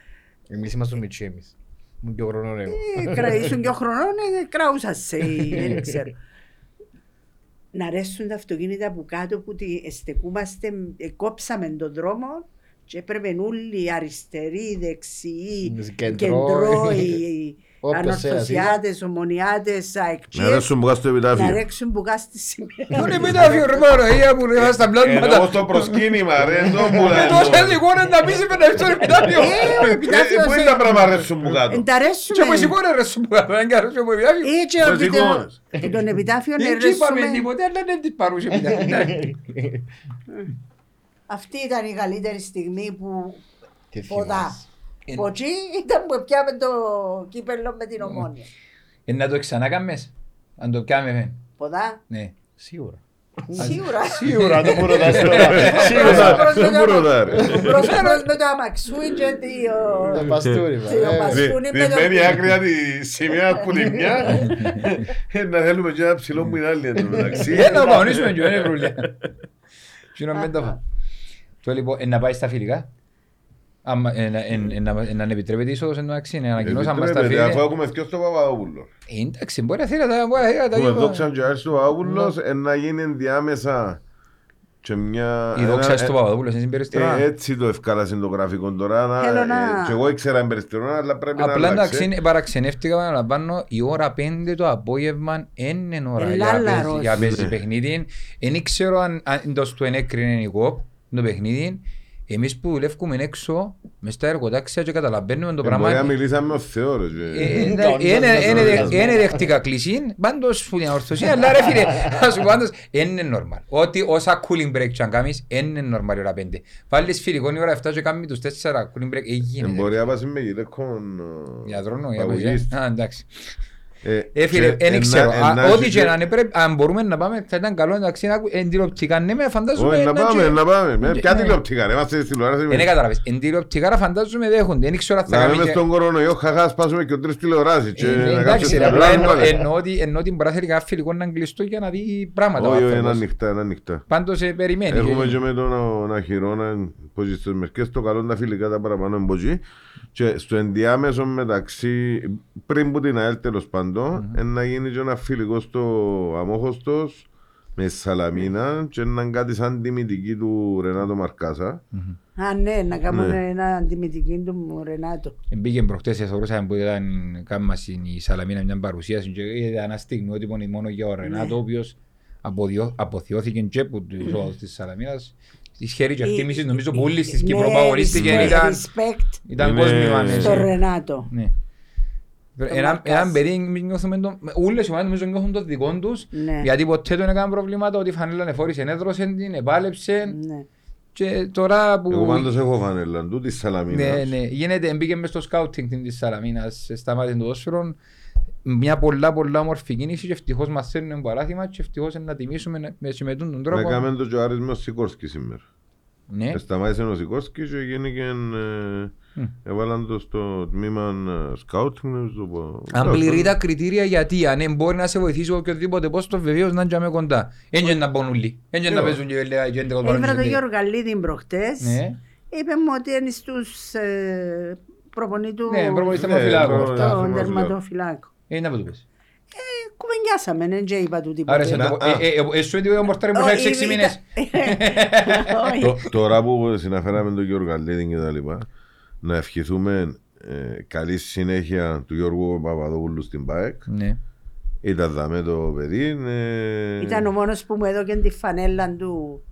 Εμείς είμαστε μητσί εμείς. Μου πιο χρόνος εγώ. Ε, κρα- Ήσουν και χρονών, ε, κράουσα σε, δεν ξέρω. Να αρέσουν τα αυτοκίνητα που κάτω που τη- στεκούμαστε, ε, κόψαμε τον δρόμο και έπρεπε όλοι αριστεροί, δεξιοί, Κεντρό, κεντρό, οι Όποιος ανορθωσιάτες, ομονιάτες, Να αεκτζές, αρέσουν που στο να επιτάφιο. ρέξουν που κάστη σημαία. Πού είναι επιτάφιο ρε μόνο, ή που ρε στα Ενώ πλάσματα. στο προσκύνημα ρε, το που Ε, Τόσο σηκώνε να πεις είπε να έρθει στο επιτάφιο. Ε, ο επιτάφιος, Πού είναι ε, τα πράγματα αρέσουν που κάτω. Εν τα αρέσουμε. Και μου σηκώνε ρε σου που δεν καρούσε μου επιτάφιο. Ε, και Πώς ο επιτέ- σηκώνες. ε, τον επιτάφιο Δεν είπαμε αρέσουμε. τίποτε, αλλά δεν της παρούσε επιτάφιο. Αυτή ήταν η καλύτερη στιγμή που Τι ποδά. Θυμάσαι. Ποτσί ήταν που πιάμε το κύπελο με την ομόνια. Ε, Να το ξανάκαμες, αν το πιάμες. Ποδά, Ναι. Σίγουρα. σίγουρα. Σίγουρα το μου ρωτάς τώρα. Σίγουρα. Προς Δεν το μπορώ άμα- να ρε. προς- προς με το αμαξούι και Το το- παστούρι. Τι μα, ο ε. πας- Δι- Spuning με το- Διμένη άκρη τη σημαία που τη μια ε, να θέλουμε και ένα ψηλό που είναι άλλη εν τω μεταξύ. Ε, να παονίσουμε και είναι βρουλιά. Τι να μην το φά. Το λοιπόν, ε, να πάει στα φιλικά. Άμα, ε, να- ε, ε, να- ε, Να επιτρέπεται η είσοδος εντάξει, να ανακοινώσαμε μας τα Επιτρέπεται, Αφού φίλια. έχουμε θκιο στο Παπαδόπουλο. Ε, Εντάξει, μπορεί να θέλει τα μπορεί να θέλει τα Έχουμε δύο. δόξα και άρεσε στο Παπαδόπουλος ε, να γίνει ενδιάμεσα και μια... Η δόξα ένα- στο Παπαδόπουλος είναι ε, συμπεριστήρα. Έτσι το ευκάλασε το γραφικό τώρα. να- Θέλω ε, να- Και εγώ ήξερα εμπεριστηρών, αλλά πρέπει να Απλά εντάξει, αλλάξει. είναι- παραξενεύτηκα παραλαμβάνω η ώρα 5 το απόγευμα είναι ώρα Ε, για να λάλαρος. παίζει- για να παίζει Ναι. παιχνίδι. Δεν ξέρω αν αν το του ενέκρινε η κόπ το παιχνίδι. Εμείς που δουλεύουμε έξω, μες στα εργοτάξια και καταλαβαίνουμε το Ε, Μπορεί να πράγμα. μιλήσαμε ως Θεός, ρε. Ε, και- ε, ναι, Κανονικά Είναι δεν είναι θα δε- το είναι δεχτικά κλεισίν, πάντως που την ορθωσία, αλλά ρε φίλε, να σου πάντως, είναι normal. Ότι όσα cooling break και αν κάνεις, είναι normal η ώρα 5. Βάλεις φιλικό η ώρα 7 και κάνεις τους 4 cooling break, ε, Ε, γίνεται. Μπορεί να πας με γυναίκων Γιατρόνο, για παγωγής. παιδιά. Α, εντάξει. Ε, Ε, φίλε, και δεν ξέρω. ενά- Α, ενάχει Ό,τι και να είναι, πρέπει- αν μπορούμε να πάμε, θα ήταν καλό εντάξει να ακού- εν τηλεοπτικά. Ναι, με φαντάζομαι. Όχι, να να πάμε, και- να πάμε. Με Ναι. Ποια τηλεοπτικά, ρε, είμαστε στην τηλεόραση. Ε, ναι, κατάλαβες. Εν τηλεοπτικά φαντάζομαι δέχονται. Δεν ξέρω αν θα Να κάνει λέμε και- στον κορονοϊό, χαχά, σπάσουμε και τρεις τηλεοράσεις. και Ε, να Εντάξει, κάτσουμε ρε, στην απλά τηλεόραση, εννοώ- πάλι. εννοώ ότι- εννοώ ότι μπορεί να θέλει κάποιο φιλικό να κλειστώ για να δει πράγματα. ο Όχι, όχι, είναι άνθρωπος. ανοιχτά, είναι ανοιχτά. Πάντως ε, περιμένει. Έχουμε Και- και με τον Αχυρώνα, πως στις μερικές το καλό τα φιλικά τα παραπάνω εμποτζή. Και στο ενδιάμεσο μεταξύ, πριν που την ΑΕΛ τέλος πάντων, ε, να γίνει και ένα φιλικό στο Αμόχωστος με Σαλαμίνα και να είναι κάτι σαν τιμητική του Ρενάτο Μαρκάσα. Α, ναι, να κάνουμε Ναι. ένα αντιμετική του Ρενάτο. Μπήκε προχτές σε θεωρούσαμε που ήταν κάμα στην η Σαλαμίνα μια παρουσίαση και είδα ένα στιγμιότυπο μόνο για ο Ρενάτο ο οποίος αποδιώ- αποθειώθηκε και από τους όδους της Σαλαμίνας της χέρι και εκτίμησης νομίζω που όλοι στις Κύπρο Ναι, παγωνίστηκε respect, ήταν, respect ήταν Είναι- κόσμημα ναι, στο ναι. Ρενάτο. Ναι. Ένα, Μαρκάς. έναν παιδί εμείς νιώθουμε το, όλες οι ομάδες νομίζω νιώθουν το δικό τους Ναι. γιατί ποτέ δεν έκαναν προβλήματα ότι η φανέλα εφόρησε, έδρωσε την, επάλεψε Ναι. και τώρα που... Εγώ πάντως έχω φανέλα του της Ναι, Σαλαμίνας. ναι. Γίνεται, μπήκε μες στο σκάουτινγκ της Σαλαμίνας, σταμάτησε το δόσφαιρο. Μια πολλά πολλά όμορφη κίνησης και ευτυχώς μας θέλουν παράθυμα και ευτυχώς να τιμήσουμε με- με συμμετούν τον Να τρόπο. κάνουμε το και ο Άρης με ο Σικόρσκι σήμερα. Ναι. Ε, Σταμάτησε ο Σικόρσκι και γίνηκε... Μμ. Έβαλαν το στο τμήμα σκάουτινγκ. νομίζω, που- Αν πληρεί τα κριτήρια γιατί αν δεν μπορεί να σε βοηθήσει οποιοδήποτε πώς το βεβαίως να είναι κοντά. Έτσι να μπουν όλοι. Έτσι να Ναι. παίζουν και έλεγα και έντεκα Έβρα το παρόνες. Γιώργαλίδη προχτές. Ναι. Είπε μου ότι είναι στους ε, προπονή του Ναι, προπονητής Ναι, θερμοφυλάκου. προπονητής. αυτά. τον θερμοφυλάκου. τερματοφυλάκο. Ε, να το πεις. Ε, Κουβεντιάσαμε, δεν και είπα του Άρα σε τίποτε. το... Α. ε, ε, ε, ε, σου έτοιμο ο Μορτάρι μου Όχι, έχει έξι ήταν- μήνες. Όχι. Τω- Τώρα που συναφέραμε τον Γιώργο Γαλλίδη και τα λοιπά, να ευχηθούμε ε, καλή συνέχεια του Γιώργου Παπαδόπουλου στην ΠΑΕΚ. Ναι. Ήταν δαμέ το παιδί. ε, Ήταν ο μόνος που μου έδωκε τη φανέλα του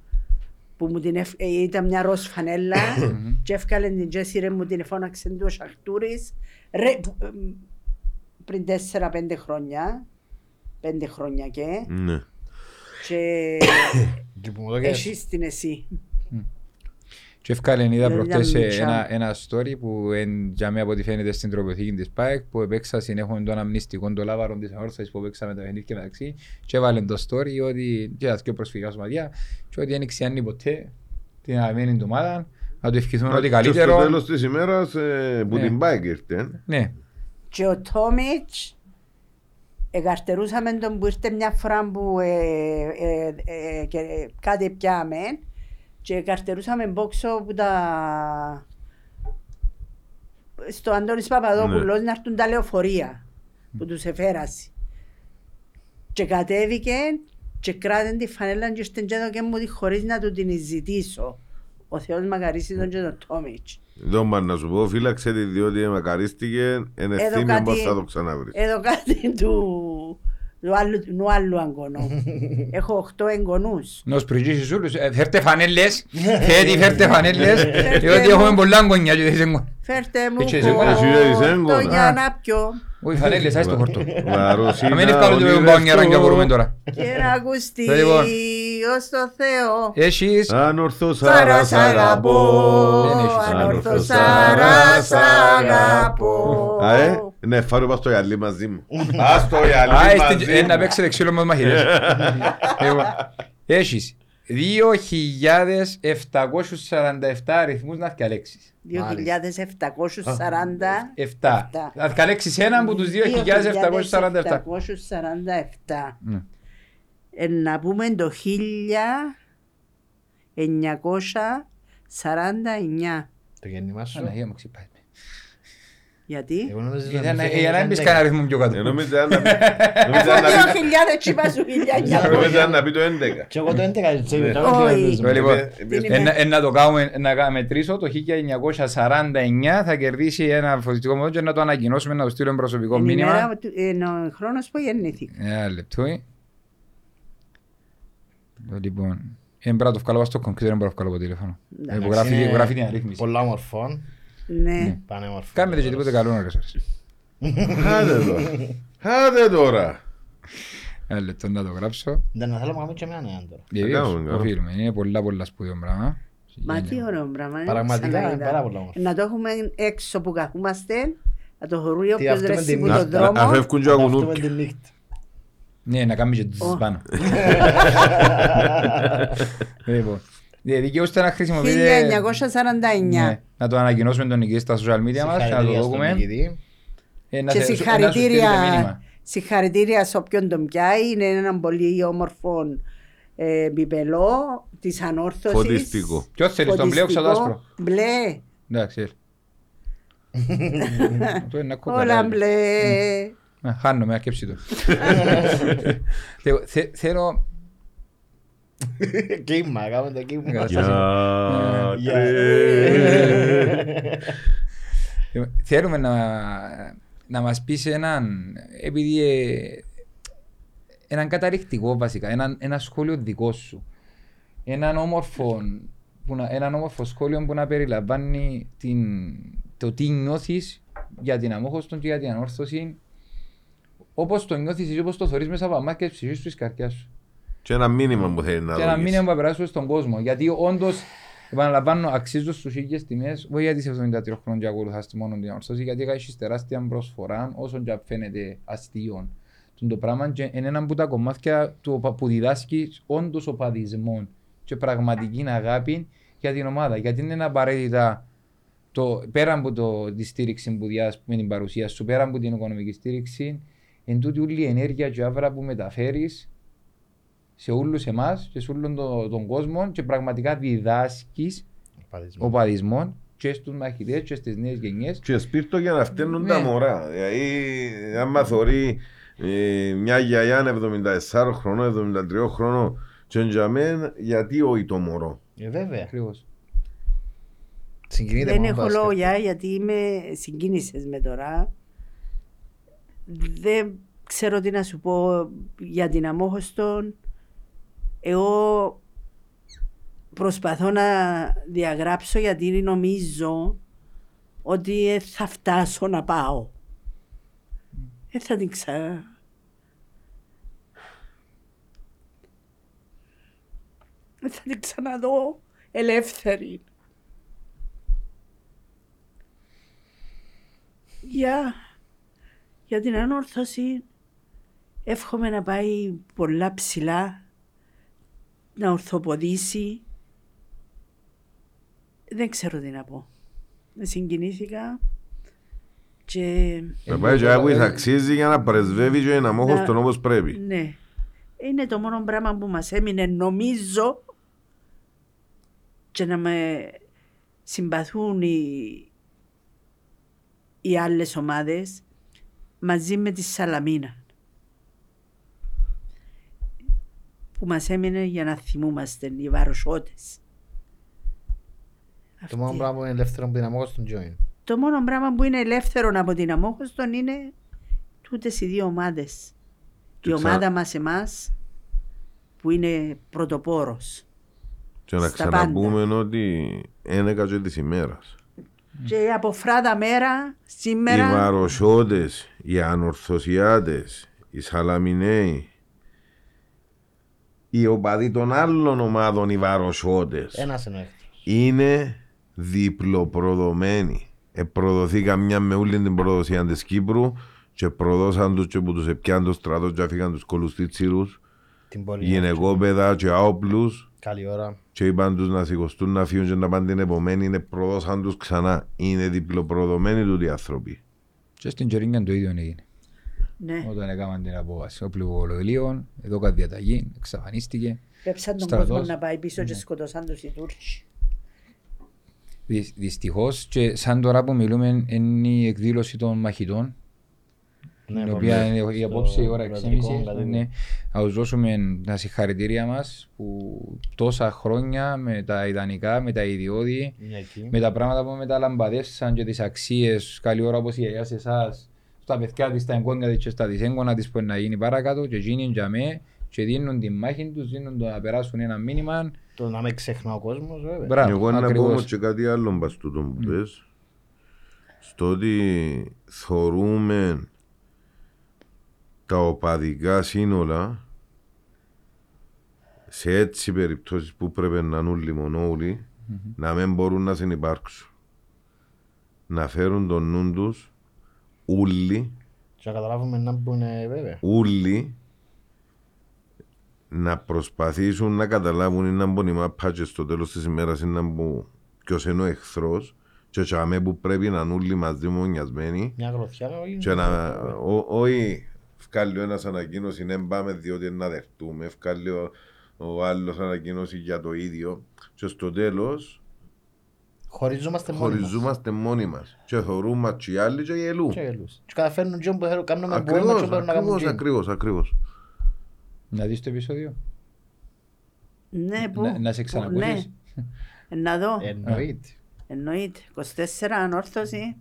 που μου την εφ... ε, ήταν μια ροζ φανέλα και έφκαλε την Τζέσι ρε μου την εφώναξε του ο Σαχτούρης ρε, που, ε, πριν τέσσερα-πέντε χρόνια πέντε χρόνια και Ναι. και Και που μου το έκανες. εσείς την εσύ Και ευκάλεν είδα Δηλαδή, προχτές ήταν ε, μητσά. ένα, ένα story που εν, για μένα από ό,τι φαίνεται στην τροποθήκη της ΠΑΕΚ που επέξασαν έχουμε το αναμνηστικό το λάβαρο της αόρθωσης που επέξαμε τα παιχνίδια μεταξύ και έβαλαν το story ότι και τα δύο προσφυγικά σωματεία και ότι δεν ξιάνει ποτέ την αγαπημένη του ομάδα να του ευχηθούμε ότι Και στο καλύτερο τέλος της ημέρας ε, που Ναι. την πάει και ήρθε. ε. ναι, Και ο Τόμιτς εγκαρτερούσαμε τον που ήρθε μια φορά που ε, ε, ε, και, ε, κάτι πιάμε και εγκαρτερούσαμε μπόξο που τα στο Αντώνης Παπαδόπουλος να έρθουν τα λεωφορεία που τους εφέρασε. Και κατέβηκε και κράτησε τη φανέλα και ήρθε και έδωκε μου τη χωρίς να του την ζητήσω. Ο Θεός μακαρίσει τον και τον Τόμιτς. Δεν πάνε να σου πω, φύλαξε τη διότι μακαρίστηκε, είναι Εδώ ευθύνη κάτι- πως θα το ξαναβρεις. Εδώ κάτι του, του, άλλου, του άλλου αγγονού. Έχω οχτώ εγγονούς. να τους προηγήσεις όλους, ε, φέρτε φανέλες, φέρτε, φέρτε φανέλες, διότι έχουμε πολλά αγωνιά και δεν έχουν. Φέρτε μου Έτσι, εσύ έβαλες, εσύ έβαλες το έγγωνα. για να πιω Όχι φανέλες, άσε το χορτό. Βαροσίνα, Να μην ευκάλω το ονειρεύτω. μπάνια για μπορούμε τώρα. και να ακουστεί Λοιπόν. ως το Θεό. Έχεις Αν ορθός Σάρα άρα σ' αγαπώ, Δεν έχεις. αν Αν ορθώς ορθώς άρα σ' άρα αγαπώ. Α, ε, ναι, φάρω πας στο γυαλί μαζί μου. Πας στο Α, γυαλί είστε- μαζί ε, να μου. παίξετε ξύλο με μαχαιρές. Λοιπόν, Έχεις 2.747 αριθμούς να διαλέξεις. 2.740 7. Να διαλέξεις έναν από τους 2.747. 2.747. Ναι. Ε, να πούμε το 1949. Το γέννημα σου. Αναγία μου ξυπάει. Γιατί; Εγώ νόμιζα ότι Ήταν- ήταν ε, Για να μην πεις κανένα αριθμό πιο Ε, κάτω. νόμιζα να πει- νόμιζα Αφού να πει- 2.000 τσίπα σου 1900. νόμιζα να πει το 11. Και εγώ το 11 έτσι, Ναι. το 11 Όχι. νομίζω. Ε, Λοιπόν, Ε, ε, την ε, να- ε, να το κάνουμε, να κα- μετρήσω το 1949 θα κερδίσει ένα φωτιστικό μοντέλο και να το ανακοινώσουμε να το στείλουμε προσωπικό Είναι η μήνυμα. μέρα του- είναι ο χρόνος που γεννήθηκα. Ένα λεπτό. ε. Λοιπόν, δεν πρέπει να το βγάλω στο κομπιούτερ, δεν μπορώ να βγάλω από το τηλέφωνο. Ε, που γράφει- Είναι Γράφει την αρρύθμιση. Πολλά μορφών. Ναι. Πανέμορφο. Κάμετε και τίποτε καλό ώρες ώρες. Άντε τώρα. Άντε τώρα. Ένα λεπτό να το γράψω. Δεν να θέλω να κάνουμε και μια νέα τώρα. Βεβαίως, κάνουμε, κάνουμε. οφείλουμε. Είναι πολλά πολλά σπουδαίο πράγμα. Μα τι ωραίο πράγμα. είναι, Πραγματικά ξαναείδα. είναι πάρα πολύ όμορφο. Να το έχουμε έξω που καθούμαστε, να το χωρούει Τι, όποιος αυτό με ρέσει την που νύχτα. το Να- Να δρόμο. φεύγουν και Να αγουνούν. φτούμε τη νύχτα. Ναι, να κάνουμε και τις Ω. πάνω. Λοιπόν, ε, δικαιούστε να χρησιμοποιείτε... 1949. Ναι, Να το ανακοινώσουμε τον νικητή στα social media μας, να το Συγχαρητήρια στον δούμε. νικητή. Ε, να Και σε- να σου στείλετε συγχαρητήρια, μήνυμα. συγχαρητήρια σε όποιον τον πιάει. Είναι έναν πολύ όμορφο ε, μπιπελό της ανόρθωσης. Φωτιστικό. Ποιος θέλεις, τον μπλε ή το Φωτιστικό. άσπρο. Μπλε. Εντάξει, έλα. Αυτό είναι ακόμα Όλα καλά, μπλε. Ε, Χάνομαι, ακέψει το. Θε- θε- Θέλω... Κύμα, κάνουμε το κύμα. Καλά. Γιατρέ. Θέλουμε να, να μας πεις έναν, επειδή ε, έναν καταρριχτικό βασικά, έναν, ένα σχόλιο δικό σου. Έναν όμορφο, που να, έναν όμορφο σχόλιο που να περιλαμβάνει την, το τι νιώθεις για την αμόχωστον και για την ανόρθωση όπως το νιώθεις ή όπως το θωρείς μέσα από τα μάτια της ψυχής σου της καρδιάς σου. Και ένα μήνυμα που θέλει να Και ένα δώσεις. μήνυμα που περάσουμε στον κόσμο. Γιατί όντως, επαναλαμβάνω, αξίζουν στους ίδιες τιμές, όχι γιατί είσαι 73 χρόνια και ακολουθάς μόνο την ορθώση, γιατί έχεις τεράστια προσφορά, όσο και αν φαίνεται αστείο. Τον το πράγμα και είναι ένα από τα κομμάτια του οπα- που διδάσκεις όντως οπαδισμό και πραγματική αγάπη για την ομάδα. Γιατί δεν είναι απαραίτητα το, πέρα από το, τη στήριξη που διάς με την παρουσία σου, πέρα από την οικονομική στήριξη, εν τούτη όλη η ενέργεια και άβρα που μεταφέρεις σε όλους εμάς και σε όλον τον, τον κόσμο και πραγματικά διδάσκεις Παδισμός. οπαδισμό και στους μαχητές και στις νέες γενιές. Και σπίρτο για να φταίνουν Ναι. τα μωρά. Δηλαδή, άμα θωρεί ε, μια γιαγιά 74 χρονών, 73 χρονών, και για μένα, γιατί όχι το μωρό; Ε, βέβαια. Ακριβώς. Συγκινείται Δεν μόνο έχω μπάσκετ. λόγια γιατί είμαι συγκίνησες με τώρα. Δεν ξέρω τι να σου πω για την αμόχωστον. Εγώ προσπαθώ να διαγράψω γιατί νομίζω ότι δεν θα φτάσω να πάω. Δεν θα την ξα... Δεν θα την ξαναδώ. ελεύθερη. Για, για την ανόρθωση εύχομαι να πάει πολλά ψηλά, να ορθοποδήσει. Δεν ξέρω τι να πω. Συγκινήθηκα και Να πάει και που θα αξίζει για να πρεσβεύει και να μόχος Να- τον όπως πρέπει. ναι, είναι το μόνο πράγμα που μας έμεινε νομίζω και να με συμπαθούν οι, οι άλλες ομάδες μαζί με τη Σαλαμίνα που μας έμεινε για να θυμούμαστε οι βαροσότες. Το μόνο πράγμα που είναι ελεύθερο που δυναμώ στον join. Το μόνο πράγμα που είναι ελεύθερο από την Αμόχωστον είναι τούτες οι δύο ομάδες. Η Και ξα- ομάδα μας εμάς που είναι πρωτοπόρος. Και να Στα ξαναπούμε ότι ένεκα και της ημέρας. Και από φράτα μέρα, Οι σήμερα, βαροσότες, οι ανορθωσιάτες, οι σαλαμινέοι, οι οπαδοί των άλλων ομάδων, οι βαροσότες, Ένας είναι ο εχθρός. είναι διπλοπροδομένοι. Επροδοθήκαν μια με όλη την προδοσία της Κύπρου και προδώσαν τους και που τους επιάν το στρατό και αφήκαν τους κολουστίτσιρους, Την πόλη. γυναικόπαιδα και άοπλους Καλή ώρα. και είπαν τους να σηκωστούν να φύγουν και να πάνε την επομένη είναι προδώσαν τους ξανά. Είναι διπλοπροδομένοι τούτοι οι άνθρωποι. Και στην Τζερίνγκαν το ίδιο έγινε. Ναι, Όταν έκαναν την απόβαση. Ο πληγοβολοηλίων, εδώ κάτι διαταγή, εξαφανίστηκε. πέψαν τον Στρατός. κόσμο να πάει πίσω και σκοτώσαν τους οι Τούρκοι. Δυστυχώς και σαν τώρα που μιλούμε είναι η εκδήλωση των μαχητών Ναι, η πάμε οποία είναι η στο απόψη η ώρα 6.30 κρατικό κατοίκιο. ναι, να τους δώσουμε τα συγχαρητήρια μας που τόσα χρόνια με τα ιδανικά, με τα ιδιώδη Είναι εκεί. με τα πράγματα που μεταλαμπαδεύσαν και τις αξίες καλή ώρα όπως η γιαγιά σε εσάς στα παιδιά της, στα εγγόνια της και στα δυσέγγωνα της που είναι να γίνει παρακάτω και εκείνοι για με και δίνουν τη μάχη τους, δίνουν το να περάσουν ένα μήνυμα Το να μην ξεχνά ο κόσμος βέβαια. Μπράβο, Εγώ να πω ακριβώς. όμως και κάτι άλλο μπας τούτο που πες. Στο ότι θωρούμε τα οπαδικά σύνολα σε έτσι περιπτώσεις που πρέπει να είναι όλοι μονόουλοι να μην μπορούν να συνυπάρξουν. Να φέρουν τον νου τους ούλοι, Και να καταλάβουμε να μπουν βέβαια. ούλοι να προσπαθήσουν να καταλάβουν ή να μπουν οι μάπα και στο τέλος της ημέρας ή να μπουν ποιος είναι ο εχθρός. Και τσάμε που πρέπει να είναι όλοι μαζί μονιασμένοι Μια γροθιά όχι. και να ό- όχι βγάλει ο ένας ανακοίνωση δεν πάμε διότι να δεχτούμε βγάλει ο, ο άλλος ανακοίνωση για το ίδιο. Και στο τέλος Χωριζόμαστε μόνοι μας. χωριζόμαστε μόνοι μας και θωρούμε και οι άλλοι και γελούν Και γελούς. Και καταφέρνουν και που θέλουν- κάνουμε που μπορούμε ακριβώς, και μπορούν να κάνουν ακριβώς, και. ακριβώς, ακριβώς Να δεις το επεισόδιο. Ναι, που. Να- να σε που- ξανακούσεις. Ναι. Να δω. Εννοείται. Εννοείται. 24 ανόρθωση.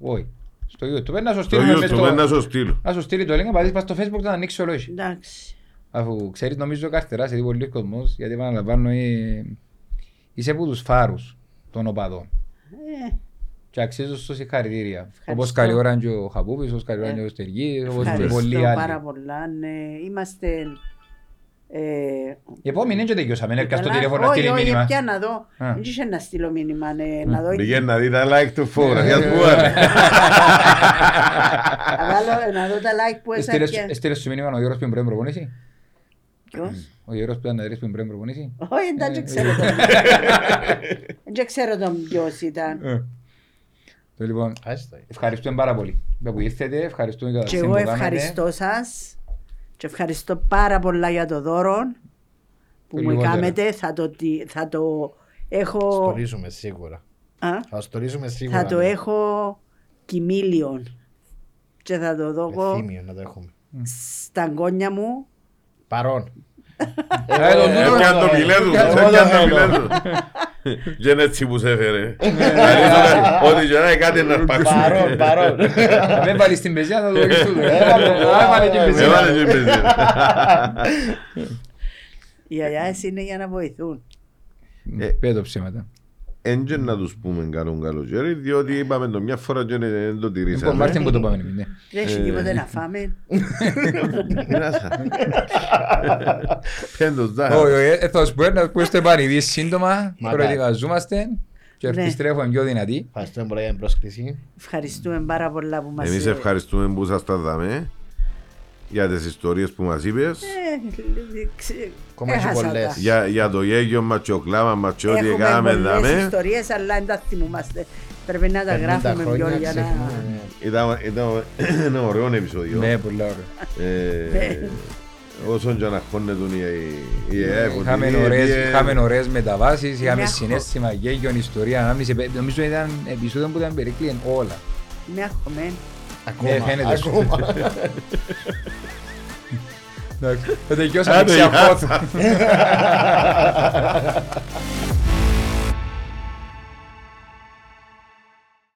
Όχι. Στο YouTube να σου το στείλουμε μες YouTube στο- να σου στείλω να σου στείλει το link, να πατήσεις πας στο facebook να ανοίξεις ολόι. Εντάξει. Αφού ξέρεις νομίζω καρτερά σε δει πολύ κόσμος, γιατί επαναλαμβάνω ε, είσαι από τους φάρους των οπαδών. Ε, Και αξίζουν σου συγχαρητήρια. Ευχαριστώ. Όπως καλή ώρα είναι και ο Χαπούπης, όπως καλή ώρα είναι και ο Στεργής, όπως και Ευχαριστώ πολλοί πάρα άλλοι. πολλά. Ναι. Είμαστε. Ε, Η επόμενη είναι και τελειώσαμε, έρκα στο καλά. τηλέφωνο να όχι, στείλει όχι, μήνυμα. πια να δω. Α. Δεν είχε να στείλω μήνυμα. ναι, Να δω. Πήγαινε να δει τα like του φωτογραφίας Ε, που είναι. Να βάλω- Να δω τα like που Έστειλες- έσαι. Έστειλες σου μήνυμα ο Γιώργος που είναι προπονήσει; Ποιος; Ο Γιώργος που ήταν να δεις που είναι προπονήσει. Όχι, εντάξει, Ε, ξέρω τον. Δεν ξέρω τον ποιος ήταν. Το λοιπόν, Άστα. ευχαριστούμε πάρα πολύ που ήρθετε, ευχαριστούμε για τα Και σύμβολα εγώ που κάνατε. ευχαριστώ σας και ευχαριστώ πάρα πολλά για το δώρο που μου Λιγότερα. κάνετε. Θα το, τι- θα το έχω... Στορίζουμε σίγουρα. Α? Θα στορίζουμε σίγουρα. Θα το ναι. έχω κοιμήλιον και θα το Με δω θύμιο να το έχουμε. στα γκόνια μου. Παρόν. Ε, το τούτο- Έπιαν το μιλέ του, Εγώ έπιαν δεν το θέλω. μιλέ του. Και είναι έτσι που σε έφερε. Ότι και να είναι κάτι να αρπάξουμε. Παρόν, παρόν. Να μην βάλεις την πεζιά, θα το δεις τούτο. Έβαλε, Έβαλε την πεζιά. Έβαλε και μπεζίνα. Οι αγιάες είναι για να βοηθούν. Ε, Πέτω ψέματα. Εν και να τους πούμε καλό καλοκαίρι, διότι είπαμε το μια φορά και δεν το Λοιπόν, τηρήσαμε. Μάρτιν που το πάμε εμείς, ναι. Δεν έχει τίποτε να φάμε. Μοιράσα. Πέντος δάχα. Όχι, όχι, ε, θα σου πω να ακούστε πανηδί σύντομα, Μακάρι. προετοιμαζόμαστε και Ναι. επιστρέφουμε πιο δυνατοί. Ευχαριστούμε πολύ για την πρόσκληση. Ευχαριστούμε πάρα πολλά που μας... Εμείς ευχαριστούμε που σας τα δάμε για τις ιστορίες που μας είπες. Ε, ξε- Ακόμα έχει έχασα πολλές. τα. Για, για το γέγιο μας και ο κλάμα μας και ό,τι Έχουμε έκαναμε πολλές δάμε. ιστορίες, αλλά δεν τα θυμούμαστε. Πρέπει να τα 50 γράφουμε πιο χρόνια για να... ξεχνούμε, ναι. Ήταν, ήταν ένα ωραίο επεισόδιο. Ναι, πολλά ωραία. Ε, όσον και να χώνεται η, η ΕΕ. που Είχαμε την ωραίες, είχε- είχαμε ωραίες μεταβάσεις, είχαμε Μια συνέστημα, γέγιον, ιστορία, ανάμνηση. πε- Νομίζω ήταν επεισόδιο που ήταν περικλείεν όλα. Με αγχωμένη. Ναι, Ακόμα, φαίνεται σου. ακόμα. Εντάξει, Θα τελειώσαμε Άντε, σε γεια αφότου.